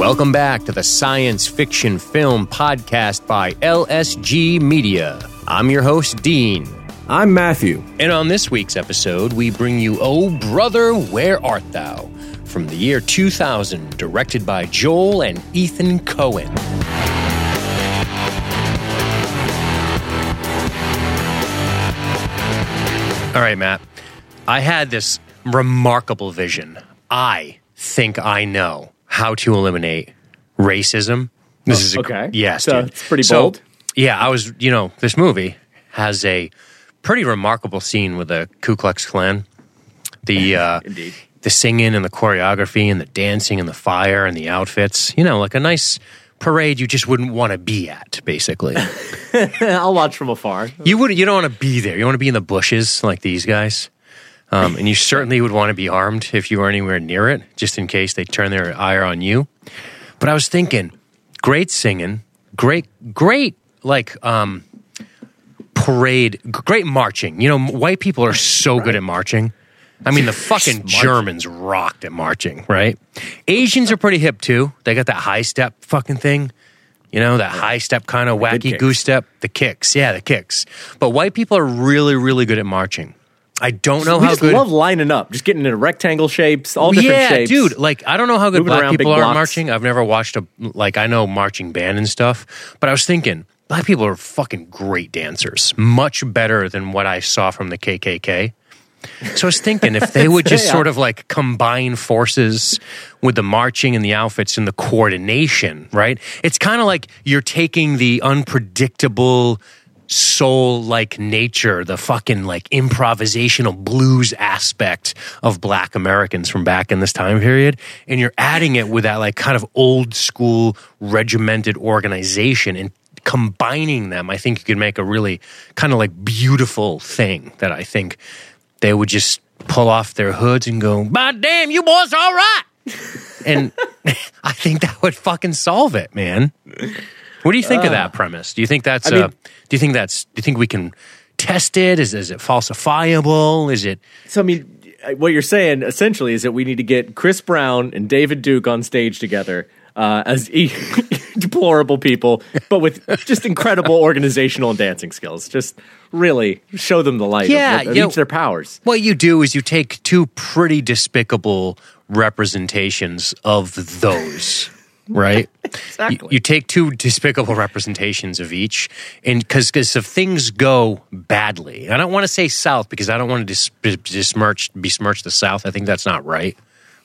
Welcome back to the Science Fiction Film Podcast by LSG Media. I'm your host, Dean. I'm Matthew. And on this week's episode, we bring you Oh Brother, Where Art Thou? from the year 2000, directed by Joel and Ethan Coen. All right, Matt. I had this remarkable vision. I think I know how to eliminate racism. This is a, okay. Yes, So dude. it's pretty So, bold. yeah, I was. You know, this movie has a pretty remarkable scene with the Ku Klux Klan. The uh, Indeed. the singing and the choreography and the dancing and the fire and the outfits. You know, like a nice parade you just wouldn't want to be at. Basically, I'll watch from afar. you wouldn't. You don't want to be there. You want to be in the bushes like these guys. Um, and you certainly would want to be armed if you were anywhere near it, just in case they turn their ire on you. But I was thinking, great singing, great, great, like um, parade, great marching. You know, white people are so good at marching. I mean, the fucking Germans rocked at marching, right? Asians are pretty hip too. They got that high step fucking thing. You know, that high step kind of wacky goose step. The kicks. Yeah, the kicks. But white people are really, really good at marching. I don't know we how just good. love lining up, just getting into rectangle shapes, all different shapes. yeah, shapes. dude. Like I don't know how good Moving black people are blocks. marching. I've never watched a like I know marching band and stuff, but I was thinking black people are fucking great dancers, much better than what I saw from the KKK. So I was thinking if they would just Yeah. sort of like combine forces with the marching and the outfits and the coordination, right? It's kind of like you're taking the unpredictable soul like nature, the fucking like improvisational blues aspect of black Americans from back in this time period, and you're adding it with that like kind of old school regimented organization and combining them, I think you could make a really kind of like beautiful thing that I think they would just pull off their hoods and go, "God damn, you boys are all right." and I think that would fucking solve it, man. What do you think of that premise? Do you think that's I mean- uh, do you think that's do you think we can test it? Is is it falsifiable? Is it So I mean, what you're saying essentially is that we need to get Chris Brown and David Duke on stage together uh, as e- deplorable people, but with just incredible organizational and dancing skills. Just really show them the light. Yeah, of, of you know- their powers. what you do is you take two pretty despicable representations of those, right? Exactly. You, you take two despicable representations of each, and because if things go badly, I don't want to say South because I don't want to dis, besmirch besmirch the South. I think that's not right,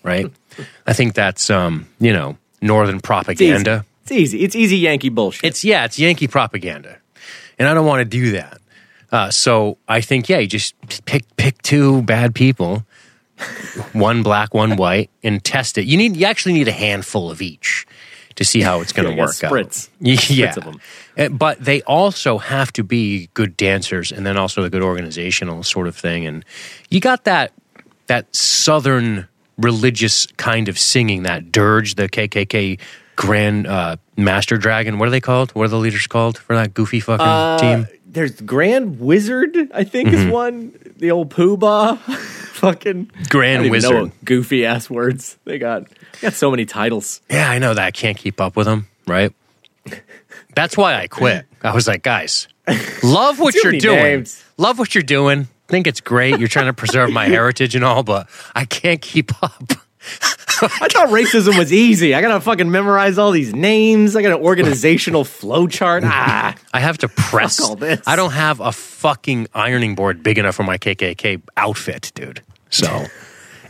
right? I think that's um, you know Northern It's easy. propaganda. It's easy. It's easy Yankee bullshit. It's yeah, it's Yankee propaganda, and I don't want to do that. Uh, so I think yeah, you just pick pick two bad people, one black, one white, and test it. You need you actually need a handful of each to see how it's going to Yeah, yeah, work spritz. out. Yeah, Spritz of 'em. Uh, but they also have to be good dancers, and then also a good organizational sort of thing. And you got that that southern religious kind of singing, that dirge, the KKK Grand uh, Master Dragon. What are they called? What are the leaders called for that goofy fucking Uh, team? There's Grand Wizard, I think, Mm-hmm. is one. The old Pooh Bah, fucking Grand I don't even Wizard. goofy ass words. They got got so many titles. Yeah, I know that. I can't keep up with them, right? That's why I quit. I was like, guys, love what you're doing. names. Love what you're doing. Think it's great. You're trying to preserve my heritage and all, but I can't keep up. I thought racism was easy. I gotta fucking memorize all these names. I got an organizational flowchart. Ah, I have to press. all this. I don't have a fucking ironing board big enough for my KKK outfit, dude. So,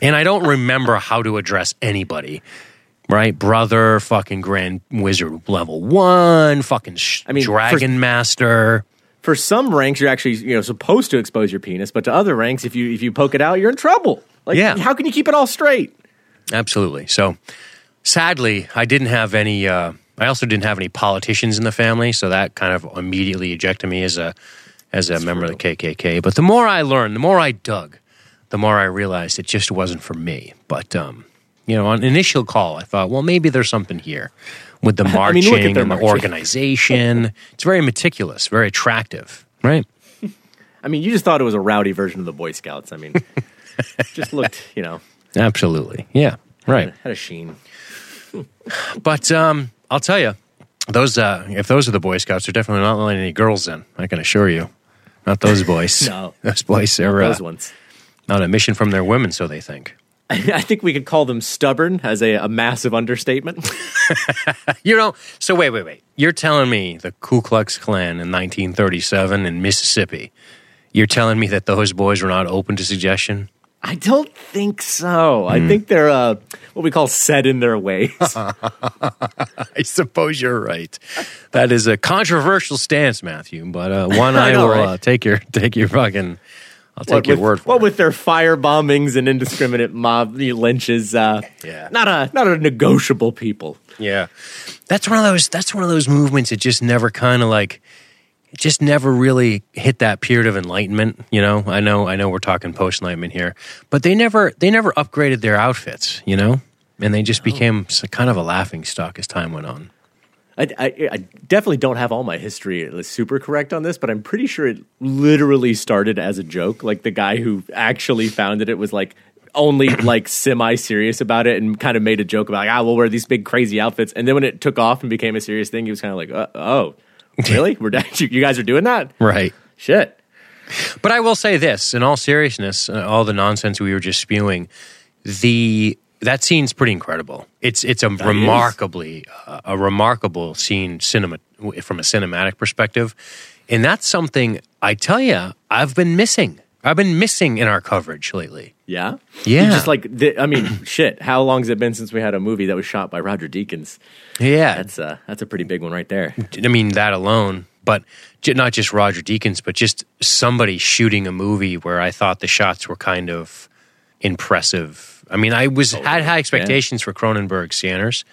and I don't remember how to address anybody. Right, brother, fucking grand wizard level one, fucking sh- I mean, dragon for- master. for some ranks, you're actually you know supposed to expose your penis, but to other ranks, if you if you poke it out, you're in trouble. Like, Yeah. how can you keep it all straight? Absolutely. So, sadly, I didn't have any. Uh, I also didn't have any politicians in the family, so that kind of immediately ejected me as a as a member of the KKK. But the more I learned, the more I dug, the more I realized it just wasn't for me. But um, you know, on initial call, I thought, well, maybe there's something here with the marching mean, look at and the marching. organization. it's very meticulous, very attractive, right? I mean, you just thought it was a rowdy version of the Boy Scouts. I mean, just looked, you know, Absolutely, yeah, right. had a sheen. But um, I'll tell you, those uh, if those are the Boy Scouts, they're definitely not letting any girls in. I can assure you, not those boys. No. those boys are uh, Those ones. On a mission from their women, so they think. I think we could call them stubborn as a, a massive understatement. You know, so wait, wait, wait. You're telling me the Ku Klux Klan in 1937 in Mississippi. You're telling me that those boys were not open to suggestion? I don't think so. Hmm. I think they're uh, what we call set in their ways. I suppose you're right. That is a controversial stance, Matthew, but uh, one I, I know, will right? uh, take your take your fucking. I'll take what your with, word for what it. with their fire bombings and indiscriminate mob lynches. Uh, Yeah. not a not a negotiable people. Yeah, that's one of those. That's one of those movements that just never kind of like, just never really hit that period of enlightenment. You know, I know, I know, we're talking post enlightenment here, but they never, they never upgraded their outfits. You know, and they just became kind of a laughing stock as time went on. I, I, I definitely don't have all my history super correct on this, but I'm pretty sure it literally started as a joke. Like the guy who actually founded it was like only like semi serious about it and kind of made a joke about like, ah we'll wear these big crazy outfits. And then when it took off and became a serious thing, he was kind of like, uh, oh, really? We're you you guys are doing that? Right. Shit. But I will say this, in all seriousness, uh, all the nonsense we were just spewing, the that scene's pretty incredible. It's it's a remarkably uh, a remarkable scene cinema from a cinematic perspective, and that's something I tell you I've been missing. I've been missing in our coverage lately. Yeah. Yeah. You just like the, I mean, shit. How long has it been since we had a movie that was shot by Roger Deakins? Yeah, That's uh that's a pretty big one right there. I mean that alone, but not just Roger Deakins, but just somebody shooting a movie where I thought the shots were kind of impressive. I mean, I was had high expectations for Cronenberg Scanners,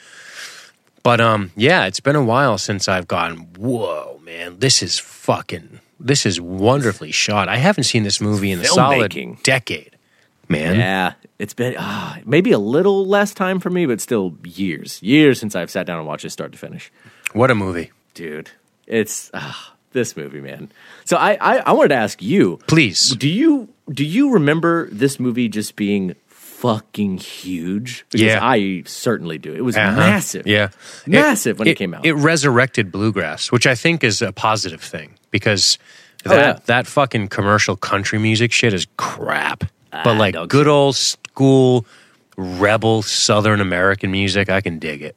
but um, yeah, it's been a while since I've gone. Whoa, man, this is fucking. This is wonderfully shot. I haven't seen this movie in a solid decade, man. Yeah, it's been uh, maybe a little less time for me, but still years, years since I've sat down and watched it start to finish. What a movie! Dude, it's uh, this movie, man. So I, I I wanted to ask you, Please, do you do you remember this movie just being fucking huge? Because Yeah. I certainly do. It was Uh-huh. massive. Yeah. Massive when it came out. It resurrected bluegrass, which I think is a positive thing because Oh, that yeah. that fucking commercial country music shit is crap. but like good old school rebel Southern American music, I can dig it.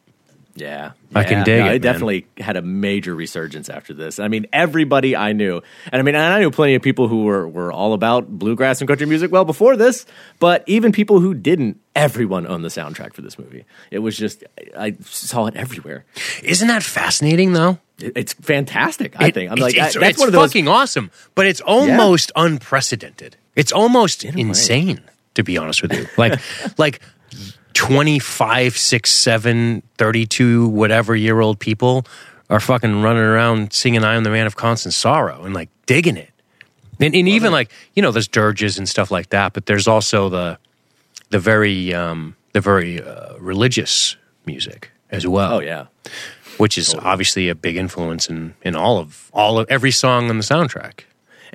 Yeah, I can dig No, it, man. definitely had a major resurgence after this. I mean, everybody I knew, and I mean, I knew plenty of people who were were all about bluegrass and country music well before this. But even people who didn't, everyone owned the soundtrack for this movie. It was just I saw it everywhere. Isn't that fascinating though? It- It's fantastic. I It- think I'm it's, like I- it's, that's it's one of those. fucking awesome, but it's almost unprecedented. It's almost way. insane, to be honest with you. Like, like 25, 6, 7, 32, whatever year old people are fucking running around singing I am the man of constant sorrow and like digging it. And, and even like, you know, there's dirges and stuff like that, but there's also the, the very, um, the very uh, religious music as well Oh yeah, which is obviously a big influence in, in all of all of every song on the soundtrack.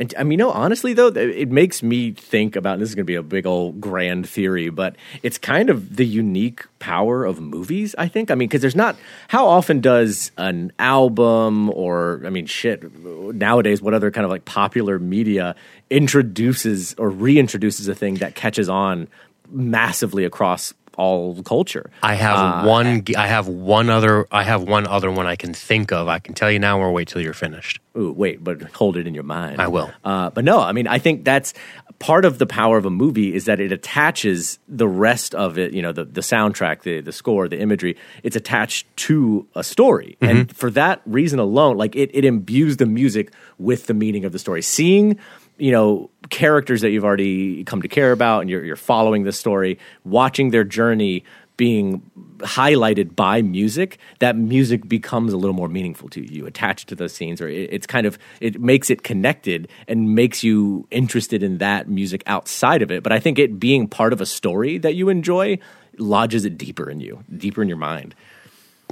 And I mean, no, honestly though, it makes me think about. This is going to be a big old grand theory, but it's kind of the unique power of movies. I think. I mean, because there's not. How often does an album or I mean, shit nowadays? What other kind of like popular media introduces or reintroduces a thing that catches on massively across all culture? I have one. I have one other. I have one other one I can think of. I can tell you now, or wait till you're finished. Ooh, wait, but hold it in your mind. I will. Uh, but no, I mean, I think that's part of the power of a movie is that it attaches the rest of it. You know, the the soundtrack, the the score, the imagery. It's attached to a story, Mm-hmm. and for that reason alone, like it it imbues the music with the meaning of the story. Seeing. You know, characters that you've already come to care about, and you're, you're following the story, watching their journey being highlighted by music, that music becomes a little more meaningful to you. attached to those scenes, or it, it's kind of it makes it connected and makes you interested in that music outside of it. But I think it being part of a story that you enjoy lodges it deeper in you, deeper in your mind.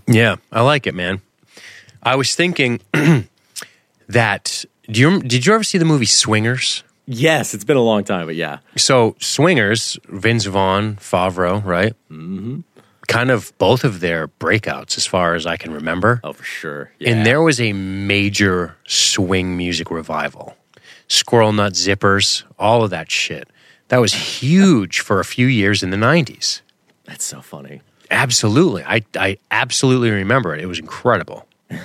Yeah, I like it, man. I was thinking that. Do you did you ever see the movie Swingers? Yes, it's been a long time, but yeah, So Swingers, Vince Vaughn, Favreau, right? Mm-hmm. kind of both of their breakouts, as far as I can remember. Oh, for sure. And there was a major swing music revival. Squirrel Nut Zippers, all of that shit. That was huge for a few years in the 90s. That's so funny. Absolutely. I, I absolutely remember it. It was incredible.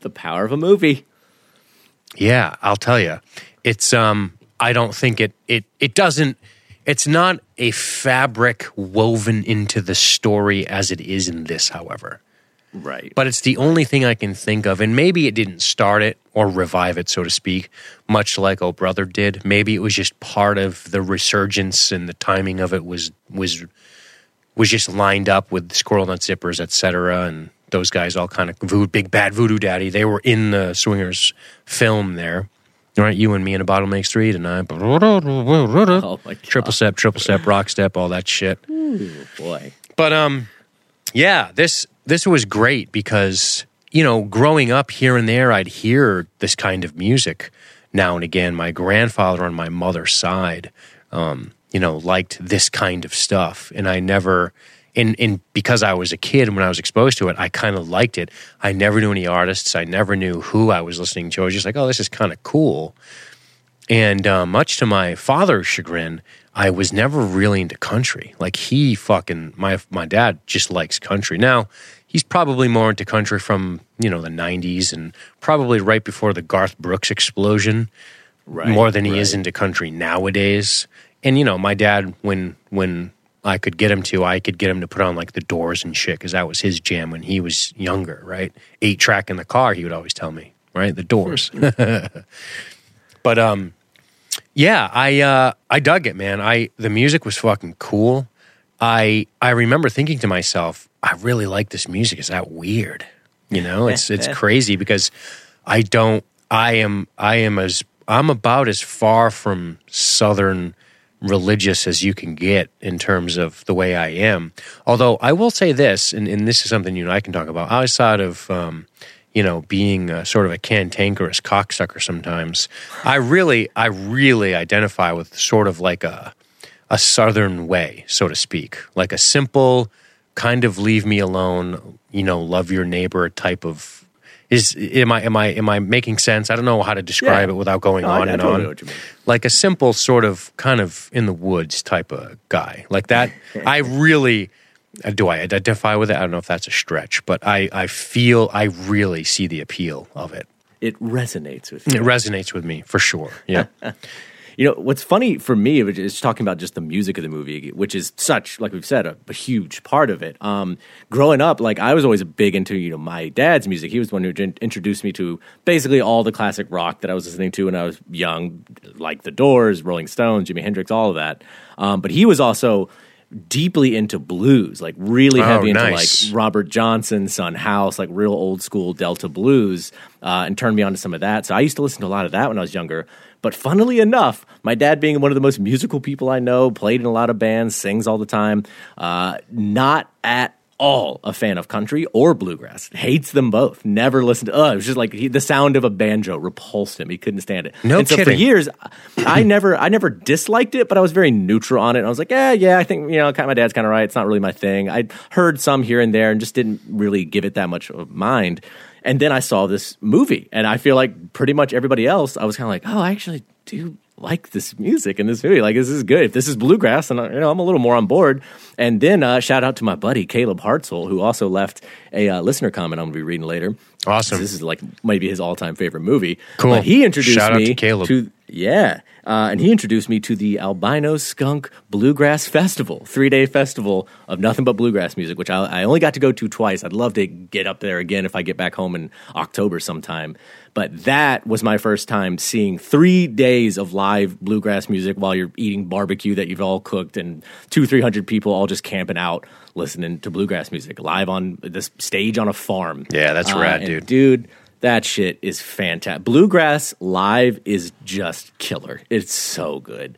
The power of a movie. Yeah, I'll tell you. It's um I don't think it it it doesn't it's not a fabric woven into the story as it is in this, however. Right. But it's the only thing I can think of and maybe it didn't start it or revive it so to speak, much like Oh Brother did. Maybe it was just part of the resurgence and the timing of it was was was just lined up with Squirrel Nut Zippers, etc. And those guys all kind of voodoo, big bad voodoo daddy. They were in the Swingers film there. Right, you and me in a bottle makes three tonight. Oh my god. Triple step, triple step, rock step, all that shit. Ooh, boy. But um, yeah, this this was great because you know, growing up here and there, I'd hear this kind of music now and again. My grandfather on my mother's side, um, you know, liked this kind of stuff, and I never. In, in because I was a kid and when I was exposed to it, I kind of liked it. I never knew any artists. I never knew who I was listening to. I was just like, oh, this is kind of cool. And uh, much to my father's chagrin, I was never really into country. Like he fucking my my dad just likes country. Now he's probably more into country from you know the '90s and probably right before the Garth Brooks explosion, Right. more than he is into country nowadays. And you know, my dad when when I could get him to, I could get him to put on like the Doors and shit because that was his jam when he was younger. Right, eight track in the car, he would always tell me. Right, the Doors. but um, yeah, I uh, I dug it, man. I the music was fucking cool. I I remember thinking to myself, I really like this music. Is that weird? You know, it's it's crazy because I don't. I am I am as I'm about as far from Southern religious as you can get in terms of the way I am. Although I will say this, and, and this is something you and I can talk about outside of. Um, you know, being a, sort of a cantankerous cocksucker sometimes. I really, I really identify with sort of like a a southern way, so to speak, like a simple kind of leave me alone, you know, love your neighbor type of. Is am I am I am I making sense? I don't know how to describe Yeah. it without going No, on I and totally on. know what you mean. Like a simple sort of kind of in the woods type of guy, like that. I really uh, do. I identify with it. I don't know if that's a stretch, but I I feel I really see the appeal of it. It resonates with me. It resonates with me for sure. Yeah. You know, what's funny for me is talking about just the music of the movie, which is such, like we've said, a, a huge part of it. Um, growing up, like I was always big into, you know, my dad's music. He was the one who introduced me to basically all the classic rock that I was listening to when I was young, like The Doors, Rolling Stones, Jimi Hendrix, all of that. Um, but he was also deeply into blues, like really Oh, heavy into like Robert Johnson, Son House, like real old school Delta blues, uh, and turned me on to some of that. So I used to listen to a lot of that when I was younger. But funnily enough, my dad being one of the most musical people I know, played in a lot of bands, sings all the time, uh, not at all a fan of country or bluegrass. Hates them both. Never listened to. Uh, it was just like he, the sound of a banjo repulsed him. He couldn't stand it. No and so for years, I never, I never disliked it, but I was very neutral on it. And I was like, yeah, yeah, I think you know, kind of my dad's kind of right. It's not really my thing. I heard some here and there, and just didn't really give it that much of mind. And then I saw this movie, and I feel like pretty much everybody else, I was kind of like, oh, I actually do like this music in this movie. Like, this is good. If this is bluegrass, and you know, I'm a little more on board. And then uh, shout out to my buddy Caleb Hartzell, who also left a uh, listener comment I'm going to be reading later. Awesome. This is like maybe his all time favorite movie. Cool. But he introduced Shout out me to Caleb. yeah, uh, and he introduced me to the Albino Skunk Bluegrass Festival, three day festival of nothing but bluegrass music, which I, I only got to go to twice. I'd love to get up there again if I get back home in October sometime. But that was my first time seeing three days of live bluegrass music while you're eating barbecue that you've all cooked and two, three hundred people all just camping out listening to bluegrass music live on this stage on a farm. Yeah, that's rad, dude. Dude, that shit is fantastic. Bluegrass live is just killer. It's so good.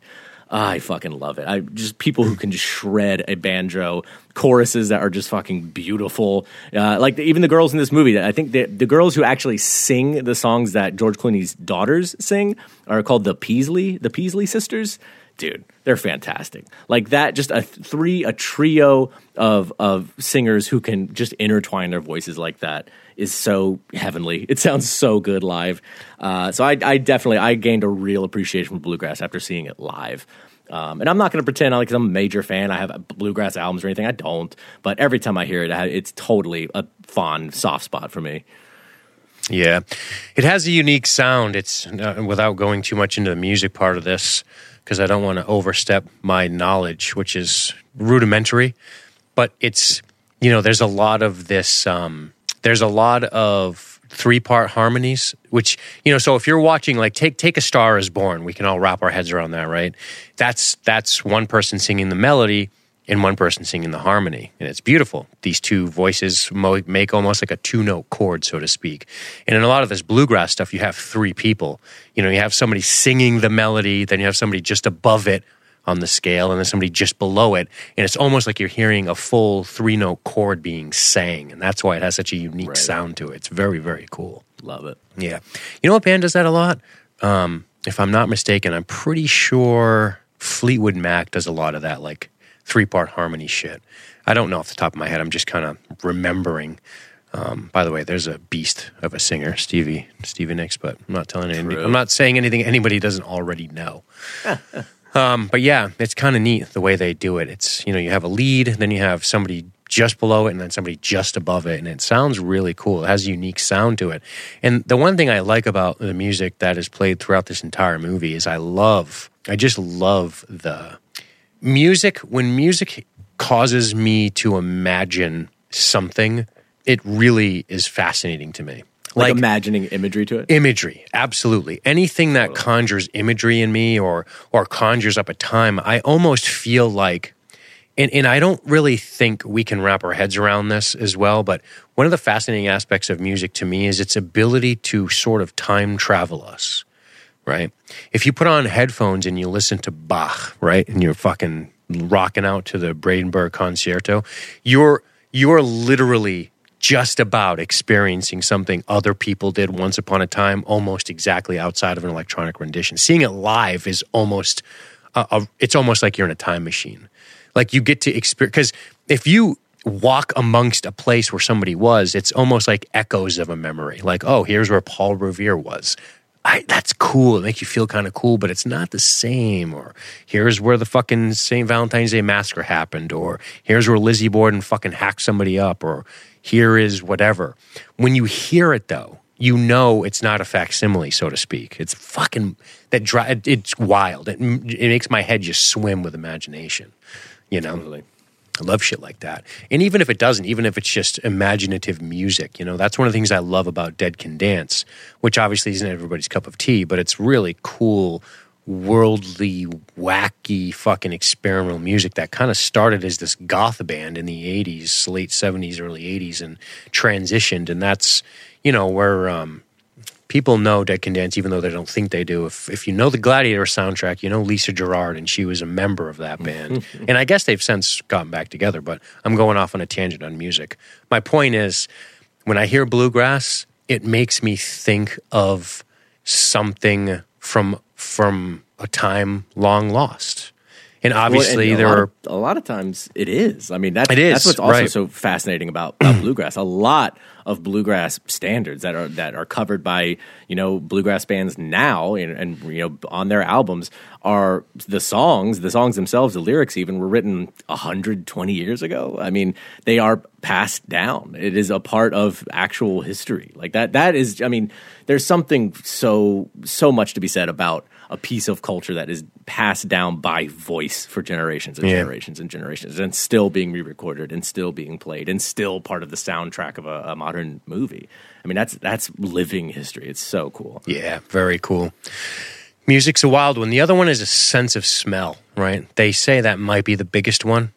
I fucking love it. I just people who can just shred a banjo, choruses that are just fucking beautiful. Uh, like the, even the girls in this movie. I think the the girls who actually sing the songs that George Clooney's daughters sing are called the Peasall, the Peasall sisters. dude, they're fantastic. Like that, just a three, a trio of of singers who can just intertwine their voices like that is so heavenly. It sounds so good live. Uh, so I, I definitely I gained a real appreciation for bluegrass after seeing it live. Um, and I'm not going to pretend like I'm a major fan. I have bluegrass albums or anything. I don't. But every time I hear it, it's totally a fond soft spot for me. Yeah, it has a unique sound. It's uh, without going too much into the music part of this because I don't want to overstep my knowledge, which is rudimentary. But it's you know, there's a lot of this. Um, there's a lot of three part harmonies, which, you know, so if you're watching, like, take, take A Star is Born, we can all wrap our heads around that, right? That's, that's one person singing the melody and one person singing the harmony. And it's beautiful. These two voices make almost like a two note chord, so to speak. And in a lot of this bluegrass stuff, you have three people. You know, you have somebody singing the melody, then you have somebody just above it on the scale and then somebody just below it and it's almost like you're hearing a full three note chord being sang and that's why it has such a unique right. sound to it. It's very very cool. Love it. Yeah. You know what band does that a lot? Um, if i'm not mistaken i'm pretty sure fleetwood mac does a lot of that like three part harmony shit. I don't know off the top of my head. I'm just kind of remembering. Um, by the way, there's a beast of a singer, Stevie Stevie Nicks, but I'm not telling anybody. I'm not saying anything anybody doesn't already know. Um, but yeah, it's kind of neat the way they do it. It's you know you have a lead, then you have somebody just below it, and then somebody just above it, and it sounds really cool. It has a unique sound to it. And the one thing I like about the music that is played throughout this entire movie is I love, I just love the music. When music causes me to imagine something, it really is fascinating to me like, like, imagining imagery to it? imagery absolutely. Anything that conjures imagery in me or or conjures up a time i almost feel like and, and i don't really think we can wrap our heads around this as well but one of the fascinating aspects of music to me is its ability to sort of time travel us right? If you put on headphones and you listen to bach right and you're fucking rocking out to the brandenburg concerto you're you're literally just about experiencing something other people did once upon a time, almost exactly outside of an electronic rendition. Seeing it live is almost, a, a, it's almost like you're in a time machine. Like you get to experience, because if you walk amongst a place where somebody was, it's almost like echoes of a memory. Like, oh, here's where Paul Revere was. I, that's cool. It makes you feel kind of cool, but it's not the same. Or here's where the fucking St. Valentine's Day massacre happened. Or here's where Lizzie Borden fucking hacked somebody up. Or here is whatever. When you hear it though, you know it's not a facsimile, so to speak. It's fucking that dry, it's wild. It, it makes my head just swim with imagination. You know, totally. I love shit like that. And even if it doesn't, even if it's just imaginative music, you know, that's one of the things I love about Dead Can Dance, which obviously isn't everybody's cup of tea, but it's really cool worldly, wacky, fucking experimental music that kind of started as this goth band in the 80s, late 70s, early 80s, and transitioned. And that's, you know, where um, people know Dead Can Dance, even though they don't think they do. If, if you know the Gladiator soundtrack, you know Lisa Gerrard, and she was a member of that band. and I guess they've since gotten back together, but I'm going off on a tangent on music. My point is, when I hear bluegrass, it makes me think of something from from a time long lost. And obviously, well, and there are of, a lot of times it is. I mean, that's it is, that's what's also right. so fascinating about, about bluegrass. A lot of bluegrass standards that are that are covered by you know bluegrass bands now, and, and you know on their albums are the songs. The songs themselves, the lyrics even were written 120 years ago. I mean, they are passed down. It is a part of actual history. Like that. That is. I mean, there's something so so much to be said about a piece of culture that is passed down by voice for generations and yeah. generations and generations and still being re-recorded and still being played and still part of the soundtrack of a, a modern movie. I mean, that's that's living history. It's so cool. Yeah, very cool. Music's a wild one. The other one is a sense of smell, right? They say that might be the biggest one.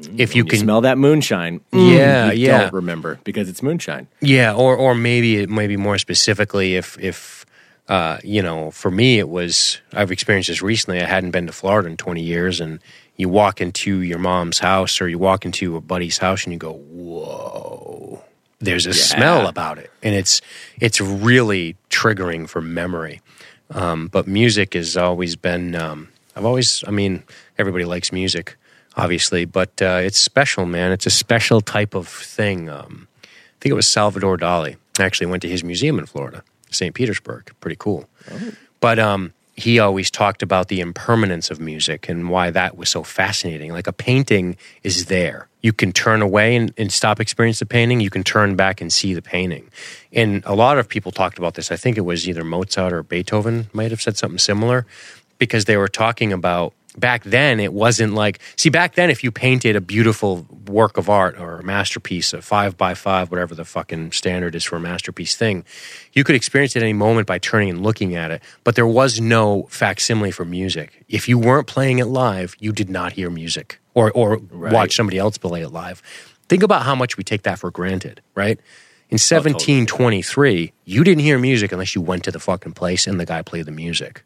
Mm, if you can smell that moonshine, mm, yeah, yeah, don't remember because it's moonshine. Yeah, or or maybe maybe more specifically, if if uh, you know, for me, it was, I've experienced this recently. I hadn't been to Florida in 20 years. And you walk into your mom's house or you walk into a buddy's house and you go, whoa, there's a yeah. smell about it. And it's, it's really triggering for memory. Um, but music has always been um, I've always, I mean, everybody likes music, obviously, but uh, it's special, man. It's a special type of thing. Um, I think it was Salvador Dali. I actually went to his museum in Florida, St. Petersburg. Pretty cool. But um, he always talked about the impermanence of music and why that was so fascinating. Like a painting is there. You can turn away and, and stop experiencing the painting. You can turn back and see the painting. And a lot of people talked about this. I think it was either Mozart or Beethoven might have said something similar because they were talking about back then it wasn't like see back then if you painted a beautiful work of art or a masterpiece a five by five whatever the fucking standard is for a masterpiece thing you could experience it at any moment by turning and looking at it. But there was no facsimile for music. If you weren't playing it live you did not hear music or or watch somebody else play it live. Think about how much we take that for granted right? In 1723 you didn't hear music unless you went to the fucking place and the guy played the music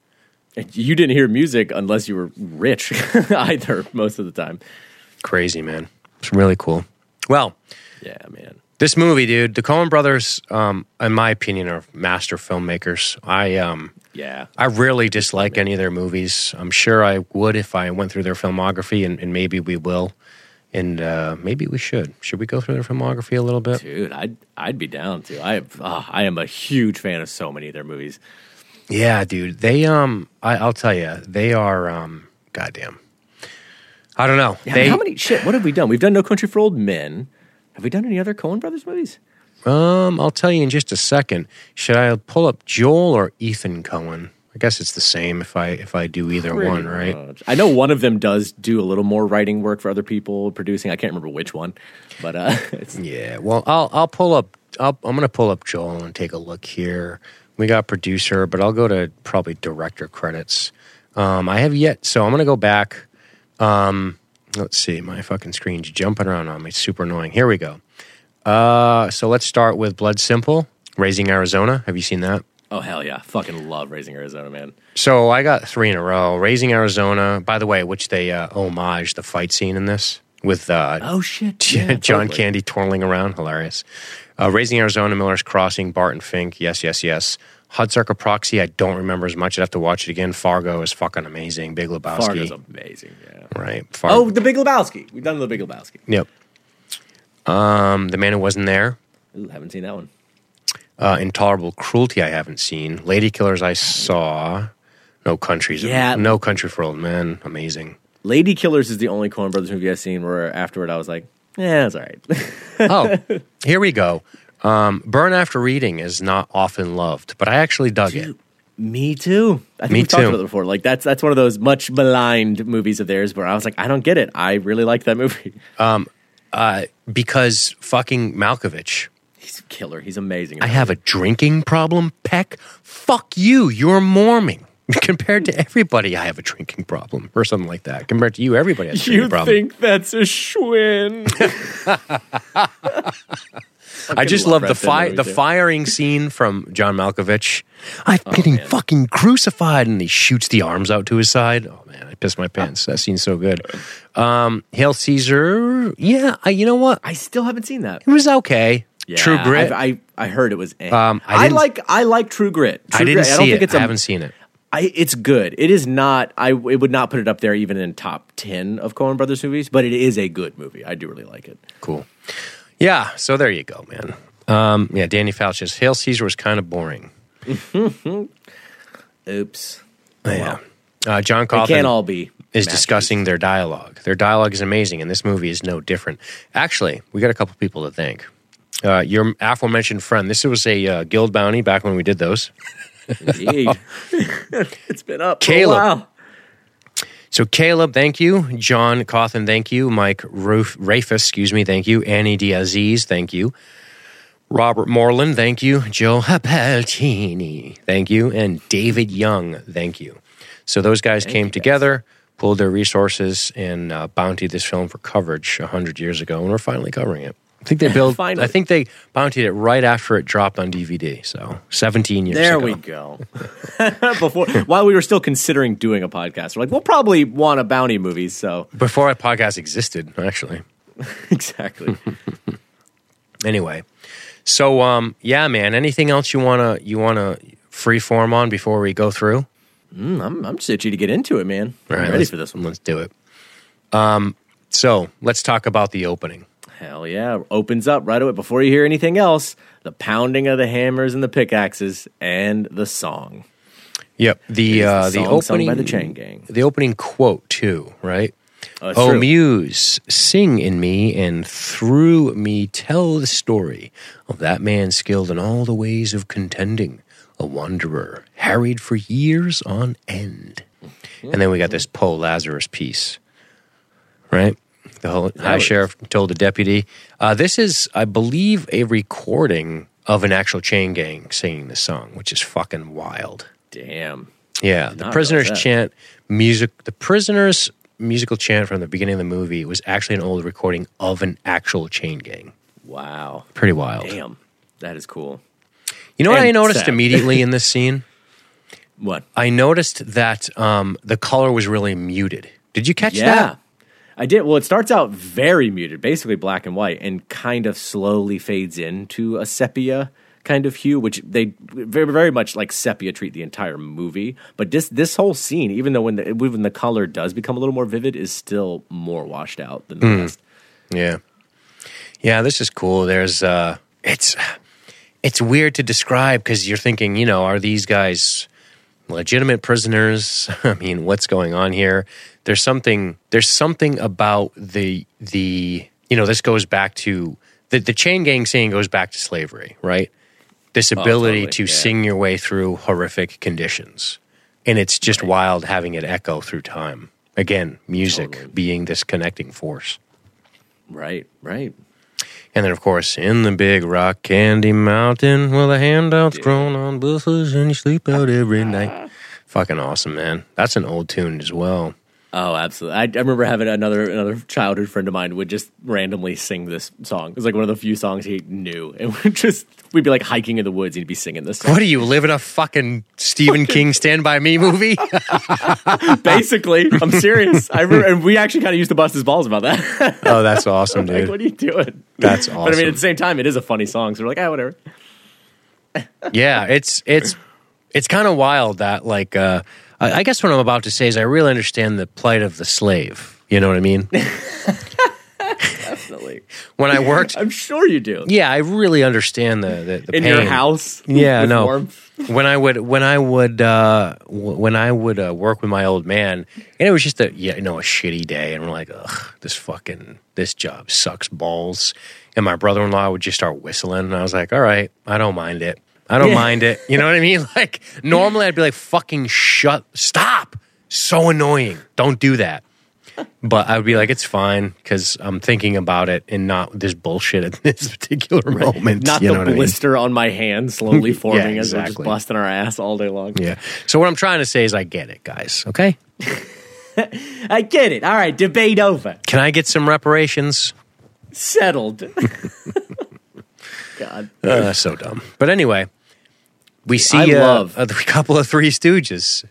You didn't hear music unless you were rich, either, most of the time. crazy man it's really cool well Yeah, man. This movie, dude, the Coen Brothers, um, in my opinion, are master filmmakers. I um, Yeah. I rarely dislike any of their movies. I'm sure I would if I went through their filmography, and, and maybe we will, and uh, maybe we should. Should we go through their filmography a little bit? Dude, I'd I'd be down to. I have, oh, I am a huge fan of so many of their movies. Yeah, dude. They um, I, I'll tell you, they are um, goddamn. I don't know. Yeah, they how many shit? What have we done? We've done No Country for Old Men. Have we done any other Coen Brothers movies? um, I'll tell you in just a second. Should I pull up Joel or Ethan Coen? I guess it's the same if I if I do either one, right? much. I know one of them does do a little more writing work for other people, producing. I can't remember which one, but uh, it's, Yeah, well, I'll I'll pull up. I'll, I'm going to pull up Joel and take a look here. We got producer, but I'll go to probably director credits. Um, I have yet, so I'm going to go back. Um, let's see, my fucking screen's jumping around on me. It's super annoying. Here we go. Uh, so let's start with Blood Simple, Raising Arizona. Have you seen that? oh hell yeah, fucking love Raising Arizona, man. So I got three in a row. Raising Arizona, by the way, which they uh, homage the fight scene in this with uh, Oh shit, John totally. Candy twirling around, hilarious. Uh, Raising Arizona, Miller's Crossing, Barton Fink, yes, yes, yes. Hudsucker Proxy, I don't remember as much. I'd have to watch it again. Fargo is fucking amazing. Big Lebowski, Fargo's amazing. Yeah. right? Fargo. Oh, The Big Lebowski. We've done The Big Lebowski. yep. Um, the Man Who Wasn't There, Ooh, haven't seen that one. uh, Intolerable Cruelty, I haven't seen. Lady Killers, I saw. No Countries, Yeah. No Country for Old Men, amazing. Lady Killers is the only Coen Brothers movie I've seen where afterward I was like, yeah, it's all right. oh, here we go. Um, Burn After Reading is not often loved, but I actually dug it. Me too. I think Me we've talked too. about it before. Like that's that's one of those much maligned movies of theirs where I was like, I don't get it. I really like that movie. Um, Uh, because fucking Malkovich. He's a killer. He's amazing. I have a drinking problem, Peck. Fuck you. You're Mormon. Compared to everybody, I have a drinking problem, or something like that. Compared to you, everybody has a drinking you problem. think that's a Schwinn? I just love love the Brad fi- the too. firing scene from John Malkovich. I'm getting Oh, man. fucking crucified, and he shoots the arms out to his side. Oh man, I pissed my pants. That scene's so good. Um, Hail Caesar. Yeah, I, you know what? I still haven't seen that. It was okay. Yeah, True Grit. I, I I heard it was. Eh. Um, I I, like I like True Grit. True I didn't Grit. see I don't it. think it's I a- haven't seen it. I, it's good. It is not. I it would not put it up there even in top ten of Coen Brothers movies, but it is a good movie. I do really like it. Cool. Yeah, so there you go, man. Um, yeah, Danny Fouch says Hail Caesar was kind of boring. Oops. yeah. Uh, John Cawthon can't all be. is discussing their dialogue. Their dialogue is amazing, and this movie is no different. Actually, we got a couple people to thank. Uh, your aforementioned friend. This was a uh, guild bounty back when we did those. Indeed. it's been up Caleb. for a while. So Caleb, thank you. John Cawthon, thank you. Mike Ruf- Rafus, excuse me, thank you. Annie Diaziz, thank you. Robert Moreland, thank you. Joe Appeltini, thank you. And David Young, thank you. So those guys came you, guys. together, pulled their resources, and uh, bountied this film for coverage 100 years ago, and we're finally covering it. I think they built. I think they bountied it right after it dropped on DVD. So 17 years There ago. we go. Before, while we were still considering doing a podcast, we're like, we'll probably want a bounty movie. So Before a podcast existed, actually. exactly. anyway so um yeah man anything else you want to you want to free form on before we go through Mm, I'm, I'm just itchy to get into it, man. All I'm ready let's- for this one. Let's do it. Um, so let's talk about the opening. Hell yeah. Opens up right away before you hear anything else. The pounding of the hammers and the pickaxes and the song. Yep. The the uh, the sung opening by the Chain Gang. The opening quote too, right? Oh, Oh true. muse, sing in me and through me tell the story of that man skilled in all the ways of contending, a wanderer, harried for years on end. And then we got this Po Lazarus piece, right? The whole high sheriff told the deputy. Uh, this is, I believe, a recording of an actual chain gang singing the song, which is fucking wild. Damn. Yeah, the prisoners chant music. The prisoners musical chant from the beginning of the movie was actually an old recording of an actual chain gang. Wow. Pretty wild. Damn. That is cool. You know what And I noticed sad. immediately in this scene? What? I noticed that um, the color was really muted. Did you catch Yeah. that? I did. Well, it starts out very muted, basically black and white, and kind of slowly fades into a sepia kind of hue, which they very, very much like sepia treat the entire movie. But this this whole scene, even though when the when the color does become a little more vivid, is still more washed out than the Hmm. rest. Yeah. Yeah, this is cool. There's uh it's it's weird to describe because you're thinking, you know, are these guys legitimate prisoners? I mean, what's going on here? There's something there's something about the the you know, this goes back to the, the chain gang scene goes back to slavery, right? This oh, ability Oh, totally, to yeah. sing your way through horrific conditions. And it's just wild having it echo through time. Again, music Totally. being this connecting force. Right, right. And then, of course, in the big rock candy mountain, well, the handouts grown on bushes and you sleep out every night. Ah. Fucking awesome, man. That's an old tune as well. Oh, absolutely. I, I remember having another another childhood friend of mine would just randomly sing this song. It was like one of the few songs he knew, and we'd just we'd be like hiking in the woods, he'd be singing this song. What do you live in a fucking Stephen King Stand By Me movie? Basically, I'm serious. I remember, and we actually kind of used to bust his balls about that. oh, that's awesome, like, dude. what are you doing? That's awesome. But I mean, at the same time, it is a funny song, so we're like, ah, whatever. yeah, it's it's it's kind of wild that like uh, I, I guess what I'm about to say is I really understand the plight of the slave. You know what I mean? Definitely. when I worked, I'm sure you do. yeah, I really understand the the, the In pain. your house, Yeah, no. warmth. when I would when I would uh, w- when I would uh, work with my old man, and it was just a yeah, you know a shitty day, and we're like, ugh, this fucking this job sucks balls. And my brother in law would just start whistling, and I was like, all right, I don't mind it. I don't Yeah. mind it. You know what I mean? Like normally I'd be like, fucking shut, stop, so annoying, don't do that. But I would be like, it's fine because I'm thinking about it and not this bullshit at this particular moment. Not you know the what I mean? blister on my hand slowly forming as we're just exactly. busting our ass all day long. Yeah. So what I'm trying to say is I get it, guys. Okay. I get it. All right, debate over. Can I get some reparations? Settled. God. Uh, so dumb. But anyway, we see I uh, love- a couple of Three Stooges.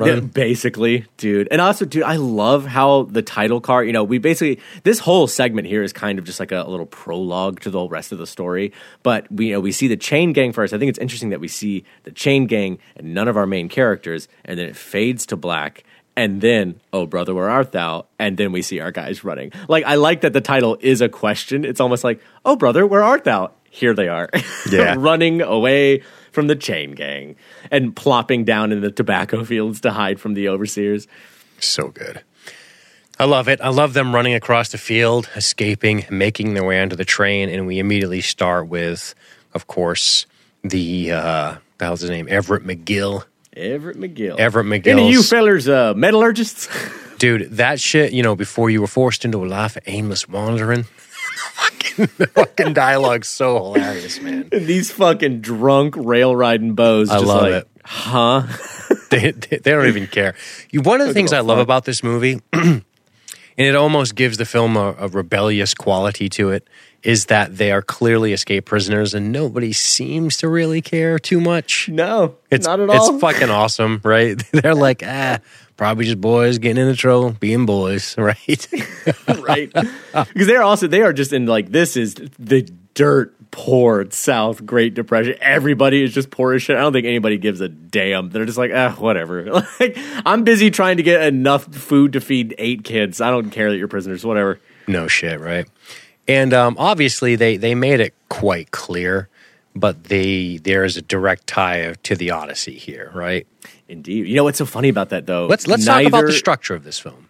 Yeah, basically, dude. And also, dude, I love how the title card, you know, we basically, this whole segment here is kind of just like a, a little prologue to the rest of the story. But we, you know, we see the chain gang first. I think it's interesting that we see the chain gang and none of our main characters, and then it fades to black. And then, oh brother, where art thou? And then we see our guys running. Like, I like that the title is a question. It's almost like, oh brother, where art thou? Here they are, Yeah. running away from the chain gang and plopping down in the tobacco fields to hide from the overseers. So good. I love it. I love them running across the field, escaping, making their way onto the train, and we immediately start with, of course, the uh, the hell's his name? Everett McGill. Everett McGill. Everett McGill. Any of you fellers uh, metallurgists? dude. That shit, you know, before you were forced into a life of aimless wandering. Fucking, fucking dialogue's so hilarious, man. These fucking drunk rail riding bows. I just love like, it. Huh? they, they, they don't even care. You, one of the things I love fuck. about this movie, and it almost gives the film a, a rebellious quality to it, is that they are clearly escaped prisoners, and nobody seems to really care too much. No, It's not at all. It's fucking awesome, right? They're like, ah, Probably just boys getting into trouble, being boys, right? right? because they're also they are just in like this is the dirt poor South Great Depression. Everybody is just poor as shit. I don't think anybody gives a damn. They're just like, ah, whatever. Like I'm busy trying to get enough food to feed eight kids. I don't care that you're prisoners. Whatever. no shit, right? And um, obviously, they they made it quite clear, but they there is a direct tie to the Odyssey here, right? Indeed. You know what's so funny about that though? Let's let's talk about the structure of this film.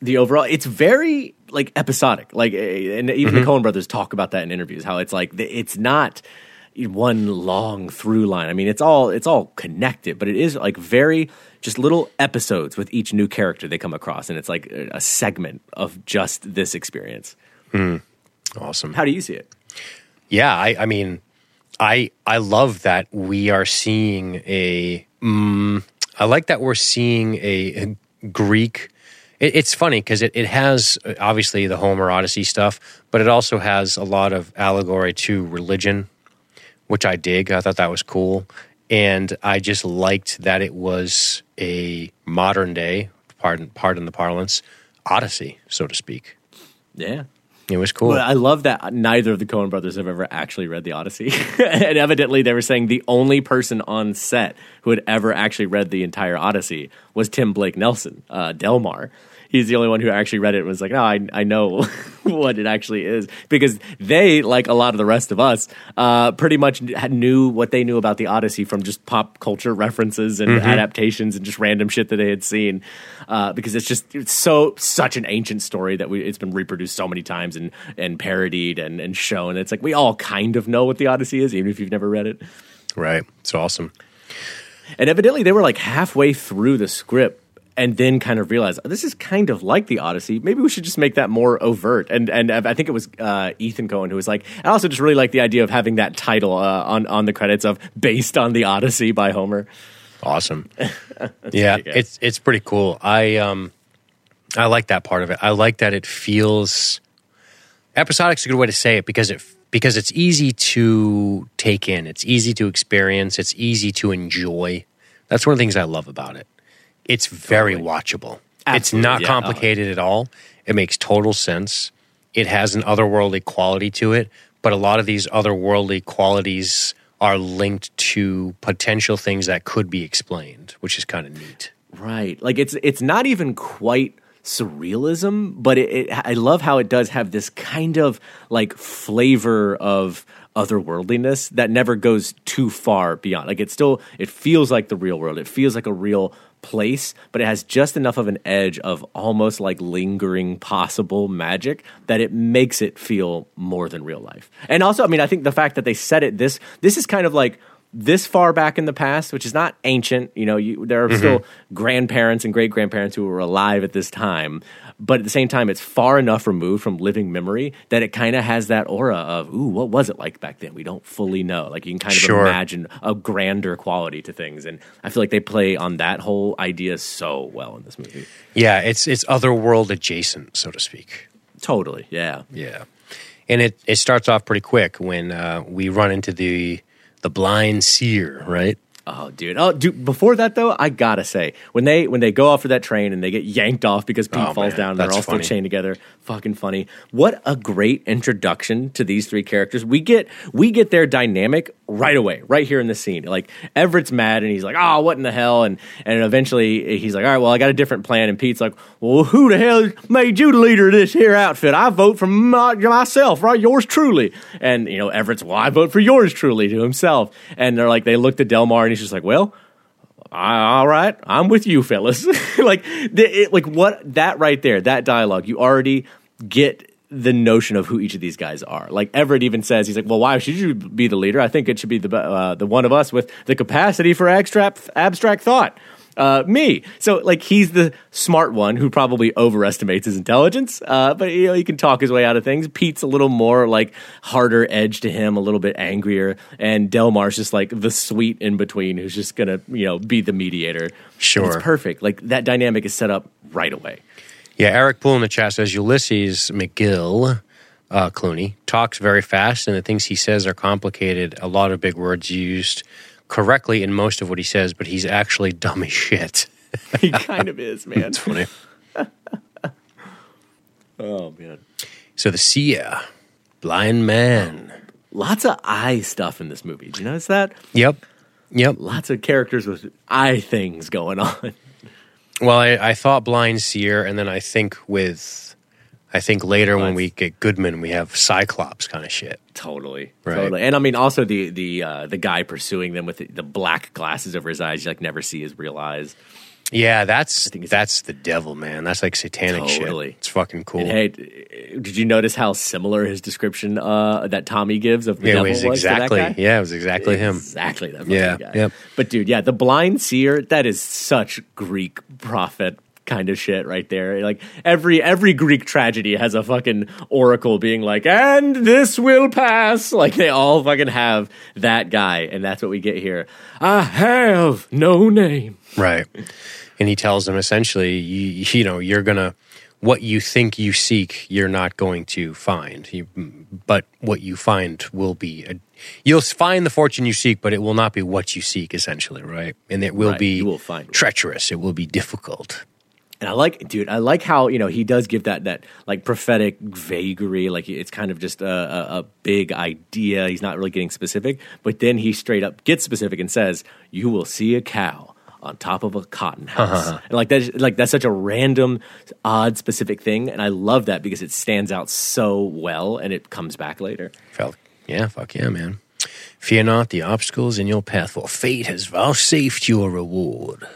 the overall it's very like episodic like eh, and even the coen brothers talk about that in interviews how it's like it's not one long through line i mean it's all it's all connected but it is like very just little episodes with each new character they come across and it's like a segment of just this experience Awesome. how do you see it Yeah, I, I mean, I I love that we are seeing a. Mm, I like that we're seeing a, a Greek. It, it's funny because it, it has obviously the Homer Odyssey stuff, but it also has a lot of allegory to religion, which I dig. I thought that was cool, and I just liked that it was a modern day, pardon pardon the parlance, Odyssey, so to speak. yeah It was cool. Well, I love that neither of the Coen brothers have ever actually read the Odyssey. and evidently, they were saying the only person on set who had ever actually read the entire Odyssey was Tim Blake Nelson, uh, Delmar. He's the only one who actually read it and was like, no, I, I know what it actually is. Because they, like a lot of the rest of us, uh, pretty much knew what they knew about the Odyssey from just pop culture references and adaptations and just random shit that they had seen. Uh, because it's just it's so such an ancient story that we, it's been reproduced so many times and, and parodied and, and shown. It's like we all kind of know what the Odyssey is, even if you've never read it. right. It's awesome. And evidently, they were like halfway through the script and then kind of realized this is kind of like the Odyssey. Maybe we should just make that more overt. And and I think it was uh, Ethan Coen who was like, I also just really like the idea of having that title uh, on on the credits of based on the Odyssey by Homer. Awesome. yeah, it's it's pretty cool. I um I like that part of it. I like that it feels episodic's a good way to say it because it because it's easy to take in. It's easy to experience. It's easy to enjoy. That's one of the things I love about it. It's very watchable. it's not yeah. complicated at all. It makes total sense. It has an otherworldly quality to it, but a lot of these otherworldly qualities are linked to potential things that could be explained, which is kind of neat. Right. Like it's it's not even quite surrealism, but it, it I love how it does have this kind of like flavor of otherworldliness that never goes too far beyond. Like it still it feels like the real world. It feels like a real place, but it has just enough of an edge of almost like lingering possible magic that it makes it feel more than real life. And also, I mean, I think the fact that they said it this this is kind of like this far back in the past, which is not ancient. You know, you, there are mm-hmm. still grandparents and great grandparents who were alive at this time, but at the same time, it's far enough removed from living memory that it kind of has that aura of, ooh, what was it like back then? We don't fully know. Like you can kind of Sure. imagine a grander quality to things, and I feel like they play on that whole idea so well in this movie. Yeah, it's it's otherworld adjacent, so to speak. Totally, yeah. Yeah, and it it starts off pretty quick when uh, we run into the the blind seer, right? Oh, dude. Oh, dude. Before that, though, I gotta say, when they when they go off for that train and they get yanked off because Pete Oh, falls man, down, and they're all funny. still chained together. Fucking funny. What a great introduction to these three characters. We get we get their dynamic right away, right here in the scene. Like Everett's mad and he's like, "Oh, what in the hell?" And and eventually he's like, "All right, well, I got a different plan." And Pete's like, "Well, who the hell made you the leader of this here outfit? I vote for my, myself, right? Yours truly." And you know, Everett's, "Well, I vote for yours truly" to himself. And they're like, they looked at Delmar and he's just like, "Well." All right, I'm with you, fellas. like, it, like what that right there, that dialogue, you already get the notion of who each of these guys are. Like Everett even says, he's like, "Well, why should you be the leader? I think it should be the uh, the one of us with the capacity for abstract abstract thought." Uh, me. So like he's the smart one who probably overestimates his intelligence, uh, but you know he can talk his way out of things. Pete's a little more like harder edge to him, a little bit angrier, and Delmar's just like the sweet in between, who's just gonna you know be the mediator. Sure. And it's perfect. Like that dynamic is set up right away. Yeah, Eric Poole in the chat says Ulysses McGill, uh, Clooney, talks very fast, and the things he says are complicated. A lot of big words used correctly in most of what he says, but he's actually dumb as shit. he kind of is, man. It's funny. Oh man, So the seer, blind man. lots of eye stuff in this movie. Did you notice that? Yep. Yep. Lots of characters with eye things going on. Well, I, I thought blind seer, and then I think with, I think later when we get Goodman, we have Cyclops kind of shit. Totally, Right. totally, and I mean also the the uh, the guy pursuing them with the, the black glasses over his eyes, you like never see his real eyes. Yeah, that's that's the devil, man. That's like satanic Totally. shit. It's fucking cool. And hey, did you notice how similar his description uh, that Tommy gives of the Yeah, devil was was exactly. Yeah, it was exactly him. Exactly that Yeah, guy. yep. But dude, yeah, the blind seer, that is such Greek prophet kind of shit right there. Like every every Greek tragedy has a fucking oracle being like, and this will pass. Like they all fucking have that guy, and that's what we get here. I have no name. Right. And he tells them essentially, you, you know, you're going to, what you think you seek, you're not going to find. You, but what you find will be, a, you'll find the fortune you seek, but it will not be what you seek, essentially, right? And it will Right, be will find- treacherous. It will be difficult. And I like, dude, I like how you know he does give that that like prophetic vagary, like it's kind of just a, a, a big idea. He's not really getting specific, but then he straight up gets specific and says, "You will see a cow." On top of a cotton house, and like that's like that's such a random, odd, specific thing, and I love that because it stands out so well, and it comes back later. Felt, yeah, fuck yeah, man. Fear not the obstacles in your path, for fate has vouchsafed you a reward.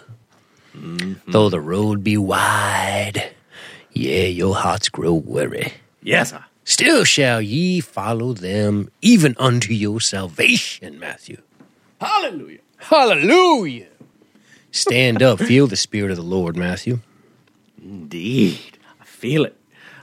Though the road be wide, yeah, your hearts grow weary. Yes, sir. Still shall ye follow them, even unto your salvation, Matthew. hallelujah. Hallelujah. Stand up, feel the Spirit of the Lord, Matthew. Indeed, I feel it.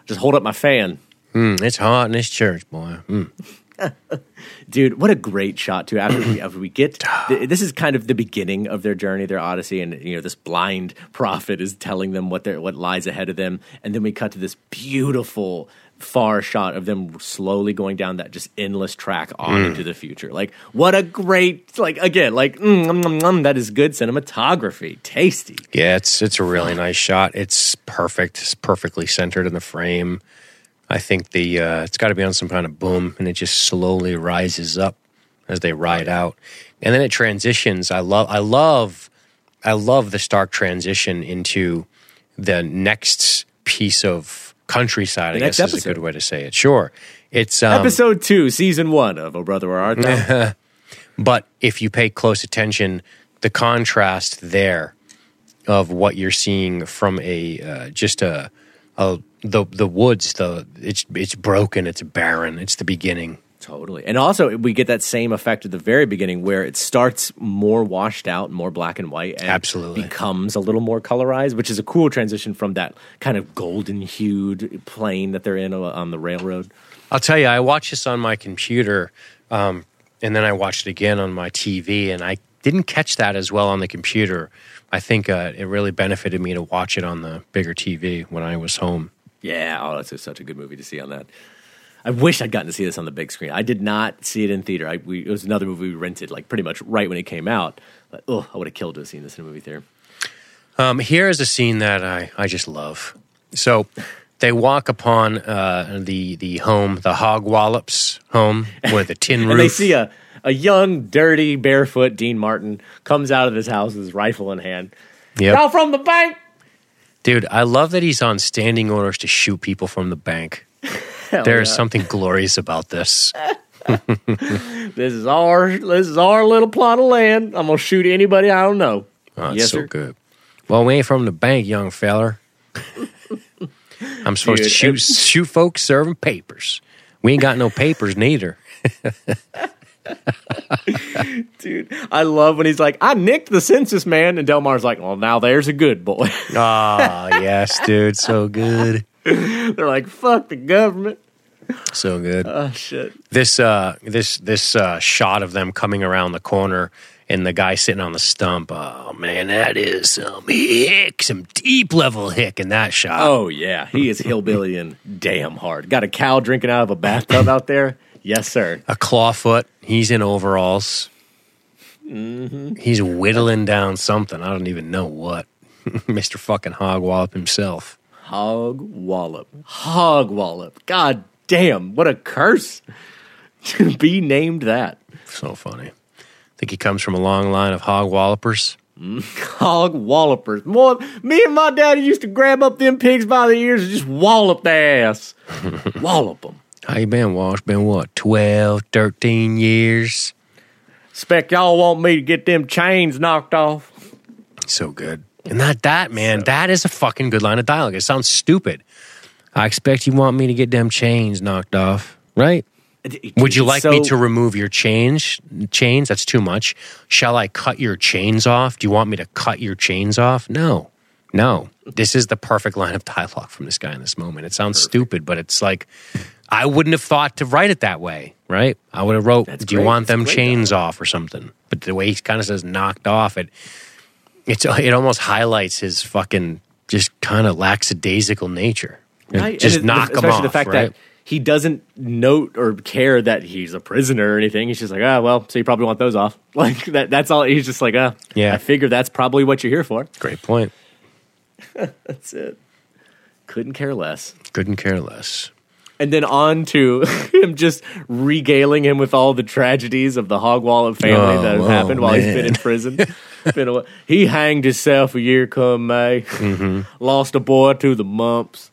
Just hold up my fan. Mm, it's hot in this church, boy. Mm. dude what a great shot too after we after we get th- this is kind of the beginning of their journey their odyssey and you know this blind prophet is telling them what their what lies ahead of them and then we cut to this beautiful far shot of them slowly going down that just endless track on into the future like what a great like again like mm, mm, mm, mm, that is good cinematography tasty Yeah, it's it's a really nice shot. It's perfect. It's perfectly centered in the frame. I think the uh, it's got to be on some kind of boom, and it just slowly rises up as they ride out, and then it transitions. I love, I love, I love the stark transition into the next piece of countryside. I The guess is a good way to say it. Sure, it's um, episode two season one of oh brother where art thou But if you pay close attention, the contrast there of what you're seeing from a uh, just a, a the the woods, the it's it's broken, it's barren, it's the beginning. Totally. And also, we get that same effect at the very beginning where it starts more washed out, more black and white, and Absolutely. becomes a little more colorized, which is a cool transition from that kind of golden hued plane that they're in uh, on the railroad. I'll tell you, I watched this on my computer, um, and then I watched it again on my TV, and I didn't catch that as well on the computer. I think uh, it really benefited me to watch it on the bigger TV when I was home. Yeah, oh, that's just such a good movie to see on that. I wish I'd gotten to see this on the big screen. I did not see it in theater. I, we, it was another movie we rented, like pretty much right when it came out. But, oh, I would have killed to have seen this in a movie theater. Um, here is a scene that I, I just love. So they walk upon uh, the the home, the Hog Wallops home with a tin roof. And they see a, a young, dirty, barefoot Dean Martin comes out of his house with his rifle in hand. Yep. Now from the bank. Dude, I love that he's on standing orders to shoot people from the bank. Hell There's yeah. something glorious about this. This is our this is our little plot of land. I'm gonna shoot anybody I don't know. Oh, yes, so sir. good. Well, we ain't from the bank, young feller. I'm supposed to shoot shoot folks serving papers. We ain't got no papers neither. Dude, I love when he's like, I nicked the census man, and Delmar's like, Well, now there's a good boy. Ah, yes, dude, so good, They're like, fuck the government. so good. Oh shit. this uh this this uh shot of them coming around the corner and the guy sitting on the stump oh man that is some hick some deep level hick in that shot Oh yeah, he is hillbilly and damn hard. Got a cow drinking out of a bathtub out there. Yes, sir. a clawfoot he's in overalls Mm-hmm. he's whittling down something i don't even know what Mr. fucking Hog Wallop himself. Hog Wallop. Hog Wallop. God damn, what a curse to be named that. So funny. I Think he comes from a long line of hog wallopers. Hog Wallopers. More, me and my daddy used to grab up them pigs by the ears and just wallop their ass. wallop them. How you been, Wash? Been what, 12, 13 years? Expect y'all want me to get them chains knocked off. So good. And that, that man, that is a fucking good line of dialogue. It sounds stupid. I expect you want me to get them chains knocked off, right? Would you like me to remove your chains? Chains? That's too much. Shall I cut your chains off? Do you want me to cut your chains off? No, no. This is the perfect line of dialogue from this guy in this moment. It sounds stupid, but it's like I wouldn't have thought to write it that way, right? I would have wrote, That's "Do you want That's them great chains off or something?" But the way he kind of says "knocked off," it it's it almost highlights his fucking just kind of lackadaisical nature. Right? Just And knock the, him especially off, the fact right? that he doesn't note or care that he's a prisoner or anything. He's just like, ah, well, so you probably want those off. Like that. That's all. He's just like, ah, Yeah. I figure that's probably what you're here for. Great point. That's it. Couldn't care less. Couldn't care less. And then on to him just regaling him with all the tragedies of the Hog Wallop family Oh, that have oh, happened while he's been in prison. been a, he hanged himself a year come May. Mm-hmm. Lost a boy to the mumps.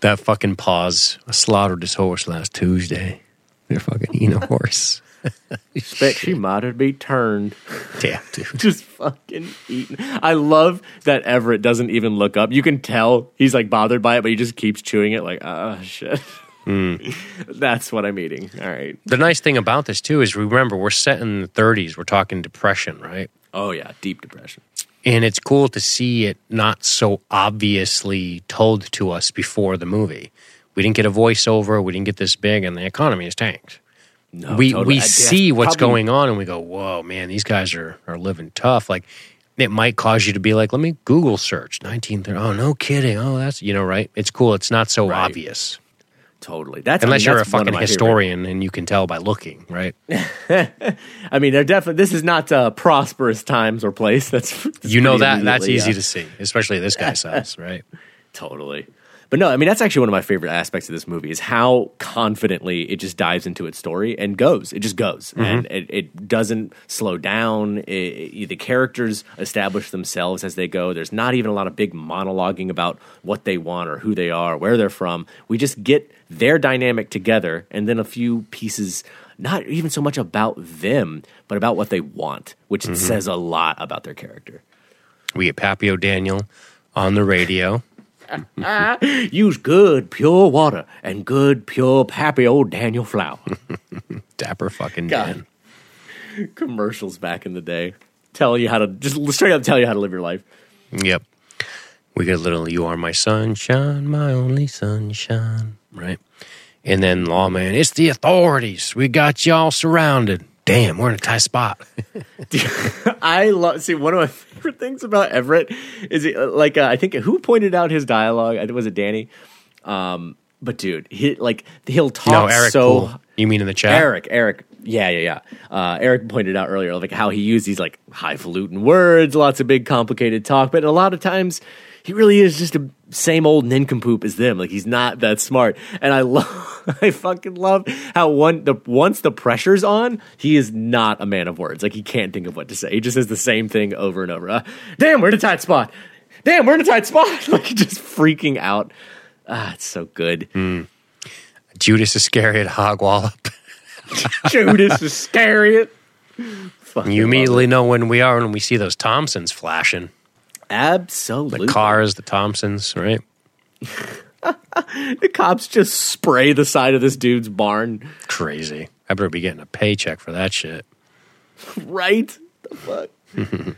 That fucking pause. I slaughtered his horse last Tuesday. They're fucking eating a horse. Expect she might have been turned. Yeah, dude. just fucking eating. I love that Everett doesn't even look up. You can tell he's like bothered by it, but he just keeps chewing it like, ah, shit. Hmm. That's what I'm eating. All right. The nice thing about this too is remember we're set in the 30s. We're talking depression, right? Oh yeah, deep depression. And it's cool to see it not so obviously told to us before the movie. We didn't get a voiceover. We didn't get this big, and the economy is tanked. No, we totally. we I- see what's probably- going on, and we go, "Whoa, man, these guys are are living tough." Like it might cause you to be like, "Let me Google search 1930." Oh, no kidding. Oh, that's you know, right? It's cool. It's not so Right. obvious Totally. That's I unless mean, you're a that's of fucking my favorite- historian and you can tell by looking, right? I mean, they're definitely. This is not uh, prosperous times or place. That's, that's you know that that's easy to see, especially this guy size, right? Totally. But no, I mean that's actually one of my favorite aspects of this movie is how confidently it just dives into its story and goes. It just goes, mm-hmm. and it, it doesn't slow down. It, it- the characters establish themselves as they go. There's not even a lot of big monologuing about what they want or who they are, or where they're from. We just get their dynamic together, and then a few pieces. Not even so much about them, but about what they want, which mm-hmm. says a lot about their character. We get Pappy O'Daniel on the radio. Use good pure water and good pure Pappy O'Daniel flour. Dapper fucking God. Dan. Commercials back in the day tell you how to just straight up tell you how to live your life. Yep. We get a little "You Are My Sunshine, My Only Sunshine," right? And then lawman, it's the authorities. We got y'all surrounded. Damn, we're in a tight spot. I love see one of my favorite things about Everett is it, uh, like uh, I think who pointed out his dialogue? I think was it Danny. Um, but dude, he like he'll talk no, Eric. so Poole. You mean in the chat? Eric, Eric, yeah, yeah, yeah. Uh, Eric pointed out earlier, like how he used these like highfalutin words, lots of big complicated talk, but a lot of times he really is just a same old nincompoop as them. Like he's not that smart, and I love, I fucking love how one the once the pressure's on, he is not a man of words. Like he can't think of what to say. He just says the same thing over and over. Uh, Damn, we're in a tight spot. Damn, we're in a tight spot. Like just freaking out. Ah, it's so good. Judas Iscariot, hog wallop. Judas Iscariot. Fucking You immediately know when we are when we see those Thompsons flashing. Absolutely. The cars, the Thompsons, right? The cops just spray the side of this dude's barn. Crazy. I better be getting a paycheck for that shit. Right? The fuck?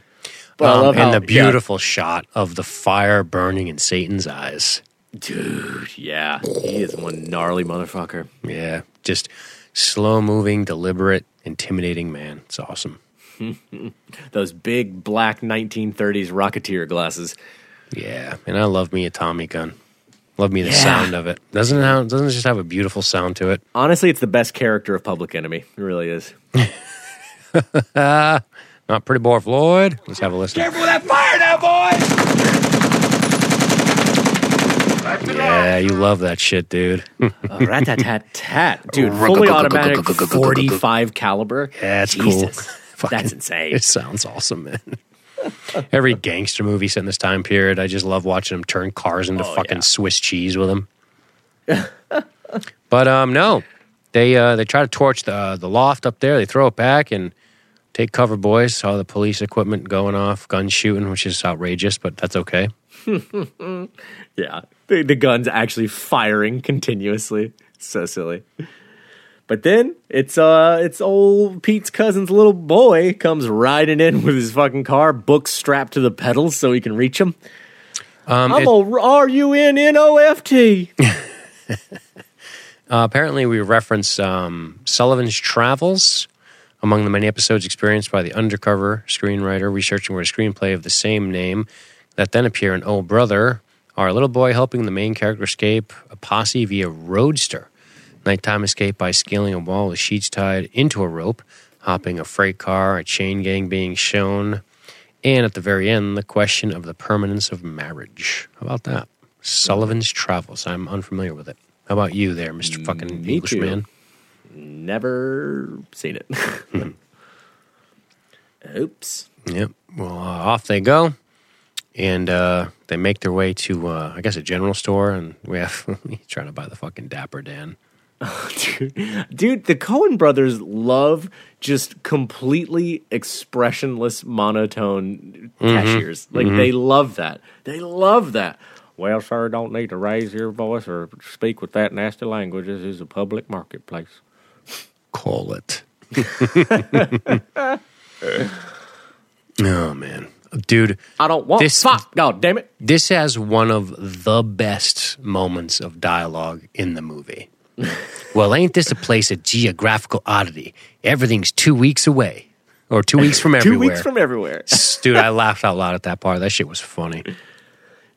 Um, and how, the beautiful shot of the fire burning in Satan's eyes. dude. Yeah, he is one gnarly motherfucker. Yeah, just slow moving, deliberate, intimidating man. It's awesome. Those big black 1930s Rocketeer glasses. Yeah, and I love me a Tommy gun. Love me the Yeah. sound of it. Doesn't it have, doesn't it just have a beautiful sound to it? Honestly, it's the best character of Public Enemy. It really is. Not pretty boy Floyd. Let's have a listen. Careful with that fire now, boy! Yeah, you love that shit, dude. Oh, rat-tat-tat-tat. Dude, fully automatic 45 caliber. Yeah, it's Jesus. cool. That's insane. It sounds awesome, man. Every gangster movie set in this time period, I just love watching them turn cars into Oh, fucking yeah. Swiss cheese with them. but um, no, they uh, they try to torch the the loft up there. They throw it back and take cover. Boys saw the police equipment going off, gun shooting, which is outrageous, but that's okay. Yeah. The, the gun's actually firing continuously. So silly. But then it's uh it's old Pete's cousin's little boy comes riding in with his fucking car, books strapped to the pedals so he can reach him. Um, I'm it- a R U N N O F T. Uh, apparently, we reference um, Sullivan's travels among the many episodes experienced by the undercover screenwriter researching for a screenplay of the same name that then appear in Oh Brother. Our little boy helping the main character escape a posse via roadster. Nighttime escape by scaling a wall with sheets tied into a rope, hopping a freight car, a chain gang being shown, and at the very end, the question of the permanence of marriage. How about that? Sullivan's Travels. I'm unfamiliar with it. How about you there, Mr. fucking Me Englishman? Never seen it. Oops. Yep. Well, uh, off they go, and uh, they make their way to, uh, I guess, a general store, and we have he's trying to buy the fucking Dapper Dan. Dude, dude, the Coen brothers love just completely expressionless monotone mm-hmm. cashiers. Like mm-hmm. they love that. They love that. Well, sir, don't need to raise your voice or speak with that nasty language. This is a public marketplace. Call it. oh man, dude, I don't want This- fuck. God damn it. this has one of the best moments of dialogue in the movie. Well, ain't this a place of geographical oddity? Everything's two weeks away, or two weeks from everywhere. Two weeks from everywhere. Dude, I laughed out loud at that part. That shit was funny.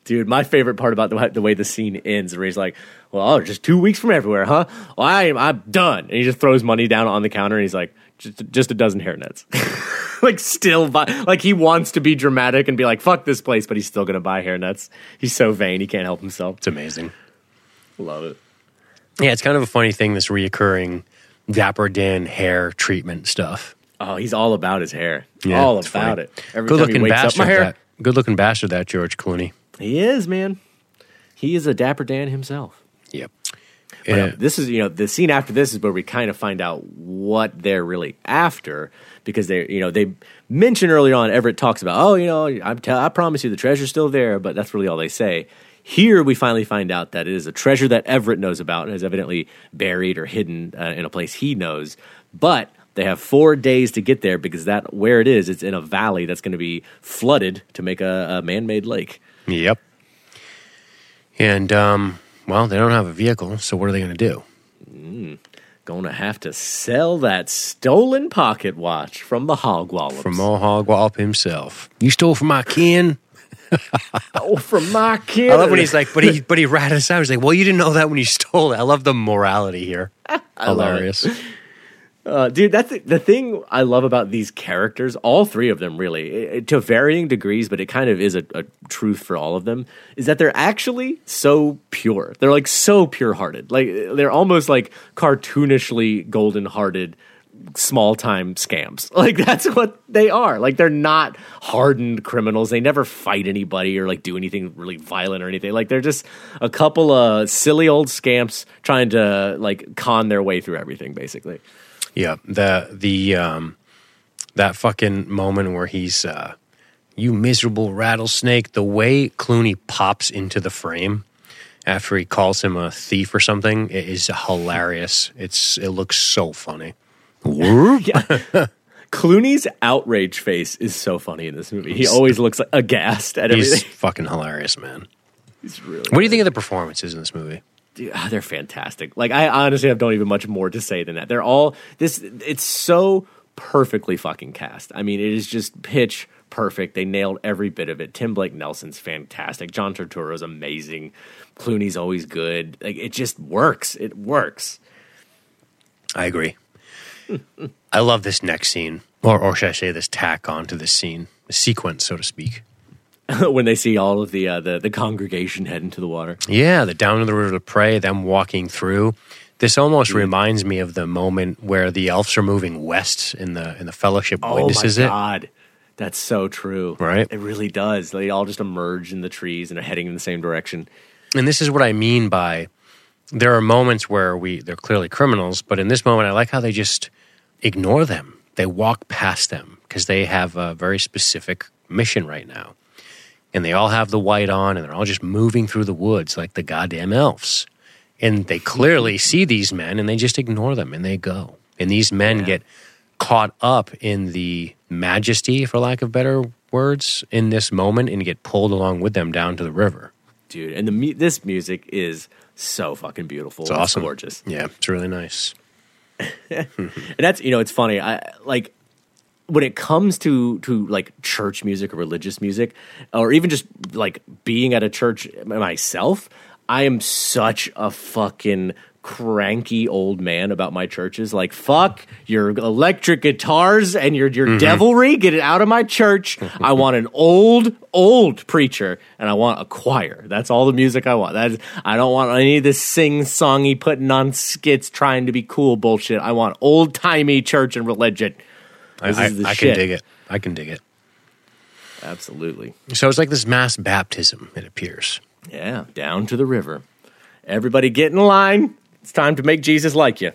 Dude, my favorite part about the, way- the way the scene ends, where he's like, "Well, oh, just two weeks from everywhere, huh? Well, I, I'm done." And he just throws money down on the counter, and he's like, "Just, just a dozen hairnets." like, still, buy, like he wants to be dramatic and be like, "Fuck this place," but he's still gonna buy hairnets. He's so vain, he can't help himself. It's amazing. Love it. Yeah, it's kind of a funny thing, this reoccurring Dapper Dan hair treatment stuff. Oh, he's all about his hair. Yeah, all about funny. it. Every Good looking up, bastard. my hair. That, good looking bastard, that George Clooney. He is, man. He is a dapper Dan himself. Yep. But, uh, Yeah. this is you know the scene after this is where we kind of find out what they're really after because they you know they mention earlier on Everett talks about oh you know I tell I promise you the treasure's still there but that's really all they say. Here we finally find out that it is a treasure that Everett knows about and is evidently buried or hidden uh, in a place he knows, but they have four days to get there because that where it is it's in a valley that's going to be flooded to make a, a man-made lake. Yep. And, um, well, they don't have a vehicle, so what are they going to do? Gonna have to sell that stolen pocket watch from the Hogwallops. From Mohawk Wallop himself. You stole from my kin? Oh, from my kid. I love when he's like, but he but he ratted us out. He's like, well, you didn't know that when you stole it. I love the morality here. Hilarious. uh, dude. That's the, the thing I love about these characters. All three of them, really, i- i- to varying degrees, but it kind of is a, a truth for all of them. Is that they're actually so pure. They're like so pure-hearted. Like they're almost like cartoonishly golden-hearted. Small time scams. Like that's what they are. Like they're not hardened criminals. They never fight anybody or like do anything really violent or anything. Like they're just a couple of silly old scamps trying to like con their way through everything basically. Yeah, the the um that fucking moment where he's uh you miserable rattlesnake, the way Clooney pops into the frame after he calls him a thief or something it is hilarious. It's it looks so funny. Clooney's outrage face is so funny in this movie. He always looks like aghast at everything. He's fucking hilarious, man. He's really What do you think of the performances in this movie? Dude, ah, they're fantastic. Like I honestly have don't even much more to say than that. They're all this. It's so perfectly fucking cast. I mean, it is just pitch perfect. They nailed every bit of it. Tim Blake Nelson's fantastic. John Turturro's amazing. Clooney's always good. Like it just works. It works. I agree. I love this next scene, or or should I say this tack on to this scene, the sequence, so to speak. when they see all of the uh, the the congregation head into the water. Yeah, the down to the river to pray, them walking through. This almost reminds me of the moment where the elves are moving west in the in the fellowship witnesses oh my it. god. That's so true. Right? It really does. They all just emerge in the trees and are heading in the same direction. And this is what I mean by there are moments where we they're clearly criminals, but in this moment I like how they just ignore them. They walk past them because they have a very specific mission right now. And they all have the white on and they're all just moving through the woods like the goddamn elves. And they clearly see these men and they just ignore them and they go. And these men Yeah. get caught up in the majesty, for lack of better words, in this moment and get pulled along with them down to the river. Dude, and the this music is so fucking beautiful. It's awesome. gorgeous. Yeah, it's really nice. And that's you know, it's funny. I like when it comes to to like church music or religious music, or even just like being at a church myself. I am such a fucking cranky old man about my churches. Like fuck your electric guitars and your your mm-hmm. devilry. Get it out of my church. I want an old old preacher and I want a choir. That's all the music I want. That I don't want any of this sing songy putting on skits trying to be cool bullshit. I want old timey church and religion. I, This I, is the I shit. can dig it. I can dig it. Absolutely. So it's like this mass baptism, it appears. Yeah, down to the river. Everybody get in line. It's time to make Jesus like you.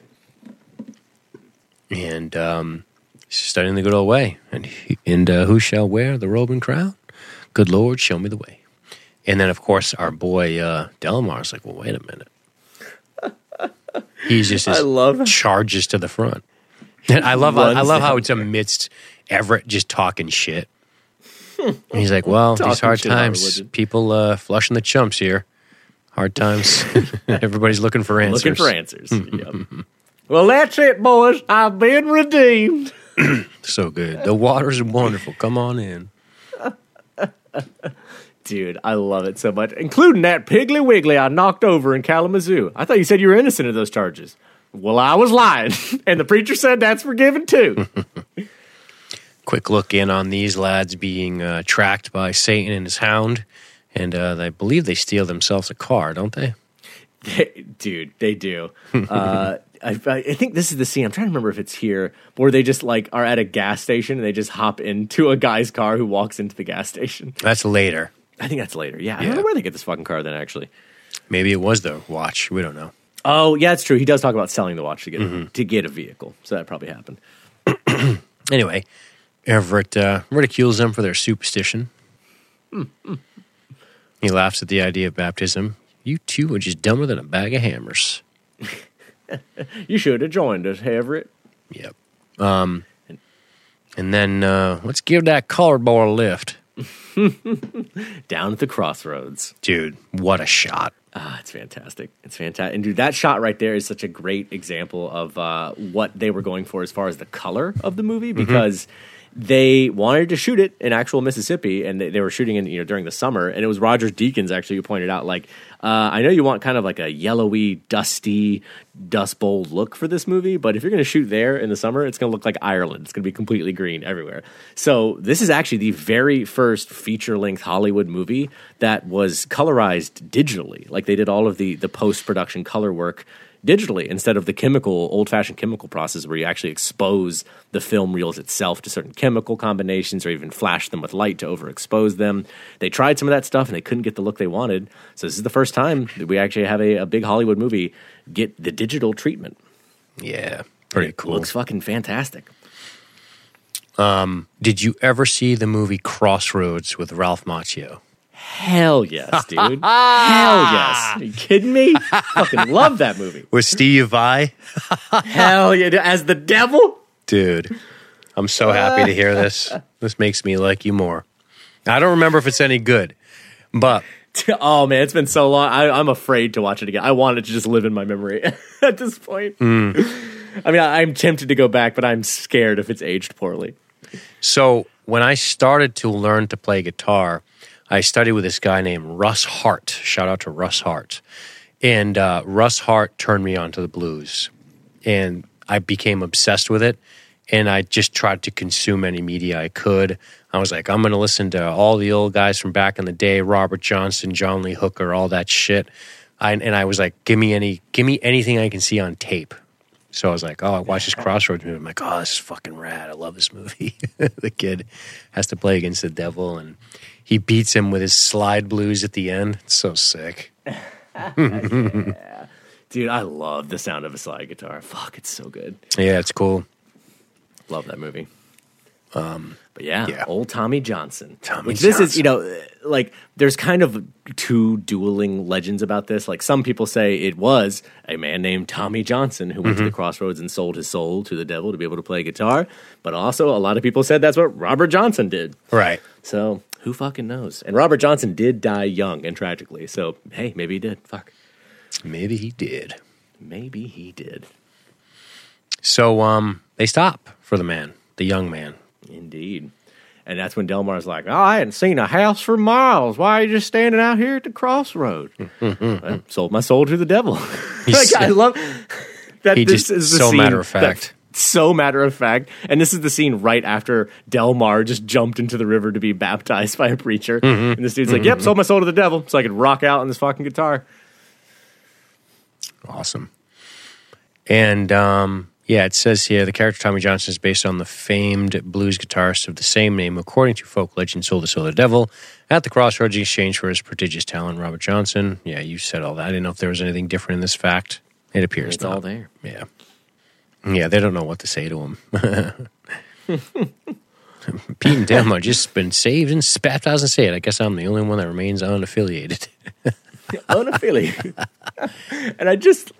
And um, studying the good old way. And, and uh, who shall wear the robe and crown? Good Lord, show me the way. And then, of course, our boy uh, Delmar's like, well, wait a minute. He's just I love- charges to the front. And I love I, I love how it's amidst Everett just talking shit. And he's like, well, these hard times, people uh, flushing the chumps here. Hard times. Everybody's looking for answers. Looking for answers. Yep. Well, that's it, boys. I've been redeemed. So good. The water's wonderful. Come on in. Dude, I love it so much, including that Piggly Wiggly I knocked over in Kalamazoo. I thought you said you were innocent of those charges. Well, I was lying, and the preacher said that's forgiven too. Quick look in on these lads being uh, tracked by Satan and his hound. And uh, I believe they steal themselves a car, don't they? Dude, they do. uh, I, I think this is the scene. I'm trying to remember if it's here where they just like are at a gas station and they just hop into a guy's car who walks into the gas station. That's later. I think that's later. Yeah, I don't know where they get this fucking car then. Actually, Maybe it was the watch. We don't know. oh yeah, it's true. He does talk about selling the watch to get to get a vehicle, so that probably happened. Anyway, Everett uh, ridicules them for their superstition. He laughs at the idea of baptism. You two are just dumber than a bag of hammers. You should have joined us, Everett. Yep. Um, and then uh, let's give that colored boy a lift. Down at the crossroads. Dude, what a shot. Ah, it's fantastic. It's fantastic. And dude, that shot right there is such a great example of uh, what they were going for as far as the color of the movie because they wanted to shoot it in actual Mississippi and they, they were shooting in you know during the summer and it was Roger Deakins actually who pointed out like uh, I know you want kind of like a yellowy, dusty, dust bowl look for this movie, but if you're going to shoot there in the summer, it's going to look like Ireland. It's going to be completely green everywhere. So this is actually the very first feature length Hollywood movie that was colorized digitally. Like they did all of the the post production color work digitally instead of the chemical old fashioned chemical process where you actually expose the film reels itself to certain chemical combinations or even flash them with light to overexpose them. They tried some of that stuff and they couldn't get the look they wanted. So this is the first time that we actually have a, a big Hollywood movie get the digital treatment. Yeah, pretty It cool. Looks fucking fantastic. Um, did you ever see the movie Crossroads with Ralph Macchio? Hell yes, dude. Hell yes. Are you kidding me? fucking love that movie. With Steve Vai? Hell yeah. As the devil? Dude, I'm so happy to hear this. This makes me like you more. I don't remember if it's any good, but Oh man, it's been so long. I, I'm afraid to watch it again. I want it to just live in my memory at this point. Hmm. I mean, I, I'm tempted to go back, but I'm scared if it's aged poorly. So when I started to learn to play guitar, I studied with this guy named Russ Hart. Shout out to Russ Hart. And uh, Russ Hart turned me on to the blues. And I became obsessed with it. and I just tried to consume any media I could. I was like, I'm going to listen to all the old guys from back in the day, Robert Johnson, John Lee Hooker, all that shit. I, and I was like, give me any, give me anything I can see on tape. So I was like, oh, I watched this Crossroads movie. I'm like, oh, this is fucking rad. I love this movie. the kid has to play against the devil, and he beats him with his slide blues at the end. It's so sick. Dude, I love the sound of a slide guitar. Fuck, it's so good. Yeah, it's cool. Love that movie. Um, but yeah, yeah. old Tommy Johnson. Tommy Which this is, you know, like there's kind of two dueling legends about this. Like some people say it was a man named Tommy Johnson who went to the crossroads and sold his soul to the devil to be able to play guitar. But also, a lot of people said that's what Robert Johnson did. Right. So who fucking knows? And Robert Johnson did die young and tragically. So hey, maybe he did. Fuck, Maybe he did. maybe he did. So um, they stop for the man, the young man. Indeed. And that's when Delmar's like, Oh, I hadn't seen a house for miles. Why are you just standing out here at the crossroads? I sold my soul to the devil. like, I love that He this just- is the so scene matter of that- fact. So matter of fact. And this is the scene right after Delmar just jumped into the river to be baptized by a preacher. Mm-hmm. And this dude's like, Yep, sold my soul to the devil so I could rock out on this fucking guitar. Awesome. And um, yeah, it says here the character Tommy Johnson is based on the famed blues guitarist of the same name, according to folk legend, sold the soul to the devil at the crossroads in exchange for his prodigious talent, Robert Johnson. Yeah, you said all that. I didn't know if there was anything different in this fact. It appears It's not. all there. Yeah. Yeah, they don't know what to say to him. Pete and Delmar just been saved and spat out and saved. I guess I'm the only one that remains unaffiliated. unaffiliated. and I just,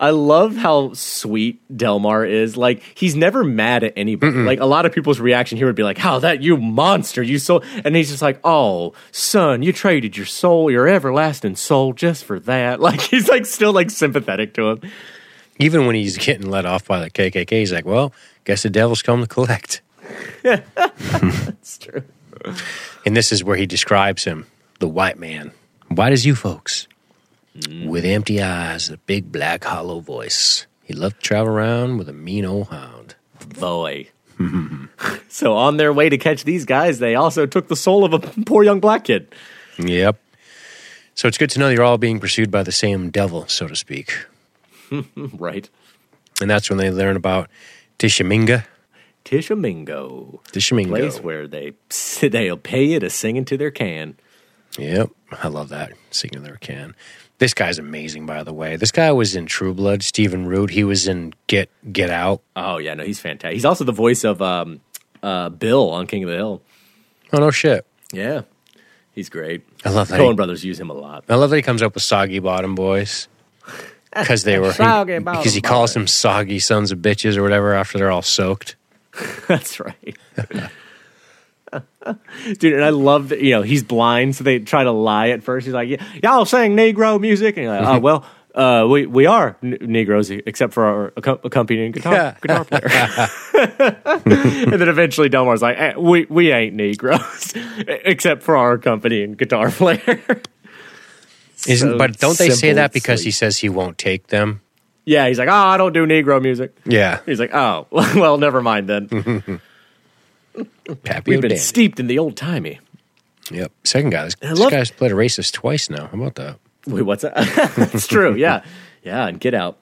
I love how sweet Delmar is. Like he's never mad at anybody. Like a lot of people's reaction here would be like, "How that you monster, you soul," and he's just like, "Oh, son, you traded your soul, your everlasting soul, just for that." Like he's like still like sympathetic to him. Even when he's getting let off by the KKK, he's like, well, guess the devil's come to collect. That's true. And this is where he describes him, the white man. White as you folks, mm. with empty eyes, a big black hollow voice. He loved to travel around with a mean old hound. Boy. so on their way to catch these guys, they also took the soul of a poor young black kid. Yep. So it's good to know you're all being pursued by the same devil, so to speak. Right. And that's when they learn about Tishomingo. Tishomingo. Tishomingo. place where they they'll pay you to sing into their can. Yep. I love that. Singing their can. This guy's amazing, by the way. This guy was in True Blood, Stephen Root. He was in Get Get Out. Oh yeah, no, he's fantastic. He's also the voice of um, uh, Bill on King of the Hill. Oh no shit. Yeah, he's great. I love that. Coen He, Brothers use him a lot. I love that he comes up with Soggy Bottom Boys. Because they were Soggy Bottom because he calls them soggy sons of bitches or whatever after they're all soaked. That's right. Dude, and I love that, you know, he's blind, so they try to lie at first. He's like, "Y- Y'all sing Negro music? And you're like, Oh, well, uh, we, we are n- Negroes, except for our acco- accompanying guitar, guitar player. and then eventually Delmar's like, eh, we, we ain't Negroes, except for our accompanying guitar player. Isn't So but don't they say that because he says he won't take them? yeah, he's like, Oh, I don't do Negro music. Yeah. He's like, Oh, well, never mind then. Pappy We've been O'Danny. steeped in the old timey. Yep. Second guy. This, I this guy's played a racist twice now. How about that? Wait, what's that? it's true. Yeah. Yeah. And get out.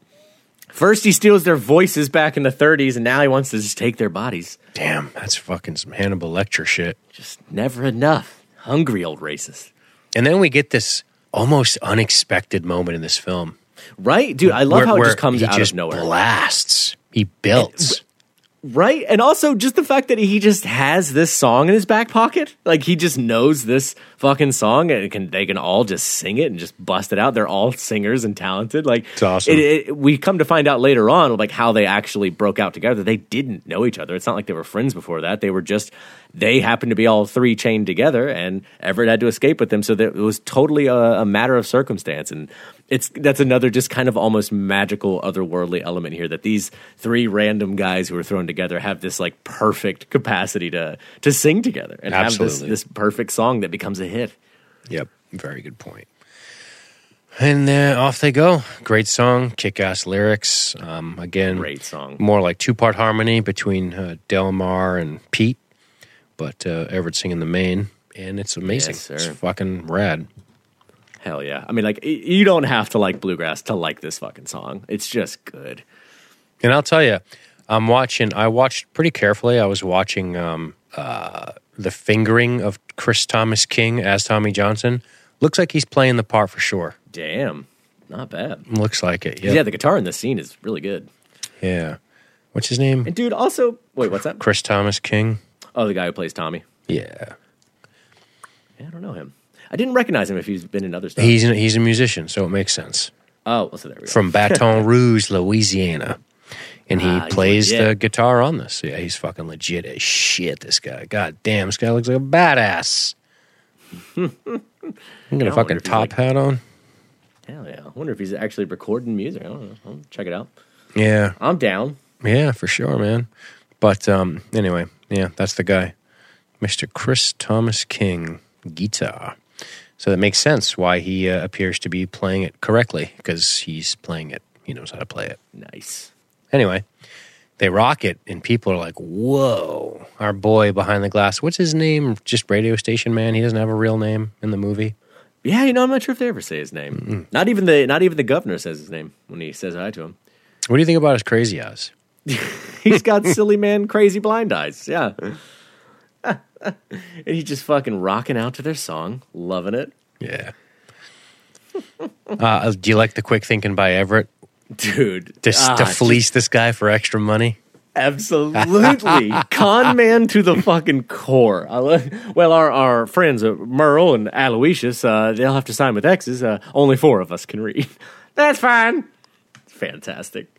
First, he steals their voices back in the 30s, and now he wants to just take their bodies. Damn, that's fucking some Hannibal Lecter shit. Just never enough. Hungry old racist. And then we get this almost unexpected moment in this film. Right? Dude, I love where, how it just comes out just of nowhere. blasts. He builds. Right? And also just the fact that he just has this song in his back pocket. Like he just knows this fucking song and can they can all just sing it and just bust it out. They're all singers and talented. Like It's awesome. It, it, we come to find out later on like how they actually broke out together. They didn't know each other. It's not like they were friends before that. They were just they happened to be all three chained together and Everett had to escape with them. So that it was totally a, a matter of circumstance and it's that's another just kind of almost magical otherworldly element here that these three random guys who are thrown together have this like perfect capacity to to sing together and have this this perfect song that becomes a hit. Yep. Very good point. And uh, off they go. Great song, kick ass lyrics. Um, again, Great song. more like two part harmony between uh, Delmar and Pete, but uh, Everett singing the main. And it's amazing. Yes, it's fucking rad. Hell yeah. I mean, like, y- you don't have to like bluegrass to like this fucking song. It's just good. And I'll tell you, I'm watching. I watched pretty carefully. I was watching um, uh, the fingering of Chris Thomas King as Tommy Johnson. Looks like he's playing the part for sure. Damn. Not bad. Looks like it. Yeah, Yeah. the guitar in this scene is really good. Yeah. What's his name? And dude, also, wait, what's that? Chris Thomas King. Oh, the guy who plays Tommy. Yeah. Yeah, I don't know him. I didn't recognize him if he's been in other stuff. He's he's a musician, so it makes sense. oh, well, so there we go. From Baton Rouge, Louisiana. And he Ah, plays the guitar on this. Yeah, he's fucking legit as shit, this guy. God damn, this guy looks like a badass. I'm gonna fucking top like- hat on. Hell yeah. I wonder if he's actually recording music. I don't know. I'll check it out. Yeah. I'm down. Yeah, for sure, man. But um, anyway, yeah, that's the guy, Mr. Chris Thomas King, guitar. So that makes sense why he uh, appears to be playing it correctly because he's playing it. He knows how to play it. Nice. Anyway, they rock it, and people are like, "Whoa!" Our boy behind the glass. What's his name? Just radio station man. He doesn't have a real name in the movie. Yeah, you know, I'm not sure if they ever say his name. Not even the not even the governor says his name when he says hi to him. What do you think about his crazy eyes? He's got silly man crazy blind eyes. Yeah. and he's just fucking rocking out to their song, loving it. Yeah. uh, do you like the quick thinking by Everett Dude. to, ah, to fleece this guy for extra money? Absolutely. Con man to the fucking core. I lo- well, our, our friends, uh, Merle and Aloysius, uh, they'll have to sign with X's. Uh, only four of us can read. That's fine. Fantastic.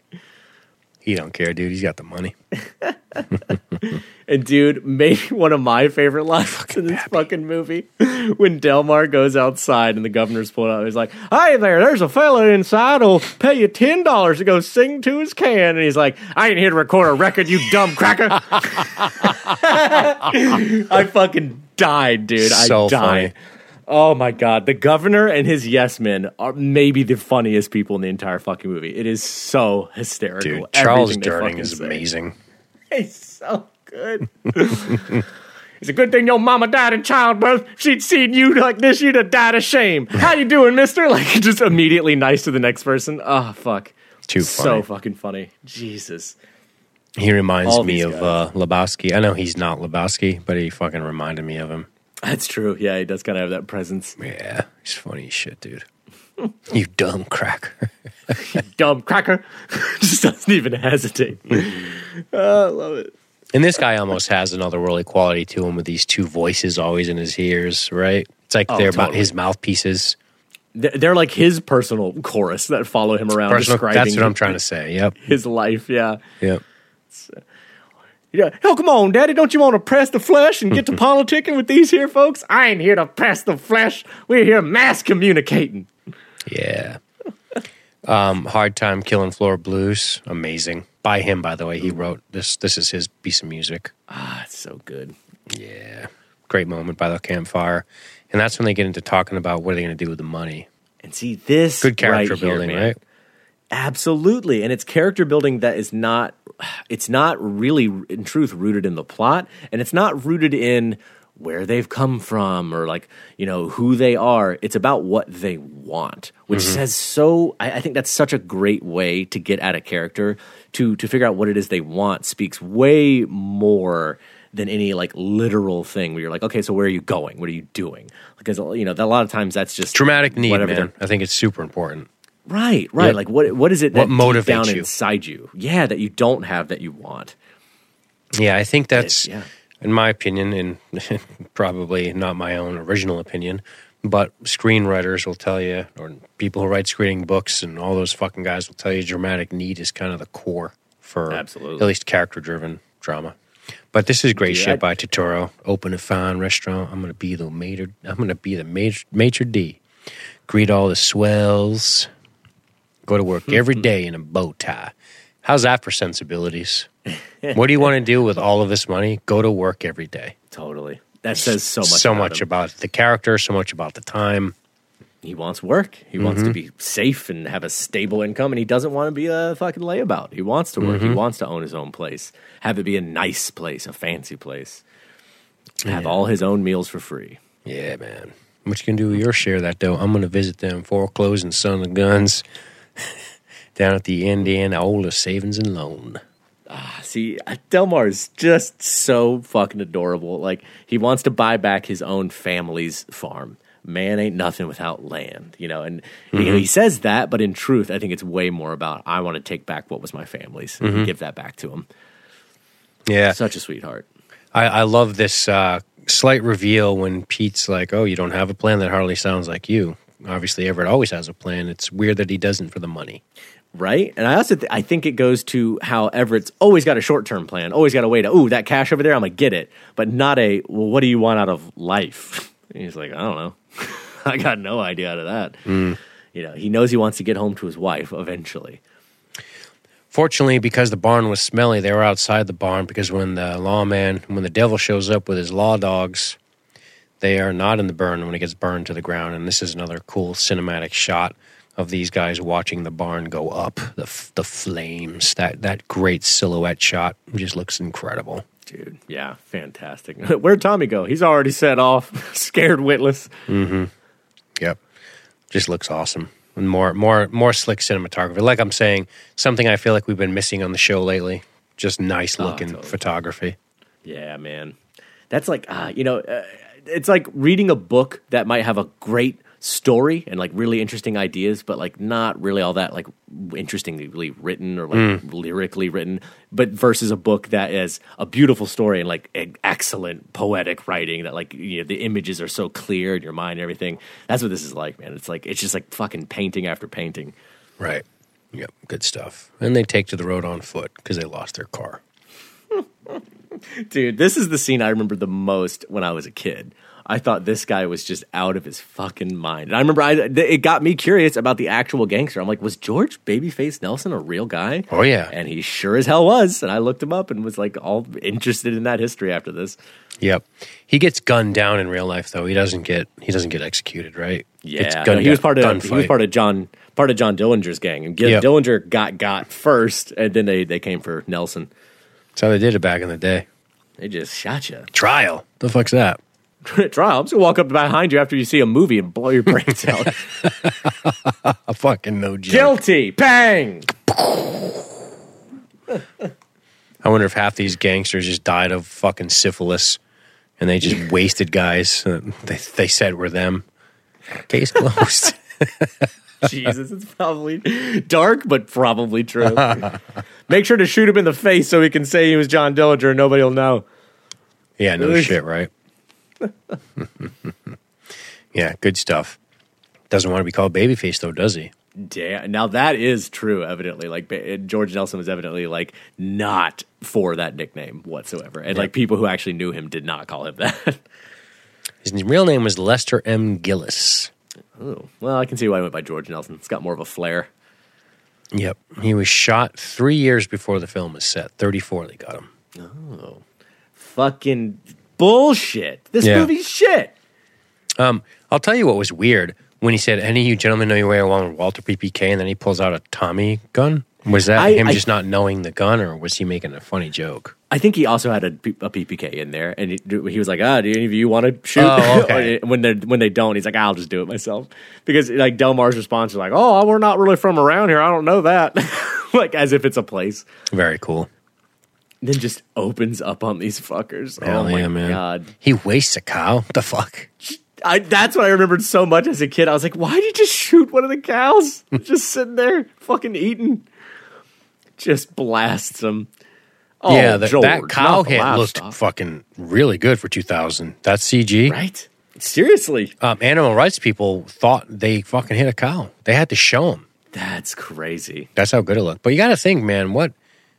He don't care, dude. He's got the money. And dude, maybe one of my favorite lines in this fucking movie when Delmar goes outside and the governor's pulled out. He's like, "Hey there, there's a fella inside who'll pay you ten dollars to go sing to his can." And he's like, "I ain't here to record a record, you dumb cracker." I fucking died, dude. So I died. funny. Oh my god, the governor and his yes men are maybe the funniest people in the entire fucking movie. It is so hysterical. Dude, Charles Durning is say. amazing. He's so good. it's a good thing your mama died in childbirth. She'd seen you like this, you'd have died of shame. How you doing, mister? Like, just immediately nice to the next person. Oh, fuck. Too funny. So fucking funny. Jesus. He reminds All me of uh, Lebowski. I know he's not Lebowski, but he fucking reminded me of him. That's true. Yeah, he does kind of have that presence. Yeah, he's funny as shit, dude. you dumb cracker. Dumb cracker. just doesn't even hesitate. Oh, I love it. And this guy almost has another worldly quality to him with these two voices always in his ears, right? It's like Oh, they're about his mouthpieces. They're like his personal chorus that follow him around Personal, describing that's what I'm trying to say. Yep. his life. Yeah. Yep. Uh, Yeah. Hell, come on, Daddy. Don't you want to press the flesh and get to politicking with these here folks? I ain't here to press the flesh. We're here mass communicating. Yeah. Um, Hard Time Killing Floor Blues. Amazing. By him, by the way. He wrote this. This is his piece of music. Ah, it's so good. Yeah. Great moment by the campfire. And that's when they get into talking about what are they going to do with the money. And see this Good character right here, building, man. right? Absolutely, and it's character building that is not. It's not really, in truth, rooted in the plot, and it's not rooted in where they've come from or like you know who they are. It's about what they want, which Mm-hmm. says so. I, I think that's such a great way to get at a character to to figure out what it is they want. Speaks way more than any like literal thing where you're like, okay, so where are you going? What are you doing? Because you know, a lot of times that's just Dramatic need, man. I think it's super important. Right, right. Yep. Like what what is it that What deep down you? inside you? Yeah, that you don't have that you want. Yeah, I think that's, yeah. in my opinion, and probably not my own original opinion, but screenwriters will tell you, or people who write screening books and all those fucking guys will tell you dramatic need is kind of the core for Absolutely. at least character driven drama. But this is great shit I- by Turturro. Open a fine restaurant. I'm gonna be the major. I'm gonna be the major, major D. Greet all the swells. Go to work every day in a bow tie. How's that for sensibilities? what do you want to do with all of this money? Go to work every day. Totally. That says so much. so about much him. about the character, so much about the time. he wants work. He mm-hmm. wants to be safe and have a stable income, and he doesn't want to be a fucking layabout. He wants to work. He mm-hmm. wants to own his own place, have it be a nice place, a fancy place, have all his own meals for free. Yeah, man. What you can do with your share of that though? I'm gonna visit them foreclosed and son of guns down at the Indianola Savings and Loan. Ah, See, Delmar is just so fucking adorable. Like he wants to buy back his own family's farm. Man ain't nothing without land, you know. And you know, he says that, but in truth, I think it's way more about I want to take back what was my family's and give that back to him. Yeah, Such a sweetheart. I, I love this uh, slight reveal when Pete's like, "Oh, you don't have a plan that hardly sounds like you." Obviously, Everett always has a plan. It's weird that he doesn't for the money. right? And I also th- I think it goes to how Everett's always got a short term plan, always got a way to ooh that cash over there, I'm gonna get it, but not a well, what do you want out of life? And he's like, I don't know, I got no idea out of that. Hmm. You know, he knows he wants to get home to his wife eventually. Fortunately, because the barn was smelly, they were outside the barn because when the lawman, when the devil shows up with his law dogs, they are not in the burn when it gets burned to the ground. And this is another cool cinematic shot of these guys watching the barn go up, the f- the flames. That that great silhouette shot just looks incredible. Dude, yeah, fantastic. Where'd Tommy go? He's already set off, scared witless. Mm-hmm. Yep, just looks awesome. And more more more slick cinematography. Like I'm saying, something I feel like we've been missing on the show lately. Just nice looking totally. photography. Yeah, man. That's like, uh, you know, uh, it's like reading a book that might have a great story and like really interesting ideas, but like not really all that like interestingly written or like mm. lyrically written, but versus a book that is a beautiful story and like e- excellent poetic writing that like, you know, the images are so clear in your mind and everything. That's what this is like, man. It's like, it's just like fucking painting after painting. Right. Yep. Good stuff. And they take to the road on foot because they lost their car. Dude, this is the scene I remember the most when I was a kid. I thought this guy was just out of his fucking mind. And I remember I, it got me curious about the actual gangster. I'm like, was George Babyface Nelson a real guy? Oh, yeah. And he sure as hell was. And I looked him up and was like all interested in that history after this. Yep. He gets gunned down in real life though. He doesn't get he doesn't get executed, right? Yeah, no, he was part of he was part of John part of John Dillinger's gang, and Yep. Dillinger got got first, and then they they came for Nelson. That's how they did it back in the day. They just shot you. Trial. The fuck's that? Trial. I'm just gonna walk up behind you after you see a movie and blow your brains out. A fucking no joke. Guilty. Bang. I wonder if half these gangsters just died of fucking syphilis and they just wasted guys they, they said were them. Case closed. Jesus, it's probably dark, but probably true. Make sure to shoot him in the face so he can say he was John Dillinger and nobody will know. yeah, no shit, right? yeah, good stuff. Doesn't want to be called babyface though, does he? Damn. Now that is true, evidently. Like eh, George Nelson was evidently like not for that nickname whatsoever. And like people who actually knew him did not call him that. His real name was Lester M. Gillis. Oh, well, I can see why I went by George Nelson. It's got more of a flair. Yep. He was shot three years before the film was set. 34, they got him. Oh. Fucking bullshit. This Yeah. movie's shit. Um, I'll tell you what was weird when he said, "Any of you gentlemen know your way along with Walther PPK," and then he pulls out a Tommy gun. Was that I- him I- just not knowing the gun, or was he making a funny joke? I think he also had a, a PPK in there, and he, he was like, "Ah, do any of you want to shoot?" Oh, okay. when they when they don't, he's like, "I'll just do it myself," because like Delmar's response is like, "Oh, we're not really from around here. I don't know that," like as if it's a place. Very cool. then just opens up on these fuckers. Hell oh my yeah, man! god! He wastes a cow. What the fuck? I, that's what I remembered so much as a kid. I was like, "Why did you just shoot one of the cows? just sitting there, fucking eating." Just blasts them. Oh, yeah, that, George, that cow hit looked fucking really good for 2000. That's CG. right. Seriously, Um, animal rights people thought they fucking hit a cow. They had to show them. that's crazy. That's how good it looked. But you got to think, man. What?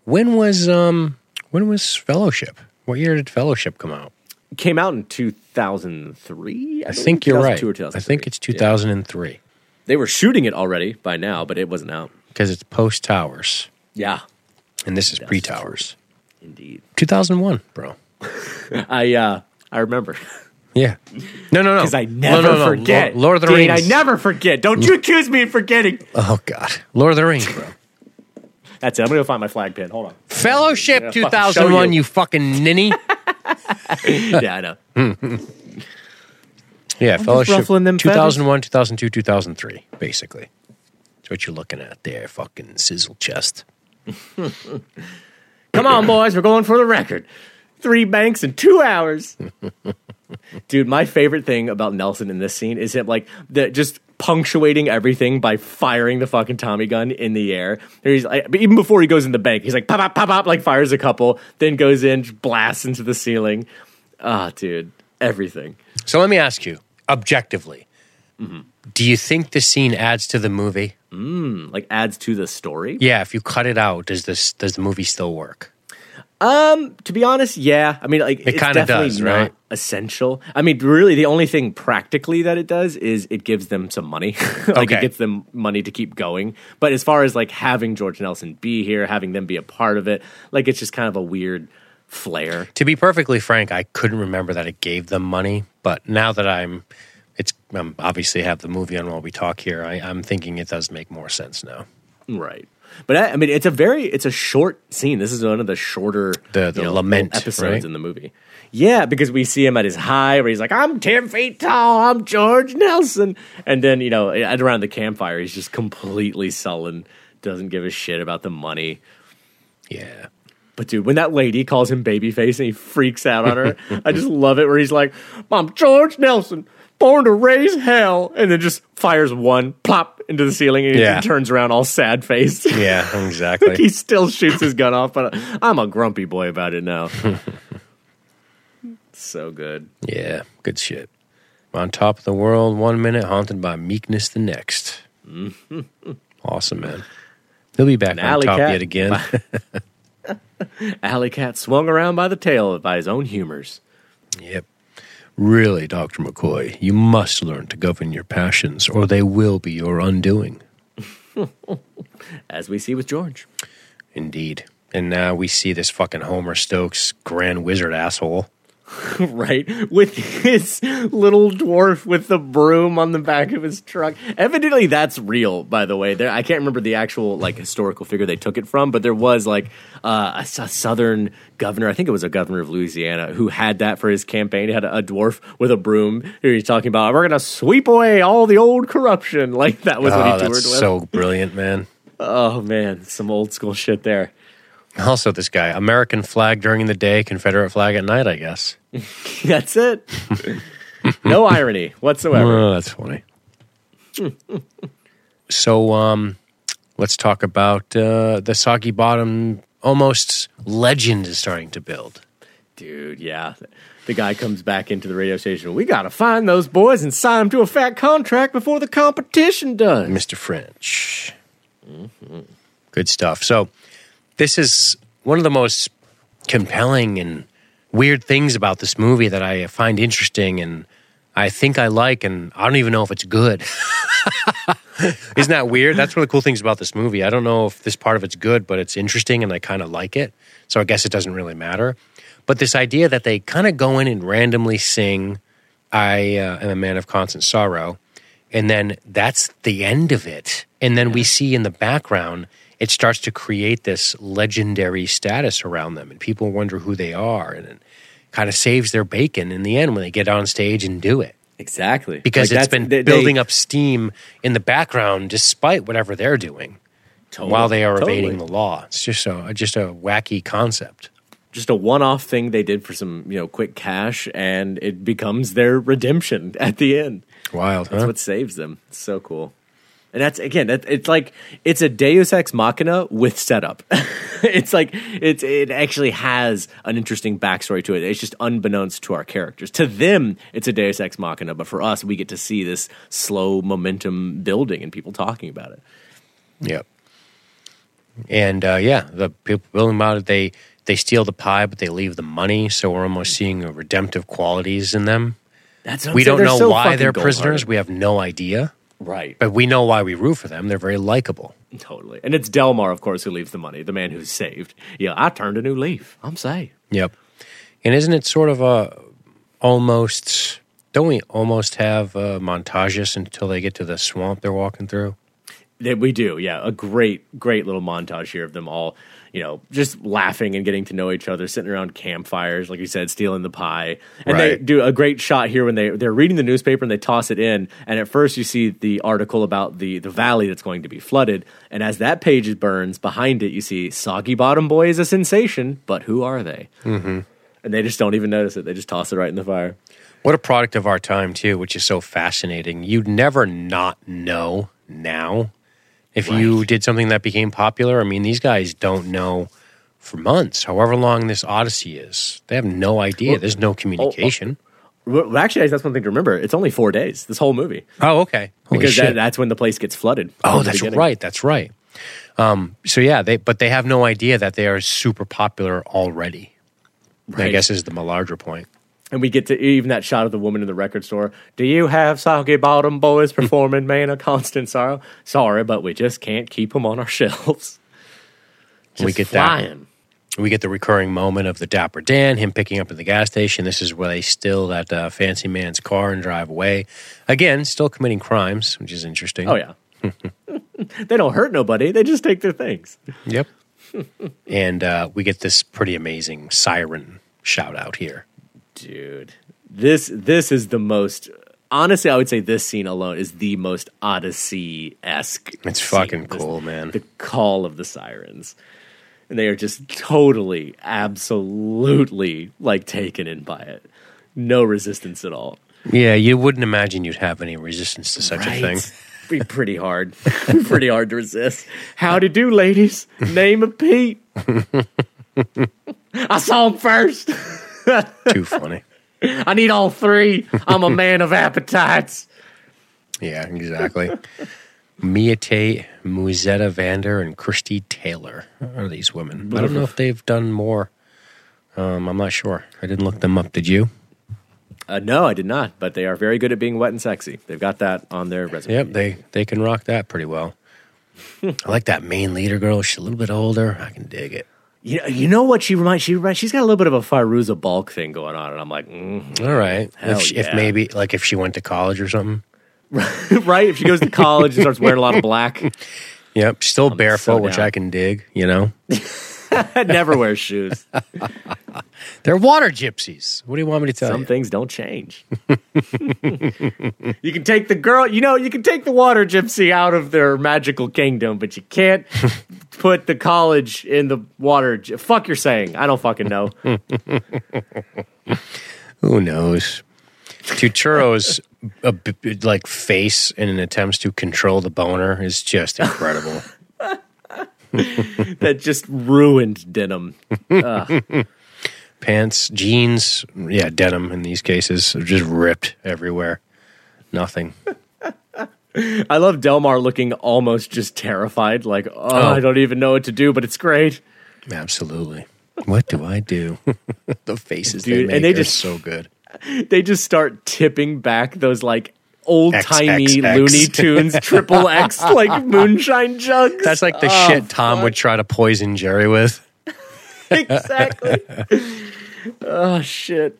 When was um? When was Fellowship? What year did Fellowship come out? Came out in two thousand three. I think you're right. I think it's Yeah. 2003 They were shooting it already by now, but it wasn't out. because it's post Towers, Yeah, and this is pre Towers. indeed. 2001, bro. I uh, I remember. Yeah. No, no, no. Because I never no, no. forget. Lord, Lord of the Dean, Rings. I never forget. Don't you accuse me of forgetting. Oh God, Lord of the Rings, bro. That's it. I'm gonna go find my flag pin. Hold on. Fellowship fucking 2001. you. You fucking ninny. yeah, I know. Yeah, Fellowship ruffling them 2001, 2002, 2003, basically. That's what you're looking at there, fucking sizzle chest. Come on, boys. We're going for the record. Three banks in two hours. Dude, my favorite thing about Nelson in this scene is him like the just punctuating everything by firing the fucking Tommy gun in the air. He's like, even before he goes in the bank, he's like pop pop pop pop, like fires a couple, then goes in, blasts into the ceiling. Ah, dude, everything. So let me ask you, objectively, Mm-hmm. do you think the scene adds to the movie? Like adds to the story. Yeah, if you cut it out, does this does the movie still work? Um, to be honest, yeah. I mean, like it kinda definitely does, not right? essential. I mean, really, the only thing practically that it does is it gives them some money. like Okay. it gets them money to keep going. But as far as like having George Nelson be here, having them be a part of it, like it's just kind of a weird flair. To be perfectly frank, I couldn't remember that it gave them money, but now that I'm, um, obviously have the movie on while we talk here. I, I'm thinking it does make more sense now. Right. But I, I mean, it's a very it's a short scene. This is one of the shorter The- the you know, lament, episodes right? in the movie. Yeah, because we see him at his high where he's like, "I'm ten feet tall. I'm George Nelson," and then you know, at around the campfire, he's just completely sullen, doesn't give a shit about the money. Yeah. But dude, when that lady calls him babyface and he freaks out on her, I just love it. Where he's like, "I'm George Nelson." Born to raise hell, and then just fires one plop into the ceiling, and he Yeah. turns around all sad faced. Yeah, exactly. he still shoots his gun off, but I'm a grumpy boy about it now. so good. yeah, good shit. On top of the world one minute, haunted by meekness the next. Mm-hmm. awesome, man. He'll be back An on top yet again. Alley Cat swung around by the tail by his own humors. Yep. Really, Dr. McCoy, you must learn to govern your passions, or they will be your undoing. As we see with George. Indeed. And now we see this fucking Homer Stokes grand wizard asshole. right? With his little dwarf with the broom on the back of his truck. Evidently, that's real, by the way. There, I can't remember the actual like historical figure they took it from, but there was like uh, a, a southern governor. I think it was a governor of Louisiana who had that for his campaign. He had a, a dwarf with a broom. Who he's talking about, we're gonna sweep away all the old corruption. Like that was what he Oh, toured that's with. so brilliant, man. oh man, some old school shit there. Also, this guy, American flag during the day, Confederate flag at night, I guess. That's it. no irony whatsoever. Oh, that's funny. so, um, let's talk about uh, the Soggy Bottom almost legend is starting to build. Dude, yeah. The guy comes back into the radio station. We got to find those boys and sign them to a fat contract before the competition does. Mr. French. Good stuff. So, this is one of the most compelling and weird things about this movie that I find interesting and I think I like, and I don't even know if it's good. Isn't that weird? That's one of the cool things about this movie. I don't know if this part of it's good, but it's interesting and I kind of like it. So I guess it doesn't really matter. But this idea that they kind of go in and randomly sing, I uh, am a man of constant sorrow, and then that's the end of it. And then we see in the background, it starts to create this legendary status around them, and people wonder who they are, and it kind of saves their bacon in the end when they get on stage and do it Exactly. because Like, it's been they- they- building up steam in the background despite whatever they're doing Totally, while they are totally. evading the law. It's just a just a wacky concept. Just a one off thing they did for some, you know, quick cash, and it becomes their redemption at the end. Wild, That's huh? what saves them. It's so cool. And that's again, that, it's like it's a Deus Ex Machina with setup. it's like it's it actually has an interesting backstory to it. It's just unbeknownst to our characters. To them, it's a Deus Ex Machina, but for us, we get to see this slow momentum building and people talking about it. Yep. And uh, yeah, the people building about it, they they steal the pie, but they leave the money. So we're almost seeing a redemptive qualities in them. That's We don't know so why they're prisoners. We have no idea, right? but we know why we root for them. They're very likable. Totally. And it's Delmar, of course, who leaves the money. The man who's saved. Yeah, I turned a new leaf. I'm saved. Yep. And isn't it sort of a almost Don't we almost have uh, montages until they get to the swamp they're walking through? That we do, yeah. A great, great little montage here of them all, you know, just laughing and getting to know each other, sitting around campfires, like you said, stealing the pie. And they do a great shot here when they they're reading the newspaper and they toss it in. And at first, you see the article about the the valley that's going to be flooded. And as that page burns, behind it, you see Soggy Bottom Boy is a sensation, but who are they? Mm-hmm. And they just don't even notice it. They just toss it right in the fire. What a product of our time, too, which is so fascinating. You'd never not know now if you did something that became popular. I mean, these guys don't know for months, however long this Odyssey is. They have no idea. There's no communication. Well, actually, that's one thing to remember. It's only four days. This whole movie. Oh, okay. Holy because that, that's when the place gets flooded. Oh, that's beginning. right. That's right. Um, so yeah, they but they have no idea that they are super popular already. I guess is the larger point. And we get to even that shot of the woman in the record store. Do you have soggy bottom boys performing Man of Constant Sorrow? Sorry, but we just can't keep them on our shelves. we get that. flying. We get the recurring moment of the Dapper Dan, him picking up at the gas station. This is where they steal that uh, fancy man's car and drive away. Again, still committing crimes, which is interesting. Oh yeah. they don't hurt nobody. They just take their things. Yep. and uh, we get this pretty amazing siren shout out here. Dude, this this is the most. Honestly, I would say this scene alone is the most Odyssey esque. It's fucking cool, man. The call of the sirens, and they are just totally, absolutely like taken in by it. No resistance at all. Yeah, you wouldn't imagine you'd have any resistance to such a thing. Be pretty hard. pretty hard to resist. Howdy do, ladies. Name of Pete. I saw him first. Too funny. I need all three. I'm a man of appetites. Yeah, exactly. Mia Tate, Musetta Vander, and Christy Taylor are these women. I don't know if they've done more. Um, I'm not sure. I didn't look them up. Did you? Uh, no, I did not, but they are very good at being wet and sexy. They've got that on their resume. Yep, they they can rock that pretty well. I like that main leader girl. She's a little bit older. I can dig it. You know, you know what she reminds? She reminds, she's got a little bit of a Fairuza Balk thing going on, and I'm like, mm. All right. If, she, if maybe like if she went to college or something. right? If she goes to college and starts wearing a lot of black, Yep, still barefoot, which. I can dig. You know, never wears shoes. they're water gypsies. What do you want me to tell Some you? Some things don't change. you can take the girl, you know, you can take the water gypsy out of their magical kingdom, but you can't put the college in the water. Fuck, you're saying? I don't fucking know. Who knows? Turturro's a like face in an attempt to control the boner is just incredible. that just ruined denim. Pants, jeans, yeah, denim in these cases are just ripped everywhere. Nothing. I love Delmar looking almost just terrified, like, oh, Oh. I don't even know what to do, but it's great. Absolutely. What do I do? the faces they Dude, make and they are just- so good. They just start tipping back those like old timey. Looney Tunes triple X like moonshine jugs. That's like the Oh, shit Tom would try to poison Jerry with. exactly. oh shit,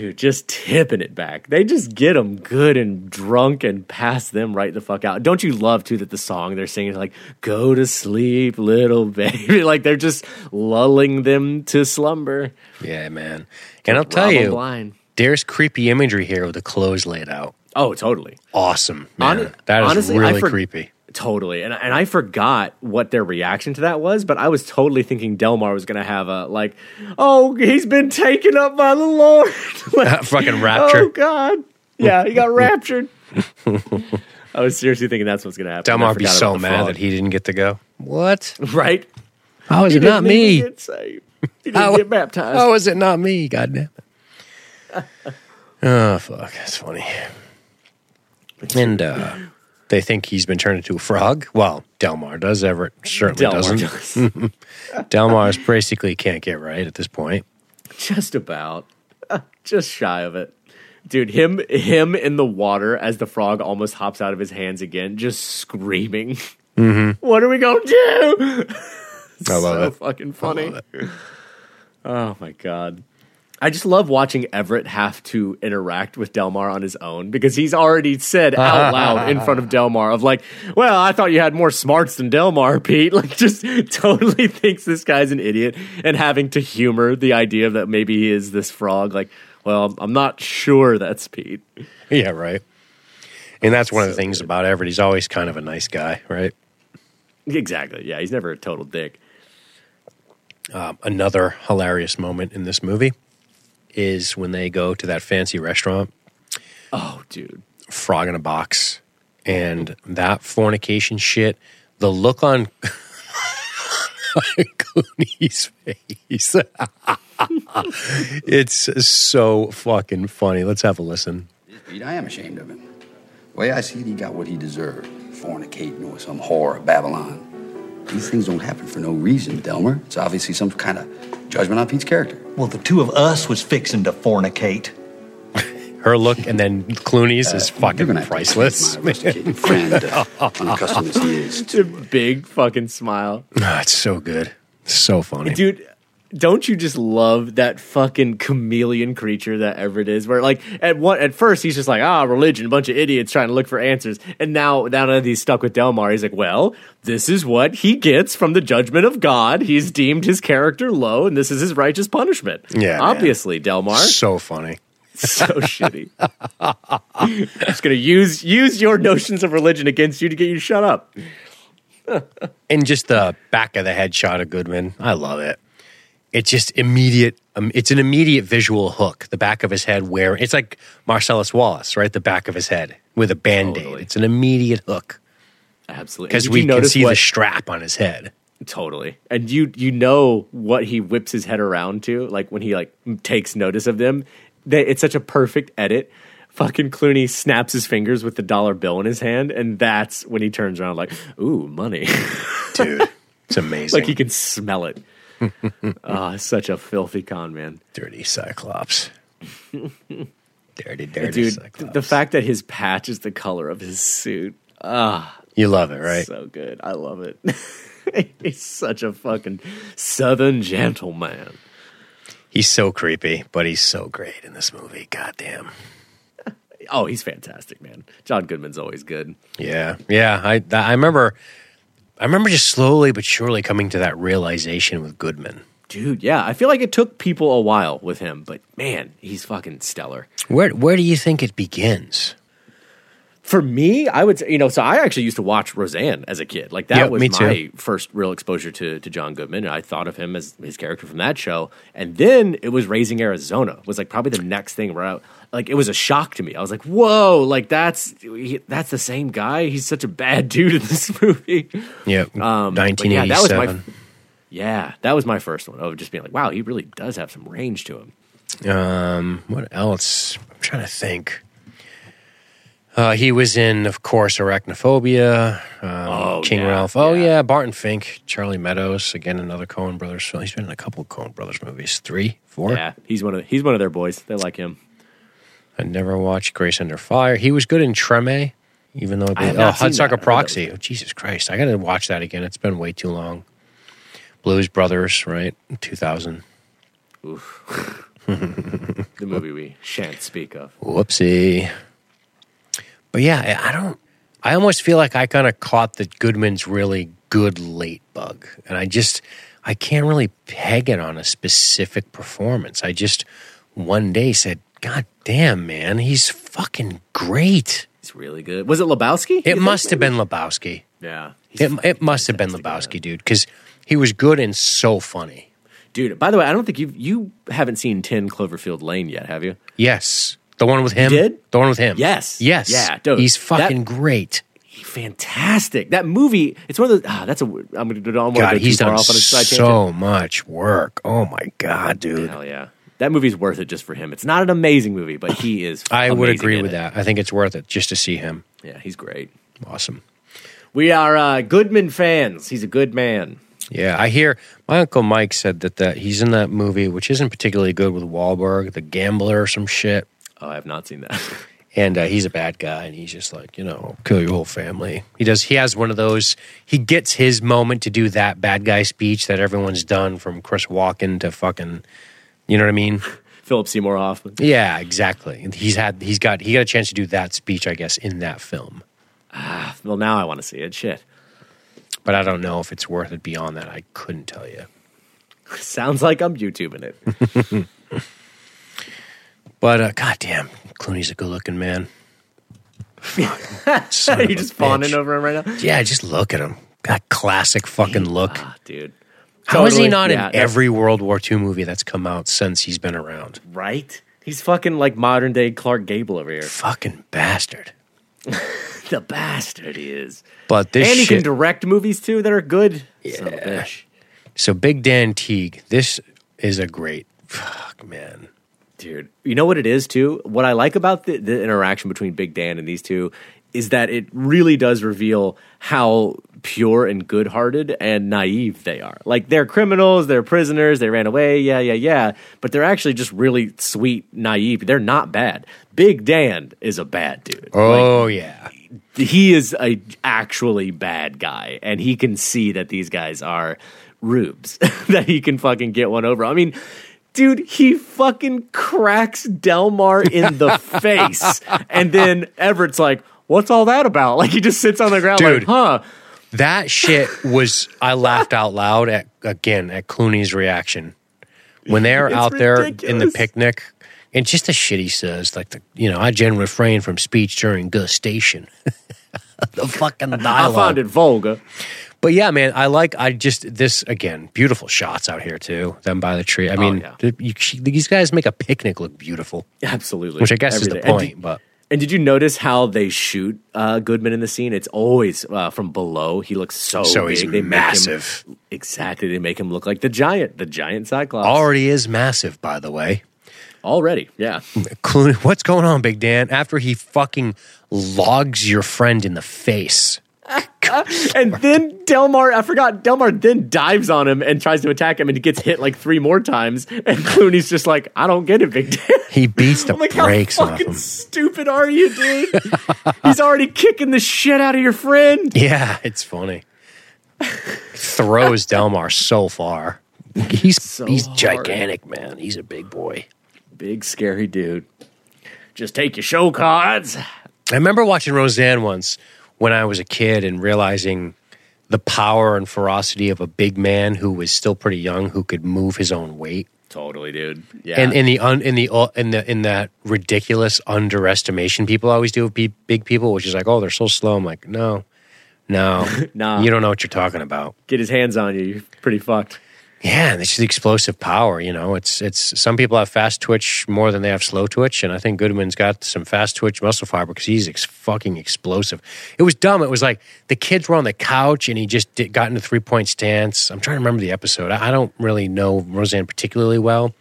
dude, just tipping it back. They just get them good and drunk and pass them right the fuck out. Don't you love too that the song they're singing is like "Go to sleep, little baby," like they're just lulling them to slumber. Yeah, man. And I'll tell you, blind. there's creepy imagery here with the clothes laid out. Oh, totally. Awesome, man. Hon- that is honestly, really for- creepy. Totally. And and I forgot what their reaction to that was, but I was totally thinking Delmar was going to have a like, "Oh, he's been taken up by the Lord." Like, Fucking rapture. Oh god. Yeah, he got raptured. I was seriously thinking that's what's going to happen. Delmar would be so mad frog. that he didn't get to go. What? right. How is He it not didn't even me? Get saved. He didn't How- get baptized. How is it not me? God damn it. oh, fuck. That's funny. And uh, they think he's been turned into a frog. Well, Delmar does. Everett certainly Delmar doesn't. does. Delmar's basically can't get right at this point. just about just shy of it dude him him in the water as the frog almost hops out of his hands again just screaming mm-hmm. what are we gonna do I love so it. fucking funny love oh my god I just love watching Everett have to interact with Delmar on his own because he's already said out loud in front of Delmar of like, "Well, I thought you had more smarts than Delmar, Pete." Like, just totally thinks this guy's an idiot and having to humor the idea that maybe he is this frog. Like, well, I'm not sure that's Pete. Yeah, right. And that's one of the things about Everett. He's always kind of a nice guy, right? Exactly. Yeah, he's never a total dick. Um, another hilarious moment in this movie is when they go to that fancy restaurant, Oh, dude. Frog in a Box, and that fornication shit. The look on Clooney's face. it's so fucking funny. Let's have a listen. Pete, I am ashamed of him. The way I see it, he got what he deserved. Fornicating with some whore of Babylon. These things don't happen for no reason, Delmar. It's obviously some kind of judgment on Pete's character. Well, the two of us was fixing to fornicate. Her look and then Clooney's is fucking gonna priceless. excuse my friend, uh, unaccustomed as he is. It's a big fucking smile. Ah, it's so good. So funny. Dude, don't you just love that fucking chameleon creature that Everett is? Where like at one at first he's just like, ah, religion, a bunch of idiots trying to look for answers. And now now that he's stuck with Delmar, he's like, Well, this is what he gets from the judgment of God. He's deemed his character low, and this is his righteous punishment. Yeah, man. Obviously, Delmar. So funny. so shitty. I'm just gonna use use your notions of religion against you to get you to shut up. And just the back of the head shot of Goodman. I love it. It's just immediate. Um, it's an immediate visual hook. The back of his head, where it's like Marcellus Wallace, right? The back of his head with a band aid. Totally. It's an immediate hook Absolutely. because we can see what- the strap on his head. Totally. And you you know what he whips his head around to, like when he like takes notice of them. They, it's such a perfect edit. Fucking Clooney snaps his fingers with the dollar bill in his hand, and that's when he turns around like, "Ooh, money!" Dude, it's amazing. like he can smell it. Ah, such a filthy con man, dirty Cyclops. dirty, dirty dude. Cyclops. The fact that his patch is the color of his suit, you love it, right? so good. I love it. He's such a fucking southern gentleman. He's so creepy, but he's so great in this movie. Goddamn. Oh, he's fantastic, man. John Goodman's always good. Yeah, yeah. I I remember. I remember just slowly but surely coming to that realization with Goodman. Dude, yeah, I feel like it took people a while with him, but man, he's fucking stellar. Where where do you think it begins? For me, I would say, you know, so I actually used to watch Roseanne as a kid. Like that Yep, was my first real exposure to to John Goodman. And I thought of him as his character from that show. And then it was Raising Arizona was like probably the next thing where I, like it was a shock to me. I was like, "Whoa, like that's he, that's the same guy. He's such a bad dude in this movie." Yep, Um, yeah, eighty that was my. Yeah, that was my first one. Of just being like, "Wow, he really does have some range to him." Um, what else? I'm trying to think. Uh, he was in, of course, Arachnophobia, um, Oh, King yeah, Ralph. Oh yeah. yeah, Barton Fink, Charlie Meadows. Again, another Coen Brothers film. He's been in a couple of Coen Brothers movies. Three, four. Yeah, he's one of he's one of their boys. They like him. I never watched Grace Under Fire. He was good in Treme, even though I have oh, Hudsucker Proxy. Oh, Jesus Christ, I got to watch that again. It's been way too long. Blues Brothers, right? Two thousand. Oof. The movie we shan't speak of. Whoopsie. But yeah, I don't. I almost feel like I kind of caught the Goodman's really good late bug, and I just I can't really peg it on a specific performance. I just one day said, "God damn, man, he's fucking great." He's really good. Was it Lebowski? It must have been Lebowski. Yeah. It, it must have been Lebowski, dude, because he was good and so funny. Dude, by the way, I don't think you you haven't seen 10 Cloverfield Lane yet, have you? Yes, the one with him. did? the one with him. Yes. yes, Yeah, dude, He's fucking that- great. Fantastic. That movie, it's one of those, ah, that's a I'm going to don't want to God, go he's done off on a side tangent. so much work. Oh my god, dude. Hell yeah. That movie's worth it just for him. It's not an amazing movie, but he is I would agree with it. that. I think it's worth it just to see him. Yeah, he's great. Awesome. We are uh, Goodman fans. He's a good man. Yeah, I hear my uncle Mike said that that he's in that movie, which isn't particularly good with Wahlberg, the gambler or some shit. Oh, I have not seen that. and uh, he's a bad guy and he's just like you know kill your whole family he does he has one of those he gets his moment to do that bad guy speech that everyone's done from chris walken to fucking you know what i mean Philip Seymour Hoffman. Yeah, exactly. And he's had he's got he got a chance to do that speech, I guess, in that film. Ah, well, now I want to see it. Shit. But I don't know if it's worth it beyond that. I couldn't tell you. Sounds like I'm YouTubing it. But uh, goddamn, Clooney's a good looking man. Son Are you just fawning over him right now? Yeah, just look at him. That classic fucking look. Ah, dude. How is he not Yeah, in every World War II movie that's come out since he's been around? Right? He's fucking like modern day Clark Gable over here. Fucking bastard. The bastard he is. But this and he shit. can direct movies too that are good. Yeah. so Big Dan Teague, this is a great. Fuck, man. Dude, you know what it is too? What I like about the, the interaction between Big Dan and these two is that it really does reveal how pure and good hearted and naive they are. Like they're criminals, they're prisoners, they ran away, yeah, yeah, yeah. But they're actually just really sweet, naive. They're not bad. Big Dan is a bad dude. Oh, yeah. he is a actually bad guy and he can see that these guys are rubes that he can fucking get one over i mean dude he fucking cracks delmar in the face and then everett's like what's all that about like he just sits on the ground Dude. like huh That shit was. I laughed out loud at again at Clooney's reaction when they're out there in the picnic, and just the shit he says, like the you know, I generally refrain from speech during gustation. the fucking dialogue. i found it vulgar But yeah, man, I like. I just this again, beautiful shots out here too. Them by the tree. I mean, Oh, yeah. th- you, she- these guys make a picnic look beautiful, absolutely which I guess is the Everything. And point. did- but And did you notice how they shoot uh, Goodman in the scene? It's always uh, from below. He looks so So big. he's they make him- massive. exactly. They make him look like the giant, the giant Cyclops. already is massive, by the way. Already, yeah. What's going on, Big Dan? After he fucking logs your friend in the face. And then Delmar, I forgot, Delmar then dives on him and tries to attack him and he gets hit like three more times. And Clooney's just like, I don't get it, Big Dan. He beats the like, brakes off him. stupid are you, dude? He's already kicking the shit out of your friend. Yeah, it's funny. Throws Delmar so far. He's he's hard. gigantic, man. He's a big boy. Big scary dude. Just take your show cards. I remember watching Roseanne once when I was a kid and realizing the power and ferocity of a big man who was still pretty young who could move his own weight. Totally, dude. Yeah. And in the un, in the uh, in the in that ridiculous underestimation people always do of pe- big people, which is like, oh, they're so slow. I'm like, no, no, Nah. you don't know what you're talking about. get his hands on you. You're pretty fucked. Yeah, it's just explosive power. You know, it's it's some people have fast twitch more than they have slow twitch, and I think Goodman's got some fast twitch muscle fiber because he's ex- fucking explosive. It was dumb. It was like the kids were on the couch and he just did, got in a three point stance. I'm trying to remember the episode. I, I don't really know Roseanne particularly well,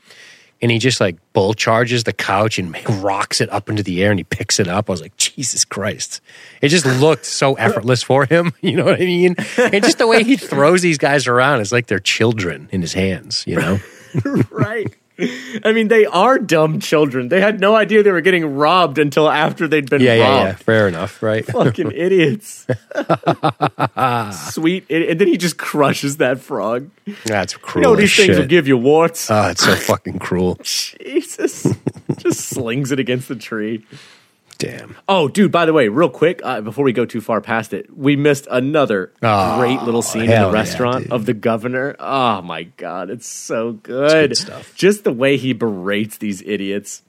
and he just like bull charges the couch and rocks it up into the air and he picks it up. I was like, Jesus Christ! It just looked so effortless for him. You know what I mean? And just the way he throws these guys around is like they're children in his hands. You know? right. I mean, they are dumb children. They had no idea they were getting robbed until after they'd been Yeah, yeah, robbed. yeah. Fair enough, right? Fucking idiots. Sweet. And then he just crushes that frog. That's You cruel. know, as these things will give you warts. Oh, it's so fucking cruel. Jesus. just slings it against the tree. Damn. Oh, dude, by the way, real quick, uh, before we go too far past it, we missed another Oh, great little scene in the restaurant dude. of the governor. Oh, my God. It's so good. good stuff. Just the way he berates these idiots.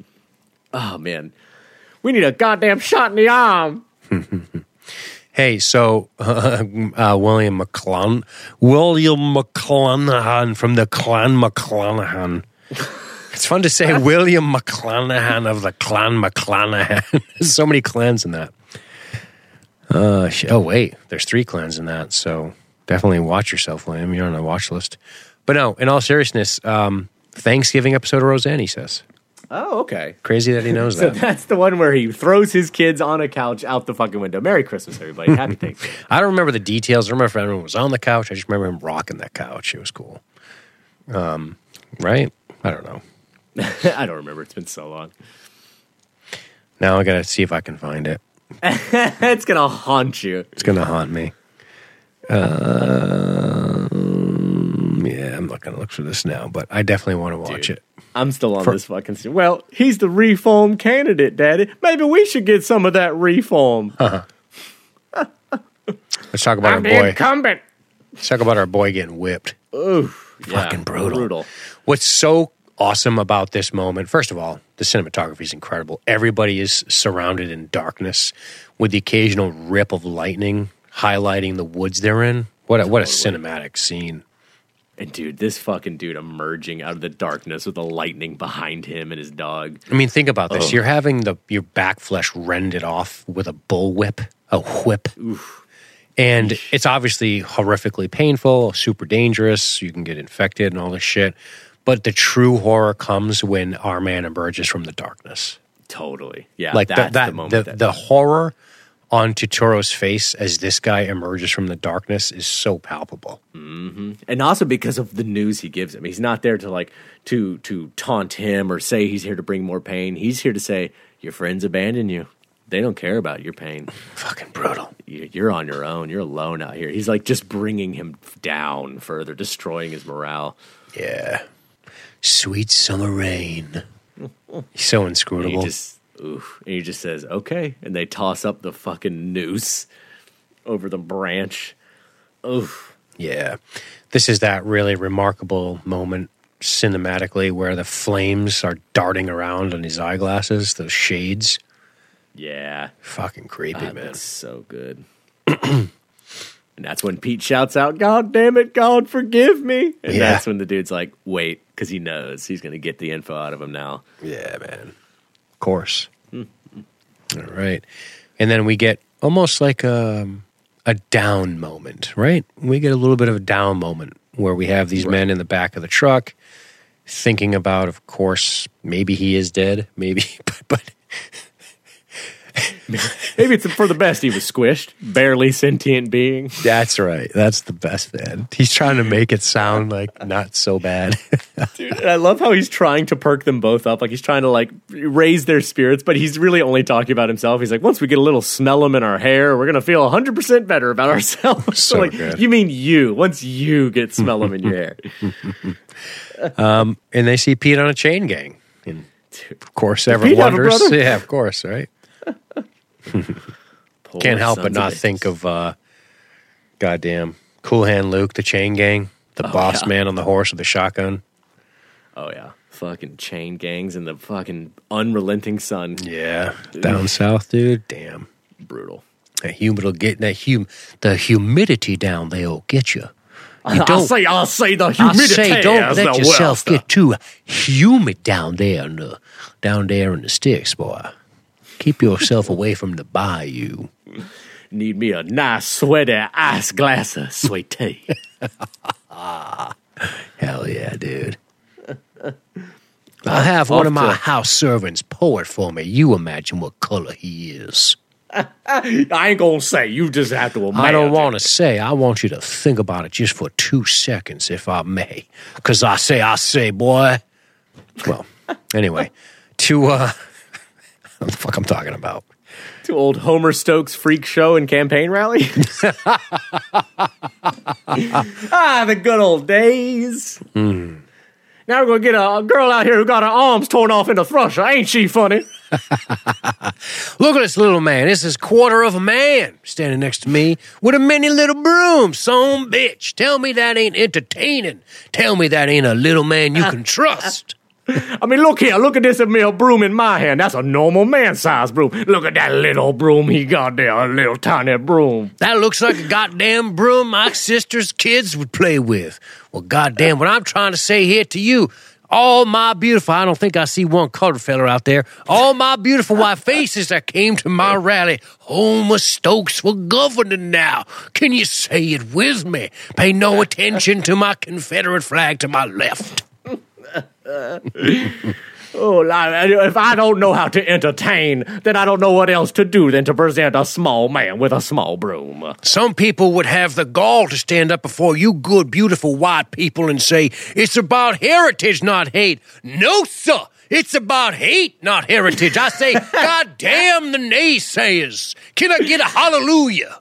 Oh, man. We need a goddamn shot in the arm. Hey, so uh, uh, William McClun, William McClanahan from the Clan McClanahan. It's fun to say William McClanahan of the Clan McClanahan. There's so many clans in that. Uh, sh- oh wait, there's three clans in that, so definitely watch yourself, William. You're on a watch list. But no, in all seriousness, um, Thanksgiving episode of Roseanne, he says. Oh, okay. Crazy that he knows So that. that's the one where he throws his kids on a couch out the fucking window. Merry Christmas, everybody. Happy Thanksgiving. I don't remember the details. I remember if everyone was on the couch. I just remember him rocking that couch. It was cool. Um, right? I don't know. I don't remember. It's been so long. Now I gotta see if I can find it. it's going to haunt you. It's gonna haunt me. Um, yeah, I'm not gonna look for this now, but I definitely want to watch Dude. it. I'm still on this fucking. scene. Well, he's the reform candidate, Daddy. Maybe we should get some of that reform. Let's talk about I'm our boy. incumbent. Let's talk about our boy getting whipped. Oof, Fucking yeah, brutal. Brutal. What's so awesome about this moment? First of all, the cinematography is incredible. Everybody is surrounded in darkness with the occasional rip of lightning highlighting the woods they're in. What a, what a cinematic scene. And dude, this fucking dude emerging out of the darkness with the lightning behind him and his dog. I mean, think about this. Oh. You're having the your back flesh rended off with a bull whip, a whip. And it's obviously horrifically painful, super dangerous. You can get infected and all this shit. But the true horror comes when our man emerges from the darkness. Totally. Yeah. like the, that's that the moment. the, that, the horror on Turturro's face as this guy emerges from the darkness is so palpable. Mm-hmm. and also because of the news he gives him. He's not there to like to to taunt him or say he's here to bring more pain. He's here to say your friends abandon you. They don't care about your pain. Fucking brutal. You're on your own. You're alone out here. He's like just bringing him down further, destroying his morale. Yeah. Sweet summer rain. He's so And he inscrutable. just oof, and he just says okay, and they toss up the fucking noose over the branch. Oof. Yeah. This is that really remarkable moment cinematically where the flames are darting around on his eyeglasses, those shades. Yeah. Fucking creepy, That man. looks so good. and that's when Pete shouts out, God damn it, God, forgive me. And Yeah. that's when the dude's like, wait, because he knows he's going to get the info out of him now. Yeah, man. Of course. Hmm. All right. And then we get almost like a, a down moment, right? We get a little bit of a down moment where we have these men in the back of the truck thinking about, of course, maybe he is dead, maybe, but, but Maybe it's for the best he was squished, barely sentient being. that's right. That's the best, man. He's trying to make it sound like not so bad. Dude, I love how he's trying to perk them both up. Like he's trying to like raise their spirits, but he's really only talking about himself. He's like, once we get a little smell him in our hair, we're gonna feel hundred percent better about ourselves. So like, good. you mean you? Once you get smell him in your hair, um, and they see Pete on a chain gang. And of course, everyone Pete have a wonders. Yeah, of course, right? Can't help but not think of uh goddamn Cool Hand Luke, the chain gang, the boss Oh, yeah. man on the horse with the shotgun. Oh yeah, fucking chain gangs and the fucking unrelenting sun. Yeah. Down south, dude. Damn. Brutal. That humid will get that hum the humidity down there will get you. You I'll don't say, I'll say the I humidity. say don't let yourself worst. get too humid down there in the down there in the sticks, boy. Keep yourself away from the bayou. Need me a nice sweaty ice glass of sweet tea. Hell yeah, dude. I'll have one of my house servants pour it for me. You imagine what color he is. I ain't gonna say. You just have to imagine. I don't want to say. I want you to think about it just for two seconds, if I may. Because I say, I say, boy. Well, anyway, to uh, what the fuck I'm talking about? to old Homer Stokes freak show and campaign rally. ah, the good old days. Hmm. Now we're gonna get a, a girl out here who got her arms torn off in a thrusher. Ain't she funny? Look at this little man. This is quarter of a man standing next to me with a mini little broom. Some bitch. Tell me that ain't entertaining. Tell me that ain't a little man you can trust. I mean, look here. Look at this mere broom in my hand. That's a normal man-sized broom. Look at that little broom he got there. A little tiny broom. That looks like a goddamn broom my sister's kids would play with. Well, goddamn, what I'm trying to say here to you, all my beautiful, I don't think I see one colored feller out there, all my beautiful white faces that came to my rally, Homer Stokes for governor now. Can you say it with me? Pay no attention to my Confederate flag to my left. Oh, if I don't know how to entertain, then I don't know what else to do than to present a small man with a small broom. Some people would have the gall to stand up before you good, beautiful white people and say, it's about heritage, not hate. No, sir. It's about hate, not heritage. I say, God damn the naysayers. Can I get a hallelujah?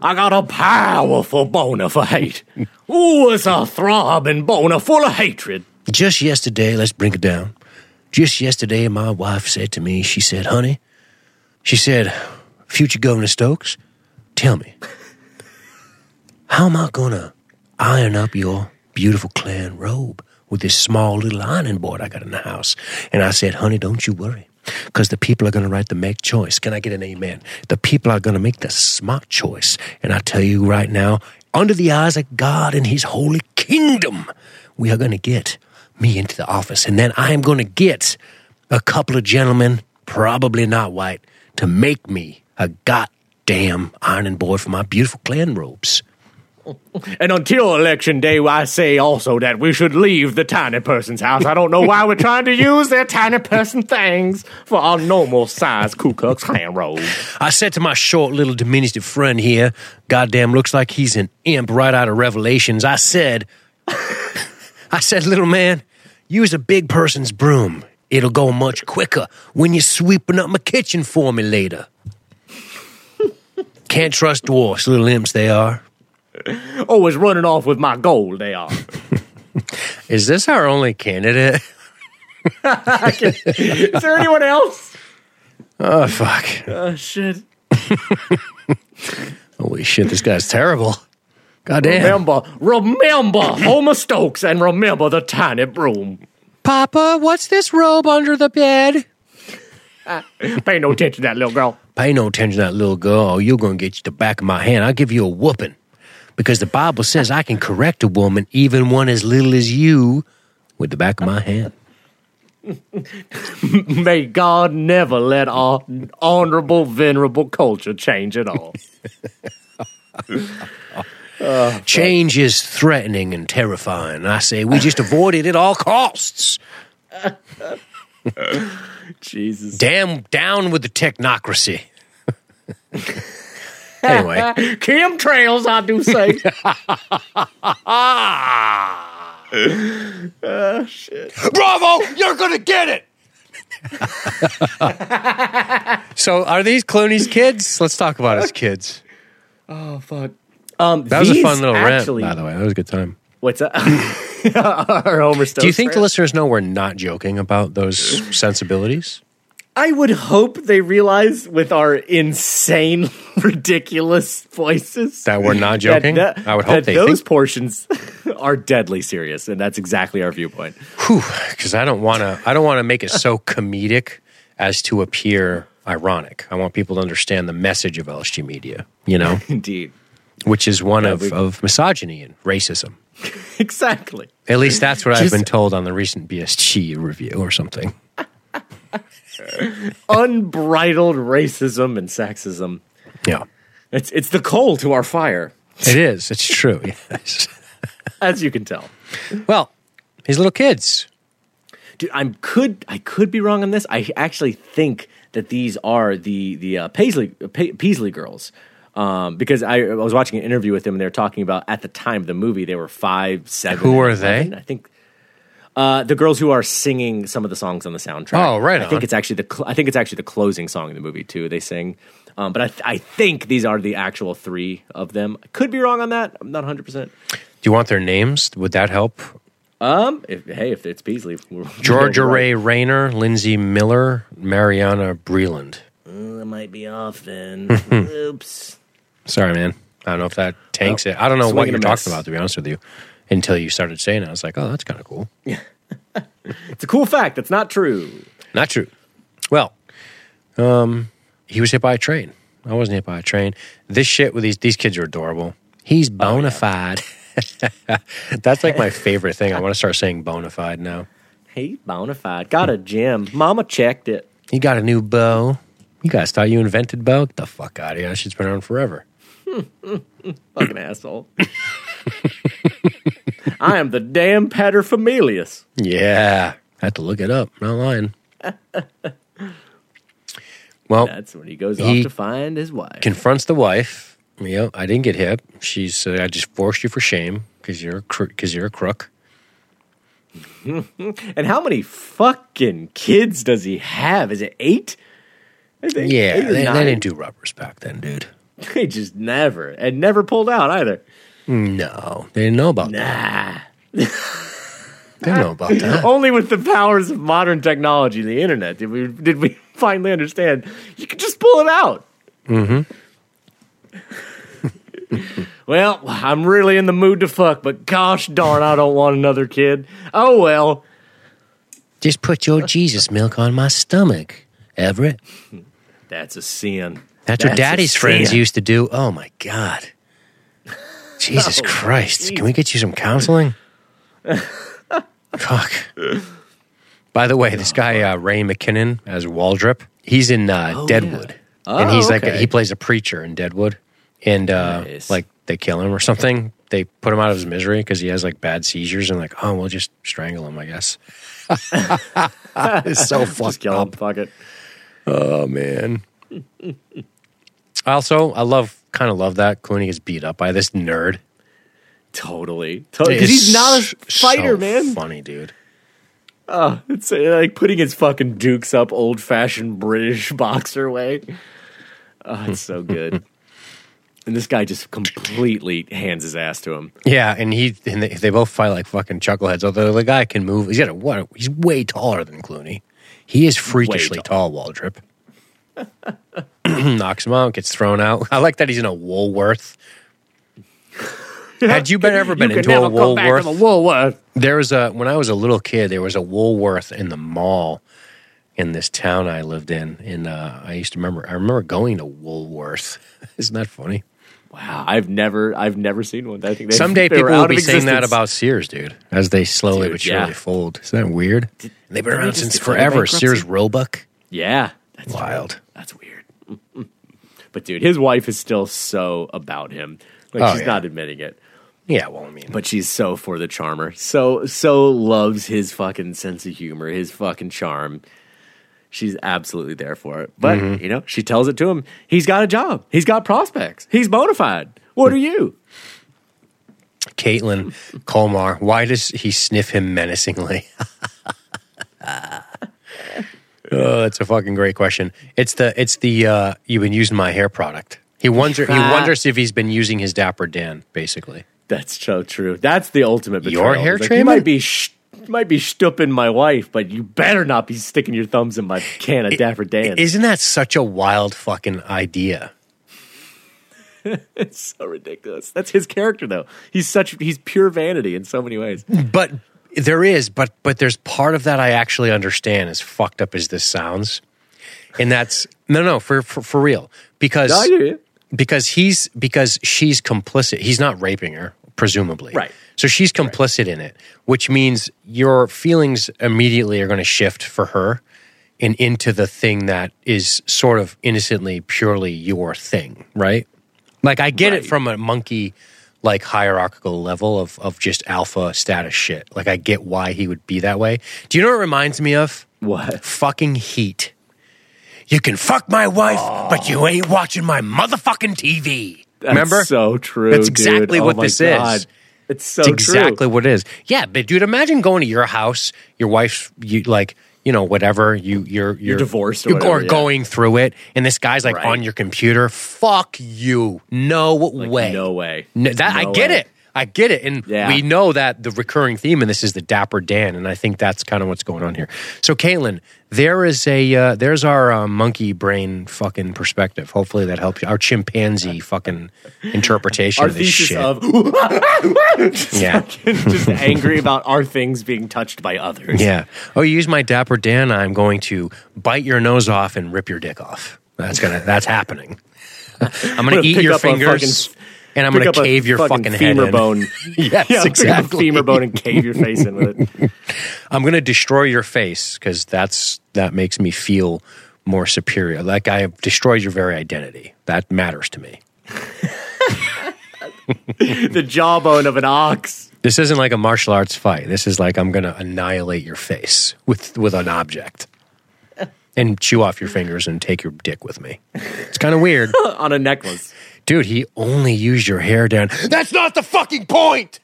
I got a powerful boner for hate. Ooh, it's a throbbing boner full of hatred. Just yesterday, let's bring it down. Just yesterday, my wife said to me, she said, honey, she said, future Governor Stokes, tell me, how am I going to iron up your beautiful clan robe with this small little ironing board I got in the house? And I said, honey, don't you worry, because the people are going to write the make choice. Can I get an amen? The people are going to make the smart choice. And I tell you right now, under the eyes of God and his holy kingdom, we are going to get me into the office. And then I am going to get a couple of gentlemen, probably not white, to make me a goddamn ironing board for my beautiful clan robes. And until election day, I say also that we should leave the tiny person's house. I don't know why we're trying to use their tiny person things for our normal size Ku Klux Klan robe. I said to my short little diminutive friend here, goddamn looks like he's an imp right out of Revelations. I said, I said, little man, use a big person's broom. It'll go much quicker when you're sweeping up my kitchen for me later. Can't trust dwarfs, little imps they are. Always running off with my gold, they are. Is this our only candidate? Is there anyone else? Oh, fuck. Oh, shit. Holy shit, this guy's terrible. Goddamn. Remember, remember Homer Stokes and remember the tiny broom. Papa, what's this robe under the bed? Pay no attention to that little girl. Pay no attention to that little girl, or you're going to get the back of my hand. I'll give you a whooping. Because the Bible says I can correct a woman, even one as little as you, with the back of my hand. May God never let our honorable, venerable culture change at all. Change is threatening and terrifying. I say we just avoid it at all costs. Jesus. Damn down with the technocracy. anyway, Chemtrails, I do say. Ah, shit, bravo, you're going to get it. so, are these Clooney's kids? Let's talk about his kids. oh, fuck. Um, That was a fun little actually, rant, by the way. That was a good time. What's up? Our Homer Stokes Do you think the listeners know we're not joking about those sensibilities? I would hope they realize with our insane, ridiculous voices That we're not joking? that- I would hope that those think. portions are deadly serious, and that's exactly our viewpoint. Because I don't want to. I don't want to make it so comedic as to appear ironic. I want people to understand the message of LSG Media. You know, Indeed, which is one of, we- of misogyny and racism. exactly. At least that's what I've been told on the recent BSG review or something. Unbridled racism and sexism. Yeah, It's it's the coal to our fire, it is. It's true. Yes. as you can tell. Well, his little kids. Dude, I'm could I could be wrong on this. I actually think that these are the the uh, Paisley pa- Peasall girls. Um, because I, I was watching an interview with them and they were talking about at the time of the movie they were five seven. Who are 11. they? I think uh, the girls who are singing some of the songs on the soundtrack. Oh, right I on. think it's actually the cl- I think it's actually the closing song in the movie too. They sing, um, but I th- I think these are the actual three of them. I could be wrong on that. I'm not 100. percent Do you want their names? Would that help? Um, if, hey, if it's Peasall, we're- Georgia. Rae Rainer, Lindsay Miller, Marianna Breland. Uh, that might be off then. Oops. Sorry, man. I don't know if that tanks it. I don't know what you're talking about, to be honest with you, until you started saying it. I was like, oh, that's kind of cool. Yeah. It's a cool fact. That's not true. Not true. Well, um, he was hit by a train. I wasn't hit by a train. This shit with these these kids are adorable. He's bona fide. That's like my favorite thing. I want to start saying bona fide now. Hey, bona fide. Got a gem. Mama checked it. He got a new bow. You guys thought you invented bow? Get the fuck out of here. That shit's been around forever. Fucking asshole. I am the damn paterfamilias. Yeah. I had to look it up. Not lying. well, That's when he goes He off to find his wife. confronts the wife. You know, I didn't get hit. She said, "I just forced you for shame because you're because you're a crook." and how many fucking kids does he have? Is it eight? I think Yeah, eight they, they didn't do rubbers back then, dude. They just never and never pulled out either. No, they didn't know about that. Nah. Didn't know about that. Only with the powers of modern technology, the internet, did we did we finally understand you could just pull it out. Mm-hmm. well, I'm really in the mood to fuck, but gosh darn, I don't want another kid. Oh well. Just put your Jesus milk on my stomach, Everett. That's a sin. That's, what That's daddy's friends used to do. Oh my God. Jesus Christ. Can we get you some counseling? Fuck. By the way, this guy, uh, Ray McKinnon, as Waldrip, he's in uh, Deadwood. and he's Oh, like, a, he plays a preacher in Deadwood. And uh, Nice. like, they kill him or something. They put him out of his misery because he has like bad seizures and like, oh, we'll just strangle him, I guess. it's so Just fucked kill him. up. Fuck it. Oh man. Also, I love kind of love that Clooney gets beat up by this nerd. Totally. Totally. Because he's not a fighter, so man. Funny dude. Oh, it's uh, like putting his fucking dukes up old fashioned British boxer way. Oh, it's so good. and this guy just completely hands his ass to him. Yeah, and he and they, they both fight like fucking chuckleheads. Although the guy can move, he's got a what? He's way taller than Clooney. He is freakishly tall, Waldrip. Knocks him out, gets thrown out. I like that he's in a Woolworth. Had you been ever been you into a never come back Woolworth? to the Woolworth. There was a when I was a little kid. There was a Woolworth in the mall in this town I lived in. And uh, I used to remember. I remember going to Woolworth. Isn't that funny? Wow, I've never, I've never seen one. I think they, Someday they people were will out be of saying that about Sears, dude, as they slowly Dude, but surely yeah. fold. Isn't that weird? They've been around since forever. Sears Roebuck. Yeah, that's Wild. That's weird. But dude, his wife is still so about him. Like Oh, she's yeah. not admitting it, Yeah, well, I mean, but she's so for the charmer. So so loves his fucking sense of humor, his fucking charm. She's absolutely there for it. But Mm-hmm. you know, she tells it to him. He's got a job. He's got prospects. He's bona fide. What are you? Caitlin Colmar. Why does he sniff him menacingly? oh, that's a fucking great question. It's the it's the uh, you've been using my hair product. He wonders he wonders if he's been using his Dapper Dan, basically. That's so true. That's the ultimate betrayal. Your hair like, You might be sh- might be stooping my wife, but you better not be sticking your thumbs in my can of Dapper Dan. Isn't that such a wild fucking idea? It's so ridiculous. That's his character, though. He's such he's pure vanity in so many ways. But there is, but but there's part of that I actually understand. As fucked up as this sounds, and that's no, no, for for, for real. Because you. because he's because she's complicit. He's not raping her, presumably. Right. So she's complicit in it, which means your feelings immediately are going to shift for her and into the thing that is sort of innocently, purely your thing, right? Like I get it from a monkey like hierarchical level of of just alpha status shit. Like I get why he would be that way. Do you know what it reminds me of? What? Fucking heat. You can fuck my wife, but you ain't watching my motherfucking TV. That's Remember? so true. That's dude. exactly Oh what my this God. is. It's so It's exactly true. what it is. Yeah, but dude, imagine going to your house, your wife's you like, you know, whatever, you you're you're, divorced or you're whatever, yeah. going through it, and this guy's like Right. on your computer. Fuck you. No Like, way. No way. No, that I get way. it. I get it. And Yeah. we know that the recurring theme in this is the Dapper Dan, and I think that's kind of what's going on here. So, Caitlin, there is a uh, there's our uh, monkey brain fucking perspective. Hopefully that helps you. Our chimpanzee fucking interpretation Our of this shit. of yeah. just angry about our things being touched by others. Yeah. Oh, you use my Dapper Dan. I'm going to bite your nose off and rip your dick off. That's gonna. That's happening. I'm gonna, gonna eat your fingers, and I'm gonna cave your fucking, head femur in. bone. yes, Yeah, pick up a exactly. femur bone and cave your face in with it. I'm gonna destroy your face because that's that makes me feel more superior. Like I have destroyed your very identity. That matters to me. the jawbone of an ox. This isn't like a martial arts fight. This is like I'm gonna annihilate your face with with an object. And chew off your fingers and take your dick with me. It's kind of weird. on a necklace. Dude, he only used your hair down. That's not the fucking point.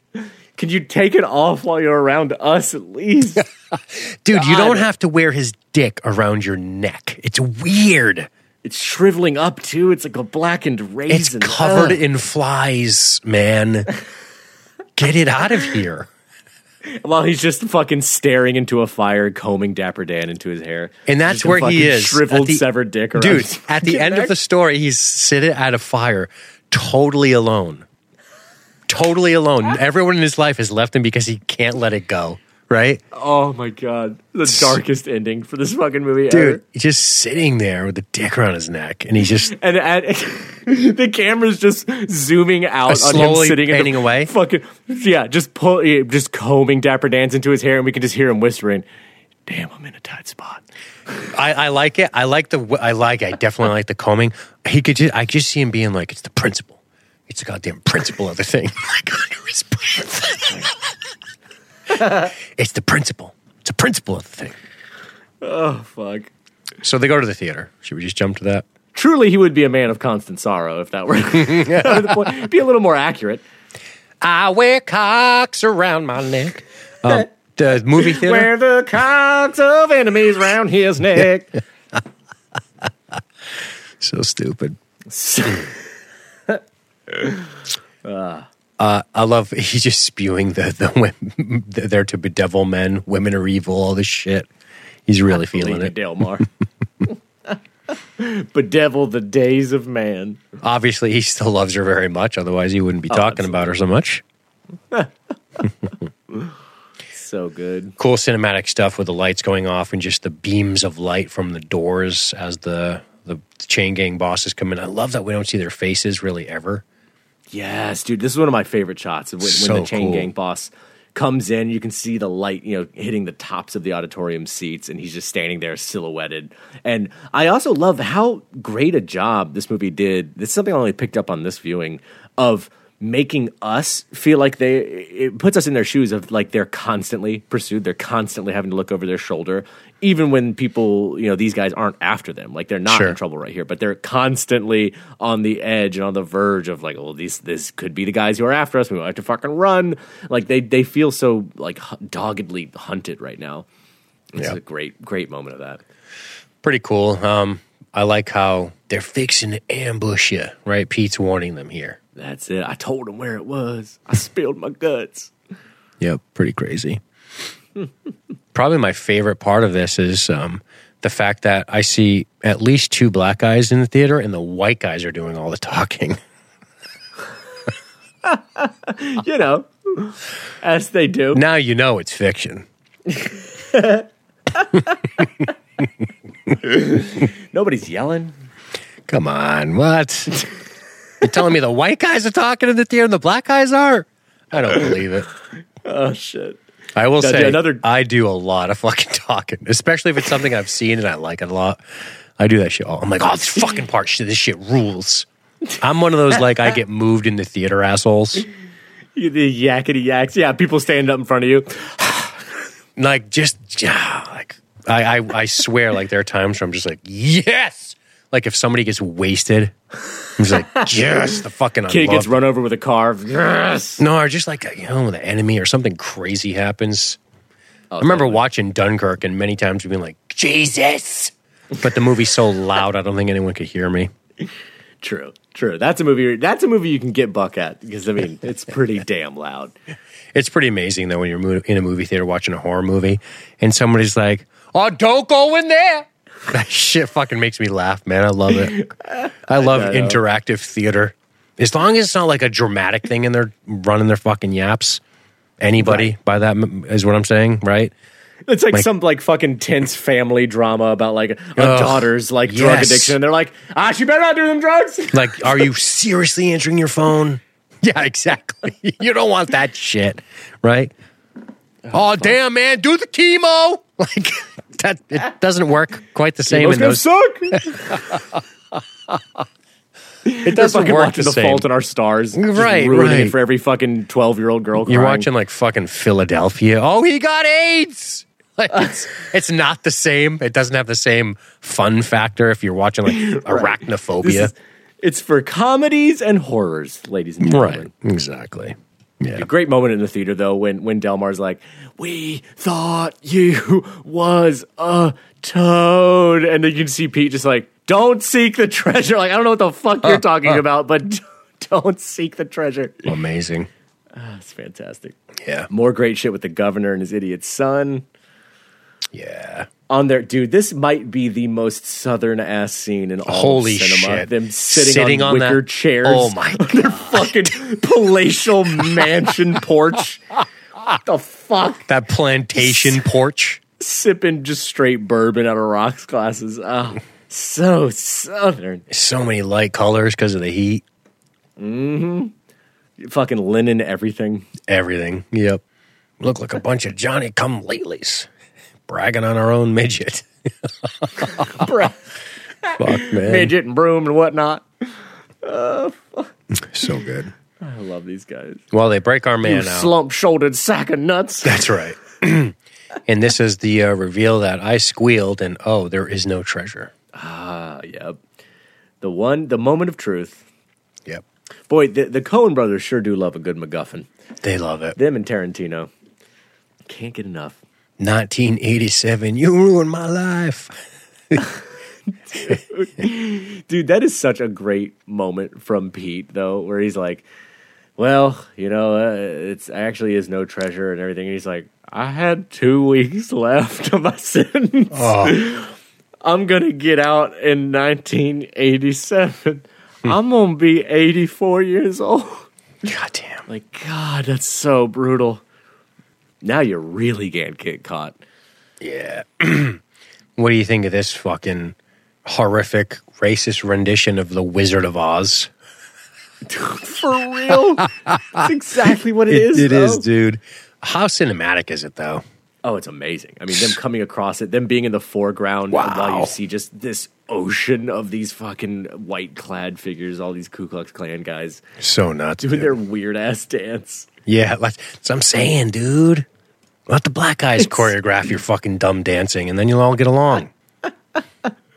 Could you take it off while you're around us at least? Dude, you don't have to wear his dick around your neck. It's weird. it's shriveling up too. It's like a blackened raisin. It's covered Ugh. in flies, man. Get it out of here. While he's just fucking staring into a fire, combing Dapper Dan into his hair, And that's Just where he is. shriveled, the- severed dick. Around Dude, at the end neck. of the story, he's sitting at a fire, totally alone. Totally alone. Everyone in his life has left him because he can't let it go. Right? oh my god, the darkest ending for this fucking movie, ever. Dude, he's just sitting there with the dick around his neck, and he's just And at, the camera's just zooming out on slowly him sitting in panning the away? Fucking yeah, just pull, just combing Dapper Dan's into his hair, and we can just hear him whispering, "Damn, I'm in a tight spot." I, I like it. I like the. I like. I definitely like the combing. He could. Just, I just see him being like, "It's the principle. It's the goddamn principle of the thing." like under his breath. it's the principle. It's a principle of the thing. Oh fuck. So they go to the theater. Should we just jump to that? Truly, he would be a man of constant sorrow if that were the point. Be a little more accurate. I wear cocks around my neck. Um, the movie theater. Where the cocks of enemies round his neck. so stupid. Uh, Uh, I love he's just spewing the the women they're to bedevil men, women are evil, all this shit. He's really feeling it. Delmar. Bedevil the days of man. Obviously, he still loves her very much. Otherwise, he wouldn't be oh, talking about her so much. So good. Cool cinematic stuff with the lights going off and just the beams of light from the doors as the the chain gang bosses come in. I love that we don't see their faces really ever. Yes, dude. This is one of my favorite shots. When, when the chain cool. gang boss comes in, you can see the light, you know, hitting the tops of the auditorium seats, and he's just standing there silhouetted. And I also love how great a job this movie did. This is something I only picked up on this viewing of making us feel like they it puts us in their shoes of like they're constantly pursued they're constantly having to look over their shoulder even when people you know these guys aren't after them like they're not Sure. in trouble right here but they're constantly on the edge and on the verge of like well these this could be the guys who are after us we might have to fucking run like they they feel so like doggedly hunted right now it's Yeah. a great great moment of that Pretty cool. Um, I like how they're fixing to ambush you, right? Pete's warning them here. That's it i told him where it was i spilled my guts Yep, pretty crazy. Probably my favorite part of this is um, the fact that I see at least two black guys in the theater, and the white guys are doing all the talking. you know as they do now you know it's fiction. nobody's yelling Come on, what? You're telling me the white guys are talking in the theater and the black guys are? I don't believe it. oh shit I will Now, say another- I do a lot of fucking talking, especially if it's something I've seen and I like it a lot. I do that shit. all I'm like, oh, this fucking part, shit, this shit rules. I'm one of those like I get moved in the theater assholes. You- the yakety yaks yeah people stand up in front of you Like just yeah, like I, I I swear like there are times where I'm just like yes. Like if somebody gets wasted, I'm like yes, the fucking kid gets run over with a car yes No, or just like you know, the enemy or something crazy happens. Oh, I remember watching Dunkirk and many times being like, Jesus. But the movie's so loud, I don't think anyone could hear me. True, true. That's a movie. That's a movie you can get buck at because I mean it's pretty damn loud. It's pretty amazing though when you're in a movie theater watching a horror movie and somebody's like, "Oh, don't go in there." That shit fucking makes me laugh, man. I love it. I love I interactive theater. As long as it's not like a dramatic thing and they're running their fucking yaps. Anybody by that is what I'm saying, right? It's like, Like- some like fucking tense family drama about like a Ugh, daughter's like drug addiction. And they're like, ah, she better not do them drugs. Like, are you seriously answering your phone? Yeah, exactly. You don't want that shit, right? Oh, damn, man, do the chemo. Like that, it doesn't work quite the same in gonna suck. It doesn't fucking work watching the the, same. Fault in Our Stars, just Right, ruining right. it for every fucking twelve year old girl. You're crying. watching like fucking Philadelphia. Oh, he got AIDS. Like it's, it's not the same. It doesn't have the same fun factor if you're watching like This arachnophobia. is- it's for comedies and horrors, ladies and gentlemen. Right. Exactly. Yeah. A great moment in the theater though when when Delmar's like, "We thought you was a toad," and then you can see Pete just like, "Don't seek the treasure." Like I don't know what the fuck you're talking about, but don't seek the treasure. Amazing. Ah, That's fantastic. Yeah. More great shit with the governor and his idiot son. Yeah. On there, dude, this might be the most southern ass scene in all Holy of cinema. shit. Them sitting, Sitting on, on wicker that- chairs. Oh my their fucking palatial mansion porch. the fuck? That plantation porch. Sipping just straight bourbon out of rocks glasses. Oh, so southern. So many light colors because of the heat. Mm hmm. Fucking linen, everything. Everything. Yep. Look like a bunch of Johnny come latelys bragging on our own midget. Fuck, man. Midget and broom and whatnot. So good. I love these guys. Well, they break our You man out. slump shouldered sack of nuts. That's right. and this is the uh, reveal that I squealed, and oh, there is no treasure. Ah, yep. The one, the moment of truth. Yep. Boy, the, the Coen brothers sure do love a good MacGuffin. They love it. Them and Tarantino. Can't get enough. 1987, you ruined my life. Dude, that is such a great moment from Pete, though, where he's like, well, you know, uh, it's actually is no treasure and everything. And he's like, I had two weeks left of my sentence. Oh, I'm going to get out in 1987. I'm going to be 84 years old. God damn. Like, God, that's so brutal. Now you really can't get caught. Yeah. what do you think of this fucking horrific racist rendition of The Wizard of Oz? For real? that's exactly what it is. It is, though. dude. How cinematic is it, though? Oh, it's amazing. I mean, them coming across it, them being in the foreground while you see just this ocean of these fucking white clad figures, all these Ku Klux Klan guys So nuts. doing dude. their weird ass dance. Yeah, like, that's what I'm saying, dude. Let the black guys choreograph your fucking dumb dancing, and then you'll all get along.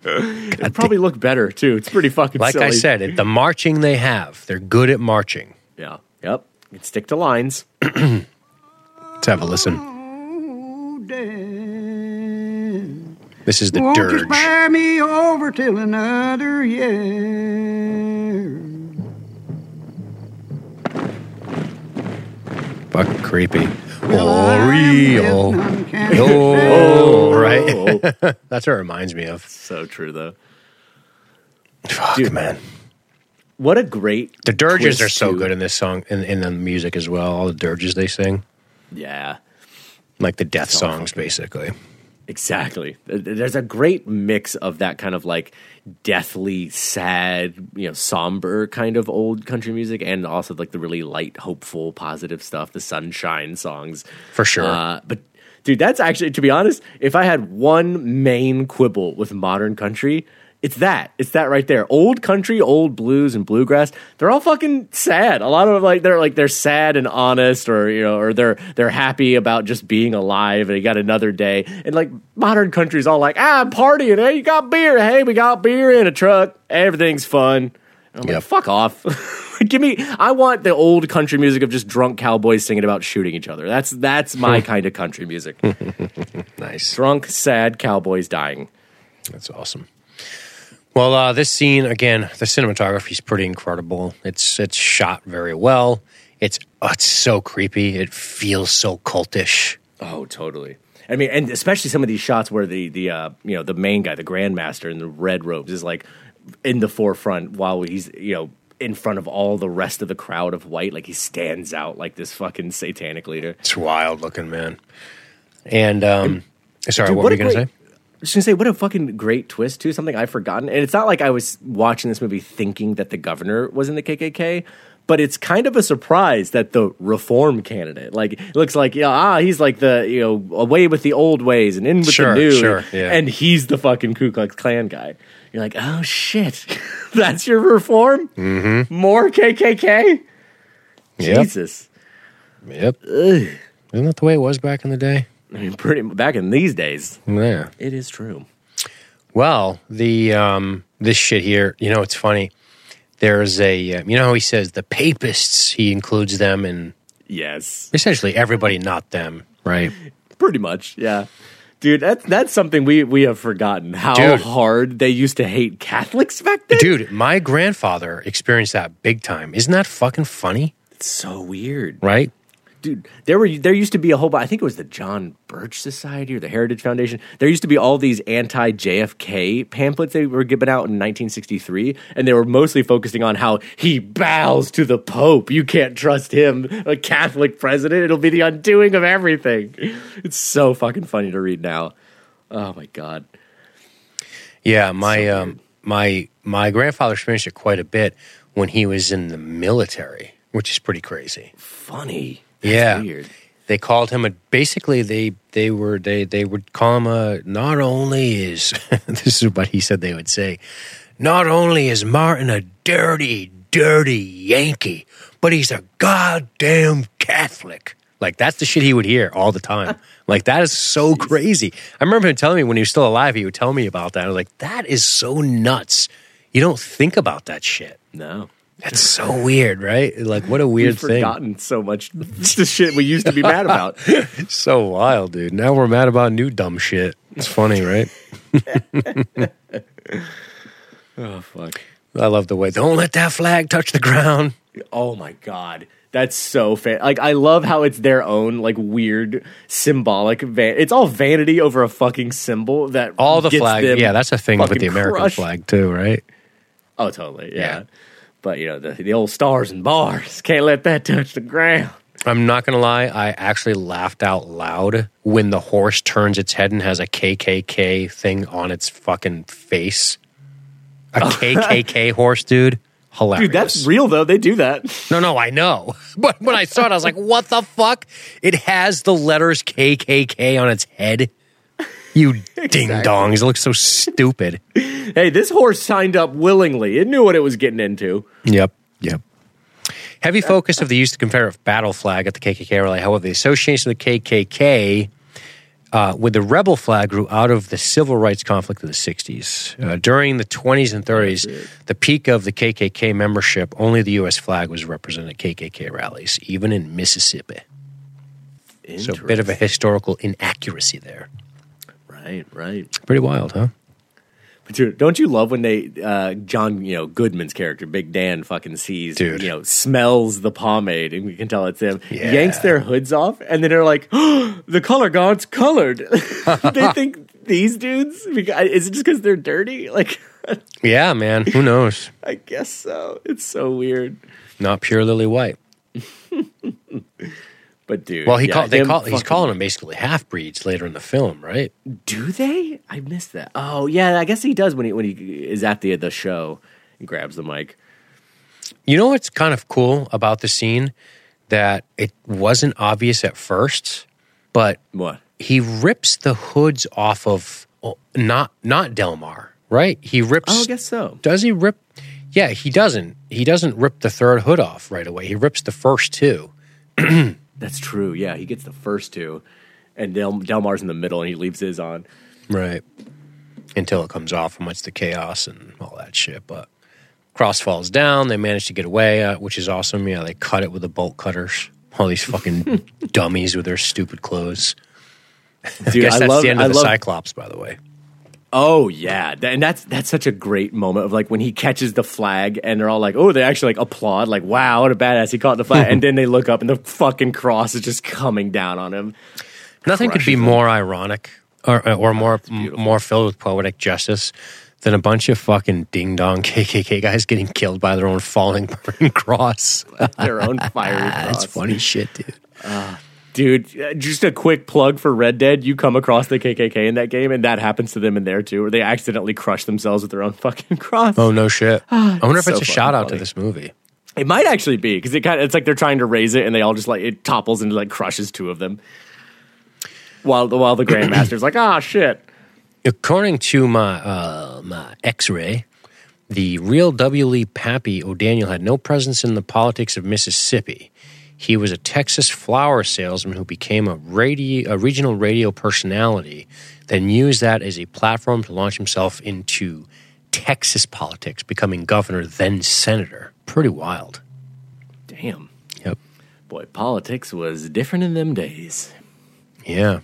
It probably look better too. It's pretty fucking Like I said, it, the marching they have, they're good at marching. Yeah. Yep. You can stick to lines. Let's have a listen. This is the Won't you dirge. spare me over till another year? Fucking creepy. Well, Oh. Oh, right. That's what it reminds me of. so true though. Fuck, Dude. man. What a great The dirges twist are so to- good in this song, in, in the music as well. All the dirges they sing, Yeah. like the death all songs, fucking- basically. Exactly. There's a great mix of that kind of like deathly, sad, you know, somber kind of old country music, and also like the really light, hopeful, positive stuff, the sunshine songs. For sure. Uh, but dude, that's actually, to be honest, if I had one main quibble with modern country, it's that. It's that right there. Old country, old blues and bluegrass, they're all fucking sad. A lot of them, like they're like they're sad and honest or you know, or they're they're happy about just being alive and you got another day. And like modern country's all like, ah, I'm partying, hey, you got beer, hey, we got beer in a truck, everything's fun. And I'm Yep. like, fuck off. Give me I want the old country music of just drunk cowboys singing about shooting each other. That's that's my kind of country music. Nice. Drunk, sad cowboys dying. That's awesome. Well, uh, this scene again, the cinematography is pretty incredible. It's it's shot very well. It's oh, it's so creepy. It feels so cultish. Oh, totally. I mean, and especially some of these shots where the the uh, you know the main guy, the grandmaster in the red robes, is like in the forefront while he's you know in front of all the rest of the crowd of white. Like he stands out like this fucking satanic leader. It's wild looking, man. And um, sorry, Dude, what, were you gonna say? I was gonna say, what a fucking great twist too. Something I've forgotten, and it's not like I was watching this movie thinking that the governor was in the KKK, but it's kind of a surprise that the reform candidate, like, it looks like, yeah, ah, he's like the you know away with the old ways and in with Sure, the new, sure, yeah. and he's the fucking Ku Klux Klan guy. You're like, oh shit, that's your reform? Mm-hmm. More KKK? Yep. Jesus. Yep. Isn't that the way it was back in the day? I mean, pretty back in these days, Yeah. it is true. Well, the um, this shit here, you know, it's funny. There's a, uh, you know, how he says the papists. He includes them in Yes. essentially everybody, not them, right? Pretty much, yeah. Dude, that's that's something we we have forgotten how Dude. hard they used to hate Catholics back then. Dude, my grandfather experienced that big time. Isn't that fucking funny? It's so weird. right? Dude there were there used to be a whole i think it was the john birch society or the heritage foundation. There used to be all these anti-jfk pamphlets they were giving out in 1963 and they were mostly focusing on how he bows to the pope. You can't trust him a catholic president. It'll be the undoing of everything. It's so fucking funny to read now. Oh my god. Yeah, my um, my my grandfather experienced it quite a bit when he was in the military, which is pretty crazy. funny That's yeah, weird they called him a. Basically, they they were they they would call him a. Not only is this is what he said they would say. Not only is Martin a dirty, dirty Yankee, but he's a goddamn Catholic. Like that's the shit he would hear all the time. like that is so crazy. I remember him telling me when he was still alive, he would tell me about that. I was like, that is so nuts. You don't think about that shit. no That's so weird, right? Like what a weird we've thing. forgotten so much the shit we used to be mad about So wild, dude. Now we're mad about new dumb shit. It's funny, right? oh fuck I love the way. Don't let that flag touch the ground. Oh my god. That's so fan. Like I love how it's their own like weird symbolic. Van- it's all vanity over a fucking symbol that All the gets flag. Yeah, that's a thing with the American crushed. flag too, right? Oh, totally. Yeah. Yeah. But you know the the old stars and bars can't let that touch the ground. I'm not gonna lie. I actually laughed out loud when the horse turns its head and has a KKK thing on its fucking face. A oh. KKK horse, dude. Hilarious. Dude, that's real though. They do that. No, no, I know. But when I saw it, I was like, what the fuck? It has the letters KKK on its head. You ding dongs. It looks so stupid. hey, this horse signed up willingly. It knew what it was getting into. Yep. Yep. Heavy focus of the use of the Confederate battle flag at the KKK rally. However, the association of the KKK uh, with the rebel flag grew out of the civil rights conflict of the 60s. Uh, during the 20s and 30s, the peak of the KKK membership, only the U.S. flag was represented at KKK rallies, even in Mississippi. So a bit of a historical inaccuracy there. Right, right. Pretty wild, huh? But dude, don't you love when they uh, John, you know, Goodman's character, Big Dan, fucking sees, Dude. you know, smells the pomade, and we can tell it's him. Yeah. Yanks their hoods off, and then they're like, oh, "The color god's colored." they think these dudes. Is it just because they're dirty? Like, Yeah, man. Who knows? I guess so. It's so weird. Not pure lily white. But dude, Well, he yeah, call, they call, he's calling them basically half breeds later in the film, right? Do they? I missed that. Oh yeah, I guess he does when he when he is at the the show and grabs the mic. You know what's kind of cool about the scene that it wasn't obvious at first, but What? he rips the hoods off of not not Delmar, right? He rips. Oh, I guess so. Does he rip? Yeah, he doesn't. He doesn't rip the third hood off right away. He rips the first two. That's true. Yeah, he gets the first two, and Del, Delmar's in the middle, and he leaves his on. Right. Until it comes off amongst the chaos and all that shit. But Cross falls down. They manage to get away, uh, which is awesome. Yeah, they cut it with the bolt cutters. All these fucking dummies with their stupid clothes. I guess I that's love- the end I of the love- Cyclops, by the way. Oh yeah, and that's that's such a great moment of like when he catches the flag, and they're all like, "Oh!" They actually like applaud, like, "Wow, what a badass! He caught the flag!" and then they look up, and the fucking cross is just coming down on him. Nothing could be crushes more ironic or, or more more filled with poetic justice than a bunch of fucking ding dong KKK guys getting killed by their own falling cross. Their own fiery cross. That's funny shit, dude. Ah. Dude. uh, Just a quick plug for Red Dead. You come across the KKK in that game, and that happens to them in there too, where they accidentally crush themselves with their own fucking cross. Oh no shit! I wonder if so it's a shout out to this movie. It might actually be because it kind of it's like they're trying to raise it, and they all just like it topples and like crushes two of them. While the while the Grandmaster's like, ah, shit. According to my uh, my X-ray, the real W. Lee Pappy O'Daniel had no presence in the politics of Mississippi. He was a Texas flower salesman who became a radio, a regional radio personality, then used that as a platform to launch himself into Texas politics, becoming governor, then senator. Pretty wild. Damn, Yep. boy, politics was different in them days. Yeah.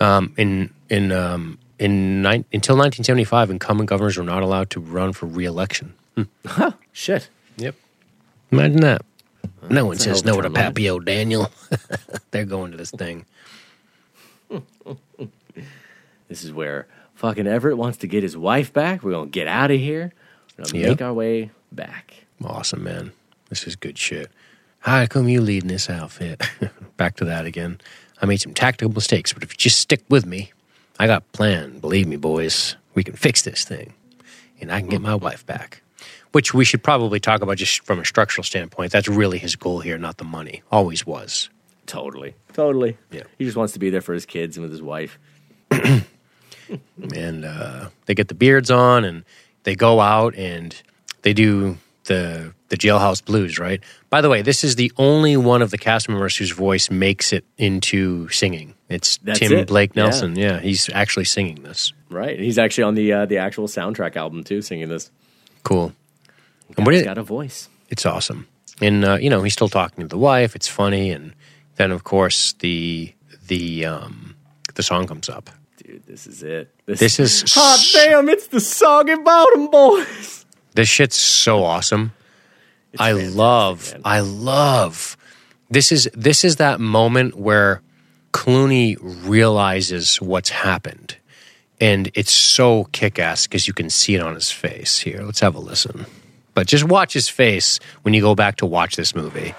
Um, in in um, in nine, until 1975, incumbent governors were not allowed to run for re-election. Shit. Yep. Imagine that. Uh, no one says no to. Pappy O'Daniel. They're going to this thing. This is where fucking Everett wants to get his wife back. We're gonna get out of here. We're gonna Yep. make our way back. Awesome, man. This is good shit. How come you lead in this outfit? Back to that again. I made some tactical mistakes, but if you just stick with me, I got a plan. Believe me, boys, we can fix this thing, and I can get my wife back. Which we should probably talk about just from a structural standpoint. That's really his goal here, not the money. Always was. Totally. Totally. Yeah. He just wants to be there for his kids and with his wife. and uh, they get the beards on and they go out and they do the the jailhouse blues right by the way this is the only one of the cast members whose voice makes it into singing it's That's tim it. blake Yeah. nelson yeah. he's actually singing this Right. And he's actually on the uh, the actual soundtrack album too, singing this. cool and what He's it, got a voice. it's awesome and uh, you know he's still talking to the wife it's funny and then of course the the um the song comes up Dude, this is it. This is hot damn, it's the song about Bottom Boys. This shit's so awesome. It's I love, man. I love. This is this is that moment where Clooney realizes what's happened, and it's so kick ass because you can see it on his face. Here, let's have a listen. But just watch his face when you go back to watch this movie.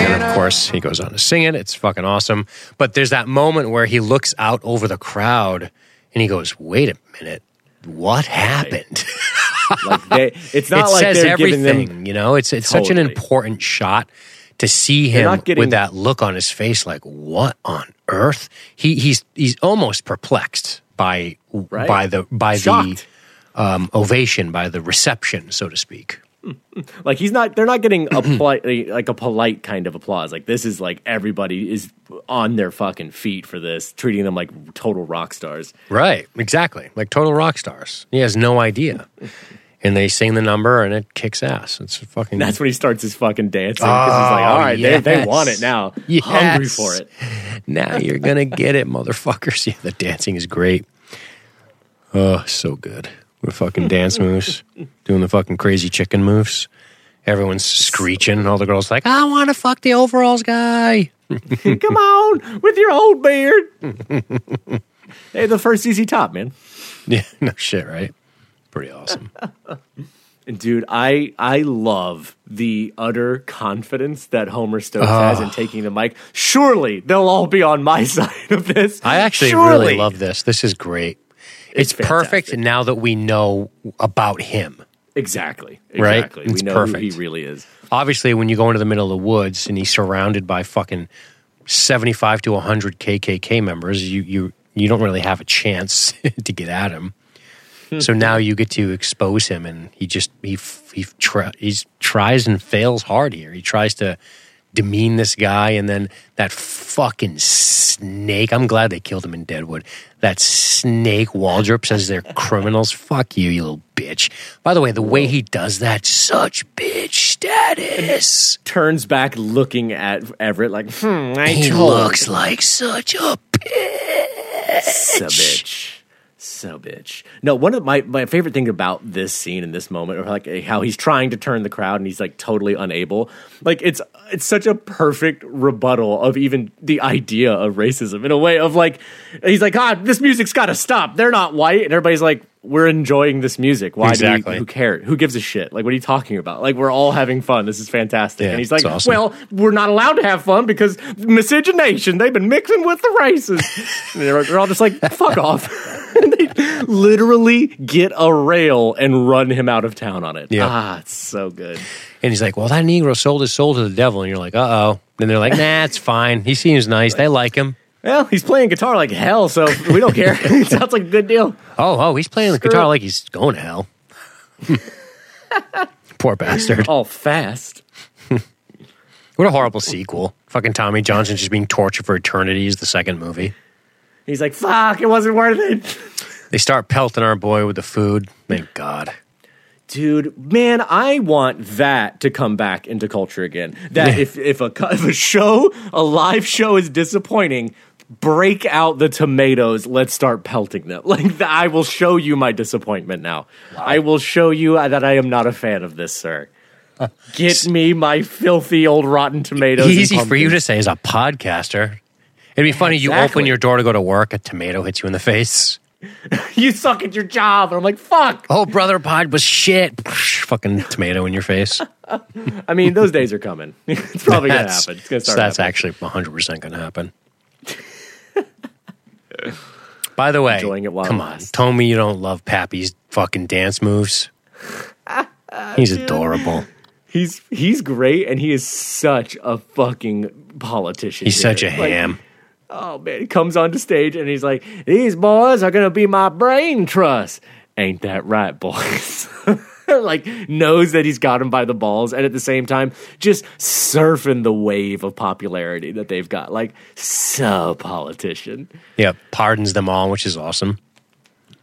And of course, he goes on to sing it. It's fucking awesome. But there's that moment where he looks out over the crowd and he goes, "Wait a minute, what happened?" Like they, it's not it like says they're everything. giving them. you know, it's it's such an important shot to see him getting- with that look on his face, like what on earth? He he's he's almost perplexed by Right. by the by Shocked. the um, ovation, by the reception, so to speak. Like he's not. They're not getting a polite, like a polite kind of applause. Like this is like everybody is on their fucking feet for this, treating them like total rock stars. Right, exactly. Like total rock stars. He has no idea. and they sing the number and it kicks ass. It's fucking That's when he starts his fucking dancing because he's like, Oh, all right, they, they want it now. Yes. Hungry for it. now you're gonna get it, motherfuckers. Yeah, the dancing is great. Oh, so good. With fucking dance moves, doing the fucking crazy chicken moves. Everyone's screeching. and All the girls like, I want to fuck the overalls guy. Come on with your old beard. hey, the first easy top, man. Yeah, no shit, right? Pretty awesome. And dude, I I love the utter confidence that Homer Stokes has in ah. taking the mic. Surely they'll all be on my side of this. I actually Surely. really love this. This is great. It's, It's perfect now that we know about him. exactly, Right? exactly. It's know perfect. who he really is. Obviously, when you go into the middle of the woods and he's surrounded by fucking seventy-five to hundred KKK members, you you you don't really have a chance to get at him. Hmm. so now you get to expose him, and he just he he he's tries and fails hard here. He tries to demean this guy, and then that fucking snake. I'm glad they killed him in Deadwood. That snake Waldrip says they're criminals. Fuck you, you little bitch. By the way, the way he does that, such bitch status. Turns back, looking at Everett like, hmm, I He told looks like such a bitch. so bitch. So bitch. No, one of my, my favorite thing about this scene in this moment, or like how he's trying to turn the crowd and he's like totally unable. Like it's it's such a perfect rebuttal of even the idea of racism in a way of like he's like, God, this music's gotta stop. They're not white. And everybody's like, We're enjoying this music. Why Exactly. do you, who cares? Who gives a shit? Like what are you talking about? Like we're all having fun. This is fantastic. Yeah, and he's like, awesome. Well, we're not allowed to have fun because miscegenation, they've been mixing with the races. And they're, they're all just like, fuck off. and they literally get a rail and run him out of town on it. Yeah. Ah, it's so good. And he's like, Well, that Negro sold his soul to the devil. And you're like, Uh oh. Then they're like, Nah, it's fine. He seems nice. They like him. Well, he's playing guitar like hell, so we don't care. it sounds like a good deal. Oh, oh, he's playing the Screw guitar it. like he's going to hell. Poor bastard. All fast. What a horrible sequel. Fucking Tommy Johnson just being tortured for eternity is the second movie. He's like, fuck, it wasn't worth it. They start pelting our boy with the food. Thank God. Dude, man, I want that to come back into culture again. That if if a if a show, a live show is disappointing, break out the tomatoes. Let's start pelting them. Like th- I will show you my disappointment now. I will show you uh, that I am not a fan of this, sir. Get me my filthy old rotten tomatoes. Easy for you to say as a podcaster. It'd be funny. You open your door to go to work, a tomato hits you in the face. You suck at your job, and I'm like, fuck. Oh, brother, pod was shit. Fucking tomato in your face. I mean, those days are coming. it's probably gonna happen. It's gonna so start. that's happening. actually 100 percent going to happen. By the way, come on, tell me you don't love Pappy's fucking dance moves. He's adorable. He's he's great, and he is such a fucking politician. He's here. such a Like, ham. Oh man, he comes onto stage and he's like, "These boys are gonna be my brain trust." Ain't that right, boys? like knows that he's got him by the balls, and at the same time, just surfing the wave of popularity that they've got. Like so politician. Yeah, pardons them all, which is awesome.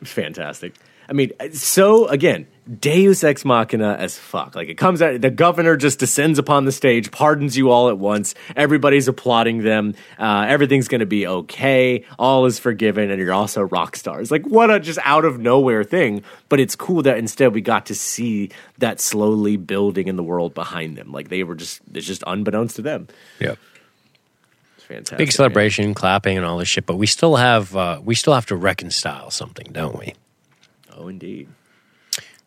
fantastic. I mean, so again, Deus ex machina as fuck. Like it comes out, the governor just descends upon the stage, pardons you all at once. Everybody's applauding them. Uh, everything's going to be okay. All is forgiven, and you're also rock stars. Like what a just out of nowhere thing. But it's cool that instead we got to see that slowly building in the world behind them. Like they were just, it's just unbeknownst to them. Yeah. It's fantastic. Big man. celebration, clapping, and all this shit. But we still have uh, we still have to reconcile something, don't we? Oh, indeed.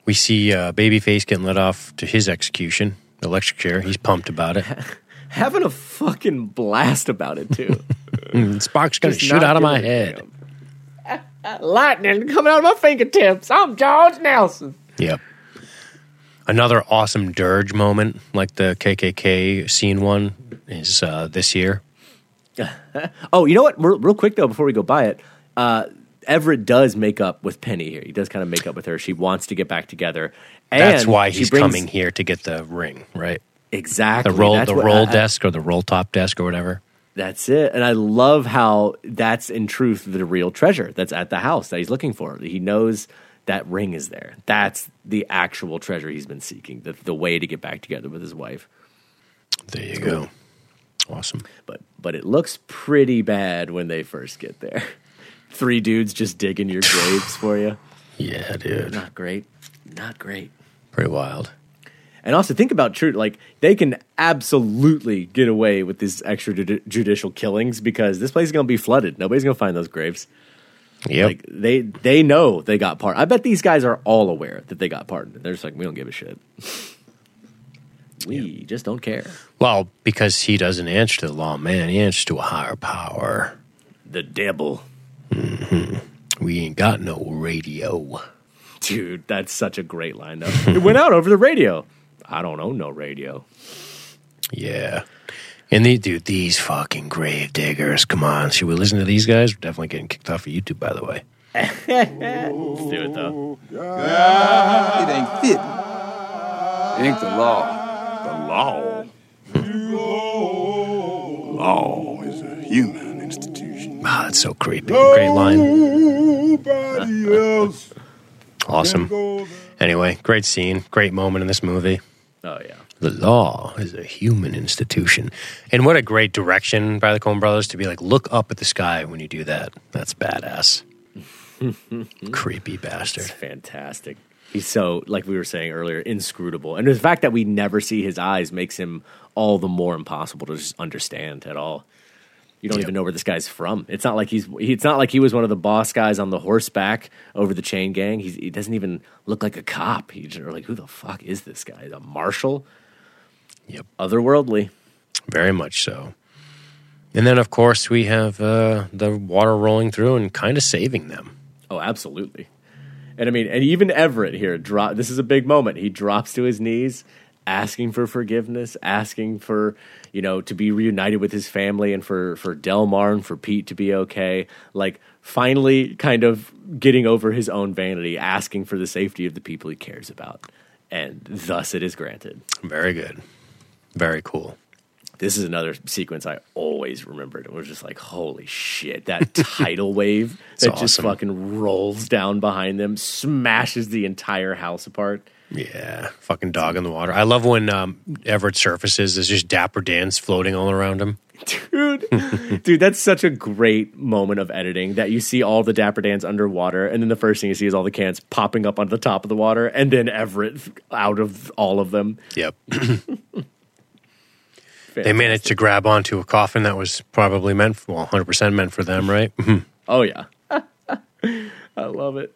We see uh, Babyface getting let off to his execution, the electric chair. He's pumped about it. Having a fucking blast about it too. Sparks gonna shoot out of my head. Lightning coming out of my fingertips. I'm George Nelson. Yep. Another awesome dirge moment, like the KKK scene one, is uh, this year. Oh, you know what? Real, real quick though, before we go by it, uh, Everett does make up with Penny here. He does kind of make up with her. She wants to get back together. And That's why he's brings- coming here to get the ring, right? Exactly. The roll, That's the roll I- I- desk or the roll top desk or whatever. That's it. And I love how that's in truth the real treasure that's at the house that he's looking for. He knows that ring is there. That's the actual treasure he's been seeking. The, the way to get back together with his wife. There you go. Awesome. But but it looks pretty bad when they first get there. Three dudes just digging your graves for you. Yeah, dude. Not great. Not great. Pretty wild. And also think about true like they can absolutely get away with these extrajudicial killings because this place is going to be flooded. Nobody's going to find those graves. Yep. Like they they know they got part. I bet these guys are all aware that they got pardoned. They're just like we don't give a shit. We just don't care. well, because he doesn't answer to the law, man. He answers to a higher power. The devil, Mm-hmm. We ain't got no radio. dude. That's such a great line. Though it went out over the radio. I don't own no radio. Yeah. And the dude, these fucking grave diggers. Come on, should we listen to these guys? We're definitely getting kicked off of YouTube, by the way. Let's do it though. It ain't fit. It ain't the law. The law. law is a human institution. Ah, that's so creepy. Great line. Nobody uh, uh, uh, else. Awesome. Anyway, great scene, great moment in this movie. Oh yeah. The law is a human institution. And what a great direction by the Coen brothers to be like, look up at the sky when you do that. That's badass. Creepy bastard. fantastic. He's so, like we were saying earlier, inscrutable. And the fact that we never see his eyes makes him all the more impossible to just understand at all. You don't Yep. even know where this guy's from. It's not like he's. he- It's not like he was one of the boss guys on the horseback over the chain gang. He's, he doesn't even look like a cop. He's like, who the fuck is this guy? A marshal? Yep. Otherworldly. Very much so. And then, of course, we have uh, the water rolling through and kind of saving them. Oh, absolutely. And I mean, and even Everett here, drop. This is a big moment. He drops to his knees, asking for forgiveness, asking for you know to be reunited with his family, and for for Delmar and for Pete to be okay. Like finally, kind of getting over his own vanity, asking for the safety of the people he cares about, and thus it is granted. Very good. Very cool. This is another sequence I always remembered. It was just like, holy shit, that tidal wave that just fucking rolls down behind them, smashes the entire house apart. Yeah, fucking dog in the water. I love when um, Everett surfaces. There's just Dapper Dan's floating all around him. dude dude that's such a great moment of editing that you see all the dapper dans underwater and then the first thing you see is all the cans popping up onto the top of the water and then everett out of all of them Yep. they managed to grab onto a coffin that was probably meant, for, well, 100% meant for them, right? oh yeah i love it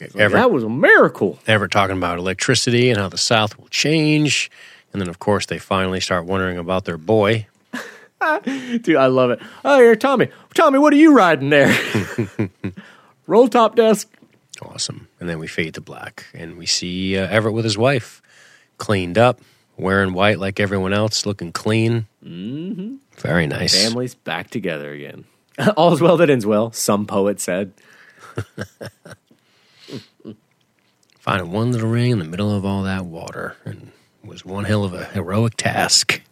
Everett, that was a miracle Everett talking about electricity and how the South will change. And then, of course, they finally start wondering about their boy. dude i love it oh here tommy tommy what are you riding there roll top desk Awesome. And then we fade to black and we see uh, Everett with his wife, cleaned up, wearing white like everyone else, looking clean. Mm-hmm. Very nice. families back together again all's well that ends well some poet said Finding one little ring in the middle of all that water and was one hell of a heroic task.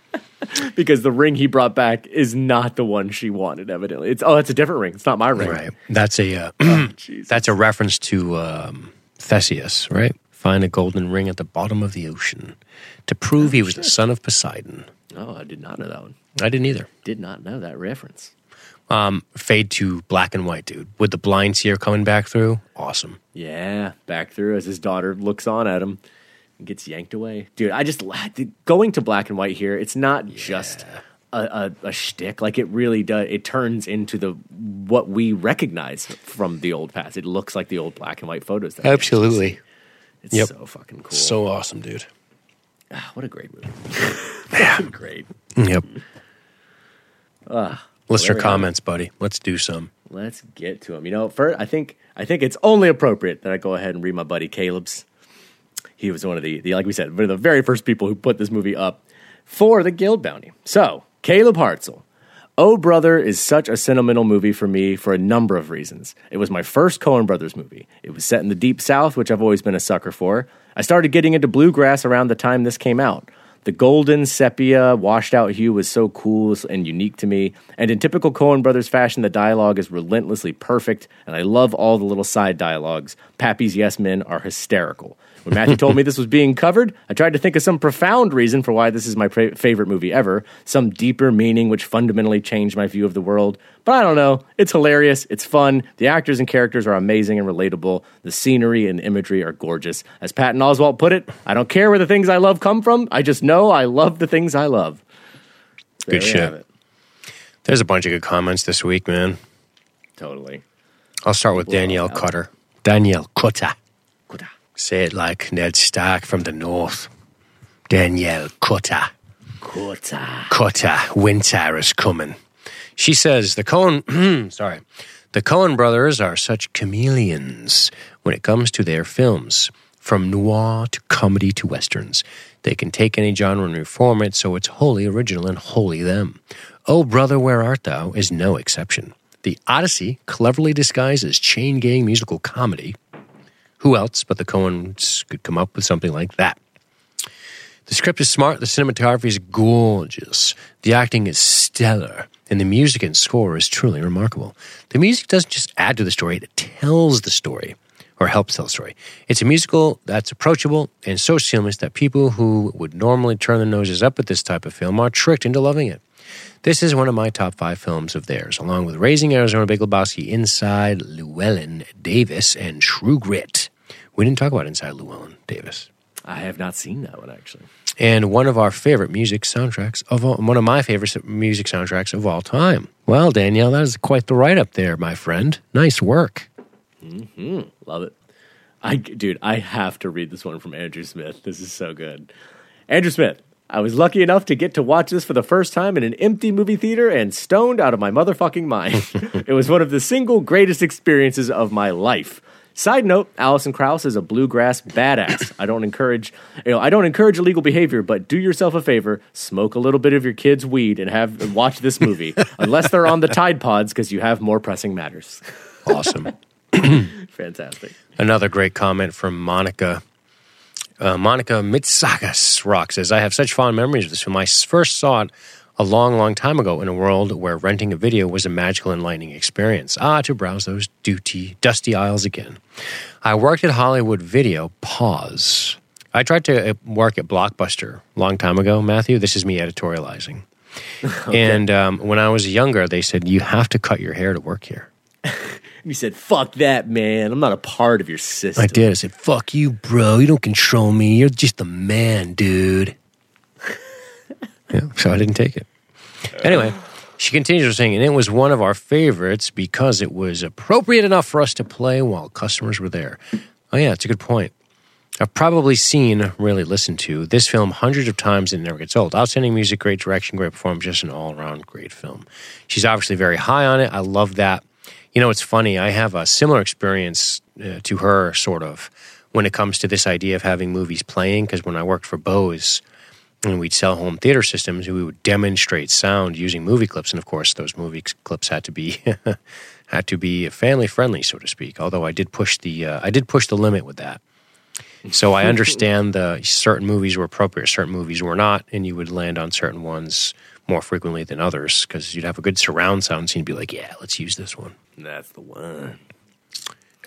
because the ring he brought back is not the one she wanted. Evidently, it's oh, it's a different ring. It's not my ring. Right. That's a uh, Jesus. that's a reference to um, Theseus, right? Find a golden ring at the bottom of the ocean to prove he was the son of Poseidon. Oh, I did not know that one. I didn't either. Did not know that reference. Um, fade to black and white, dude. With the blind seer coming back through, awesome. Yeah, back through as his daughter looks on at him and gets yanked away. Dude, I just going to black and white here. It's not just a, a, a shtick. Like it really does. It turns into the what we recognize from the old past. It looks like the old black and white photos. Absolutely. It's Yep. so fucking cool. So awesome, dude. Ah, what a great movie. Fucking great. Yep. there Listener we have comments, buddy. Let's do some. Let's get to him. You know, first, I think I think it's only appropriate that I go ahead and read my buddy Caleb's. He was one of the, the like we said, one of the very first people who put this movie up for the Guild Bounty. So, Caleb Hartzell. Oh Brother is such a sentimental movie for me for a number of reasons. It was my first Coen Brothers movie. It was set in the Deep South, which I've always been a sucker for. I started getting into bluegrass around the time this came out. The golden sepia, washed out hue was so cool and unique to me. And in typical Coen Brothers fashion, the dialogue is relentlessly perfect, and I love all the little side dialogues. Pappy's yes men are hysterical. When Matthew told me this was being covered, I tried to think of some profound reason for why this is my pra- favorite movie ever, some deeper meaning which fundamentally changed my view of the world. But I don't know. It's hilarious. It's fun. The actors and characters are amazing and relatable. The scenery and imagery are gorgeous. As Patton Oswalt put it, I don't care where the things I love come from. I just know I love the things I love. There Good shit. There's a bunch of good comments this week, man. Totally. I'll start with Danielle Cutter. Danielle Cutter. Say it like Ned Stark from the north. Danielle Cutter. Cutter. Winter is coming. She says the Coen, sorry, the Coen brothers are such chameleons when it comes to their films. From noir to comedy to westerns, they can take any genre and reform it so it's wholly original and wholly them. Oh, Brother, Where Art Thou is no exception. The Odyssey cleverly disguised as chain gang musical comedy. Who else but the Coens could come up with something like that? The script is smart, the cinematography is gorgeous, the acting is stellar, and the music and score is truly remarkable. The music doesn't just add to the story, it tells the story, or helps tell the story. It's a musical that's approachable and so seamless that people who would normally turn their noses up at this type of film are tricked into loving it. This is one of my top five films of theirs, along with Raising Arizona Big Lebowski, Inside Llewyn Davis, and True Grit. We didn't talk about Inside Llewyn Davis I have not seen that one actually. and one of our favorite music soundtracks of all, one of my favorite music soundtracks of all time. Well, Danielle, that is quite the write up there, my friend. Nice work. Mm-hmm. Love it. I dude, I have to read this one from Andrew Smith. This is so good. Andrew Smith. I was lucky enough to get to watch this for the first time in an empty movie theater and stoned out of my motherfucking mind. it was one of the single greatest experiences of my life. Side note, Alison Krauss is a bluegrass badass. I don't encourage you know, I don't encourage illegal behavior, but do yourself a favor, smoke a little bit of your kids' weed and have and watch this movie. Unless they're on the Tide Pods because you have more pressing matters. Awesome. Fantastic. Another great comment from Monica. Uh, Monica Mitsakas Rock says, I have such fond memories of this film. I first saw it a long, long time ago in a world where renting a video was a magical, enlightening experience. Ah, to browse those duty, dusty aisles again. I worked at Hollywood Video. Pause. I tried to uh, work at Blockbuster a long time ago, Matthew. This is me editorializing. And um, when I was younger, they said, you have to cut your hair to work here. You said, "Fuck that, man! I'm not a part of your system." I did. I said, fuck you, bro. You don't control me. You're just the man, dude. yeah, so I didn't take it. Anyway, she continues saying, and it was one of our favorites because it was appropriate enough for us to play while customers were there. Oh, yeah, it's a good point. I've probably seen, really listened to this film hundreds of times and it never gets old. Outstanding music, great direction, great performance, just an all around great film. She's obviously very high on it. I love that. You know, it's funny. I have a similar experience uh, to her, sort of, when it comes to this idea of having movies playing. Because when I worked for Bose and we'd sell home theater systems, we would demonstrate sound using movie clips, and of course, those movie clips had to be had to be family friendly, so to speak. Although I did push the uh, I did push the limit with that. So I understand the certain movies were appropriate, certain movies were not, and you would land on certain ones more frequently than others because you'd have a good surround sound scene and be like, yeah, let's use this one. That's the one.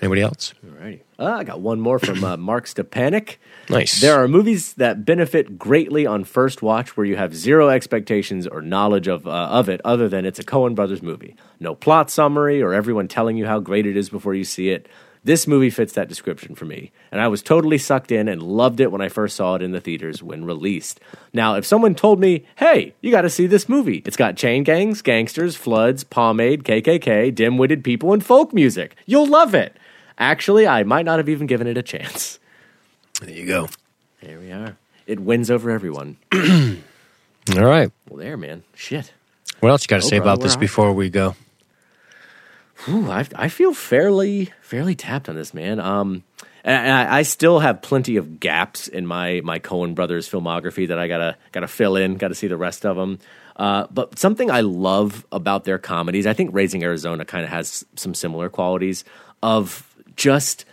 Anybody else? Alrighty. Uh, I got one more from uh, Mark Stepanek. Nice. There are movies that benefit greatly on first watch where you have zero expectations or knowledge of, uh, of it other than it's a Coen Brothers movie. No plot summary or everyone telling you how great it is before you see it. This movie fits that description for me, and I was totally sucked in and loved it when I first saw it in the theaters when released. Now, if someone told me, hey, you got to see this movie, it's got chain gangs, gangsters, floods, pomade, KKK, dim witted people, and folk music, you'll love it. Actually, I might not have even given it a chance. There you go. There we are. It wins over everyone. All right. Well, there, man. Shit. What else you got to say about this before we go? Ooh, I, I feel fairly fairly tapped on this, man. Um, and I, I still have plenty of gaps in my my Coen brothers filmography that I gotta gotta fill in. Got to see the rest of them. Uh, but something I love about their comedies, I think Raising Arizona kind of has some similar qualities of just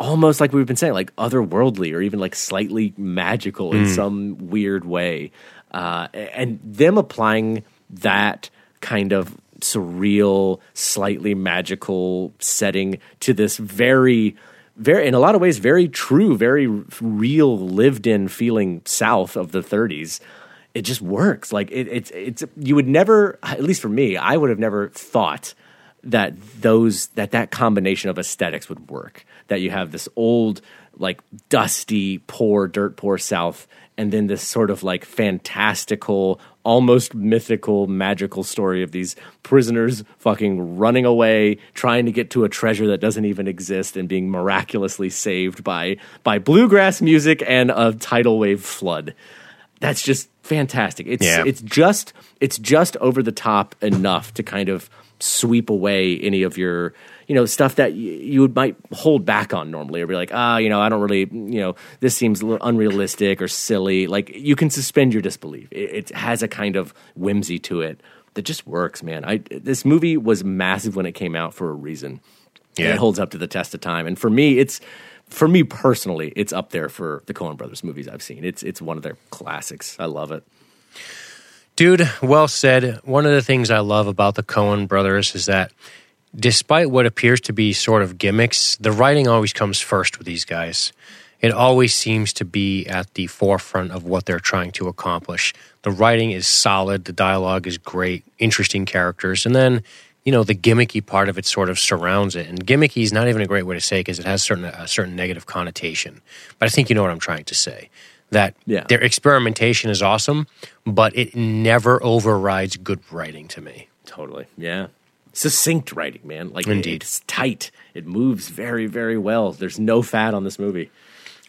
almost like we've been saying, like otherworldly or even like slightly magical in some weird way. Uh, and them applying that kind of surreal, slightly magical setting to this very, very, in a lot of ways, very true, very real, lived in feeling South of the 30s. It just works. Like it, it's, it's, you would never, at least for me, I would have never thought that those that that combination of aesthetics would work that you have this old like dusty poor dirt poor south and then this sort of like fantastical almost mythical magical story of these prisoners fucking running away trying to get to a treasure that doesn't even exist and being miraculously saved by by bluegrass music and a tidal wave flood that's just fantastic. It's Yeah. it's just it's just over the top enough to kind of sweep away any of your you know stuff that y- you might hold back on normally or be like ah you know I don't really you know this seems a little unrealistic or silly. Like you can suspend your disbelief. It, it has a kind of whimsy to it that just works man. I this movie was massive when it came out for a reason. Yeah. it holds up to the test of time. And for me it's for me personally it's up there for the Coen brothers movies I've seen. It's it's one of their classics. I love it. Dude, well said. One of the things I love about the Coen brothers is that despite what appears to be sort of gimmicks, the writing always comes first with these guys. It always seems to be at the forefront of what they're trying to accomplish. The writing is solid, the dialogue is great, interesting characters, and then you know the gimmicky part of it sort of surrounds it. And gimmicky is not even a great way to say because it has certain a certain negative connotation. But I think you know what I'm trying to say. That Yeah. their experimentation is awesome, but it never overrides good writing to me. Totally. Yeah. Succinct writing, man. Like Indeed. it's tight. It moves very, very well. There's no fat on this movie.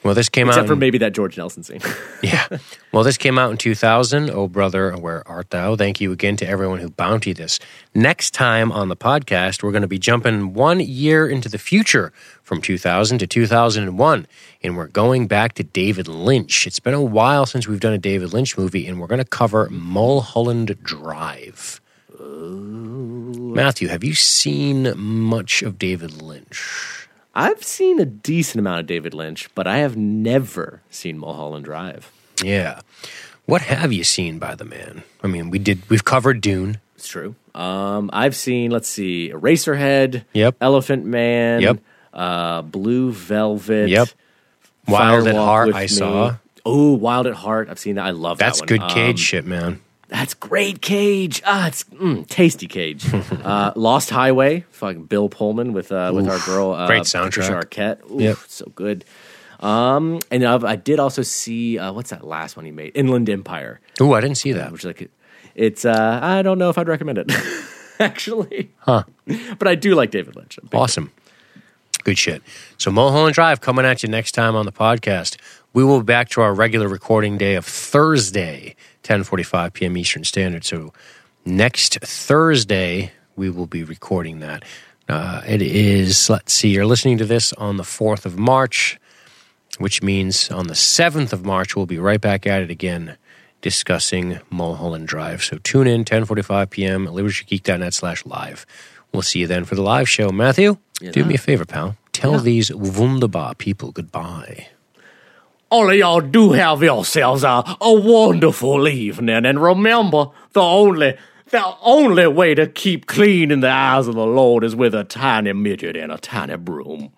Well, this came Except out. for maybe that George Nelson scene. Yeah. Well, this came out in 2000. Oh, brother, where art thou? Thank you again to everyone who bountied this. Next time on the podcast, we're going to be jumping one year into the future from 2000 to 2001. And we're going back to David Lynch. It's been a while since we've done a David Lynch movie, and we're going to cover Mulholland Drive. Matthew, have you seen much of David Lynch? I've seen a decent amount of David Lynch, but I have never seen Mulholland Drive. Yeah. What have you seen by the man? I mean, we did. We've covered Dune. It's true. Um, I've seen, let's see, Eraserhead, Yep. Elephant Man, Yep. uh, Blue Velvet, Yep. Wild at Heart. I Me. saw. Oh, Wild at Heart. I've seen that. I love That's that That's good Cage Um, shit, man. That's great Cage. Ah, it's mm, tasty Cage. uh, Lost Highway, fucking Bill Pullman with uh, with our girl uh, great Patricia soundtrack. Arquette. Oof, Yep. so good. Um, and I've, I did also see uh, what's that last one he made? Inland Empire, Ooh, I didn't see that. which is like it's. Uh, I don't know if I'd recommend it actually, Huh. but I do like David Lynch. I'm a big Awesome. Good shit. So Mulholland Drive coming at you next time on the podcast. We will be back to our regular recording day of Thursday, 10:45 p.m. Eastern Standard. So next Thursday we will be recording that. Uh, it is let's see, you're listening to this on the 4th of March, which means on the 7th of March we'll be right back at it again discussing Mulholland Drive. So tune in 10:45 p.m. at libertygeek.net slash live. We'll see you then for the live show. Matthew, do me a favor, pal. Tell these wunderbar people goodbye. All of y'all do have yourselves a, a wonderful evening, and remember, the only the only way to keep clean in the eyes of the Lord is with a tiny midget and a tiny broom.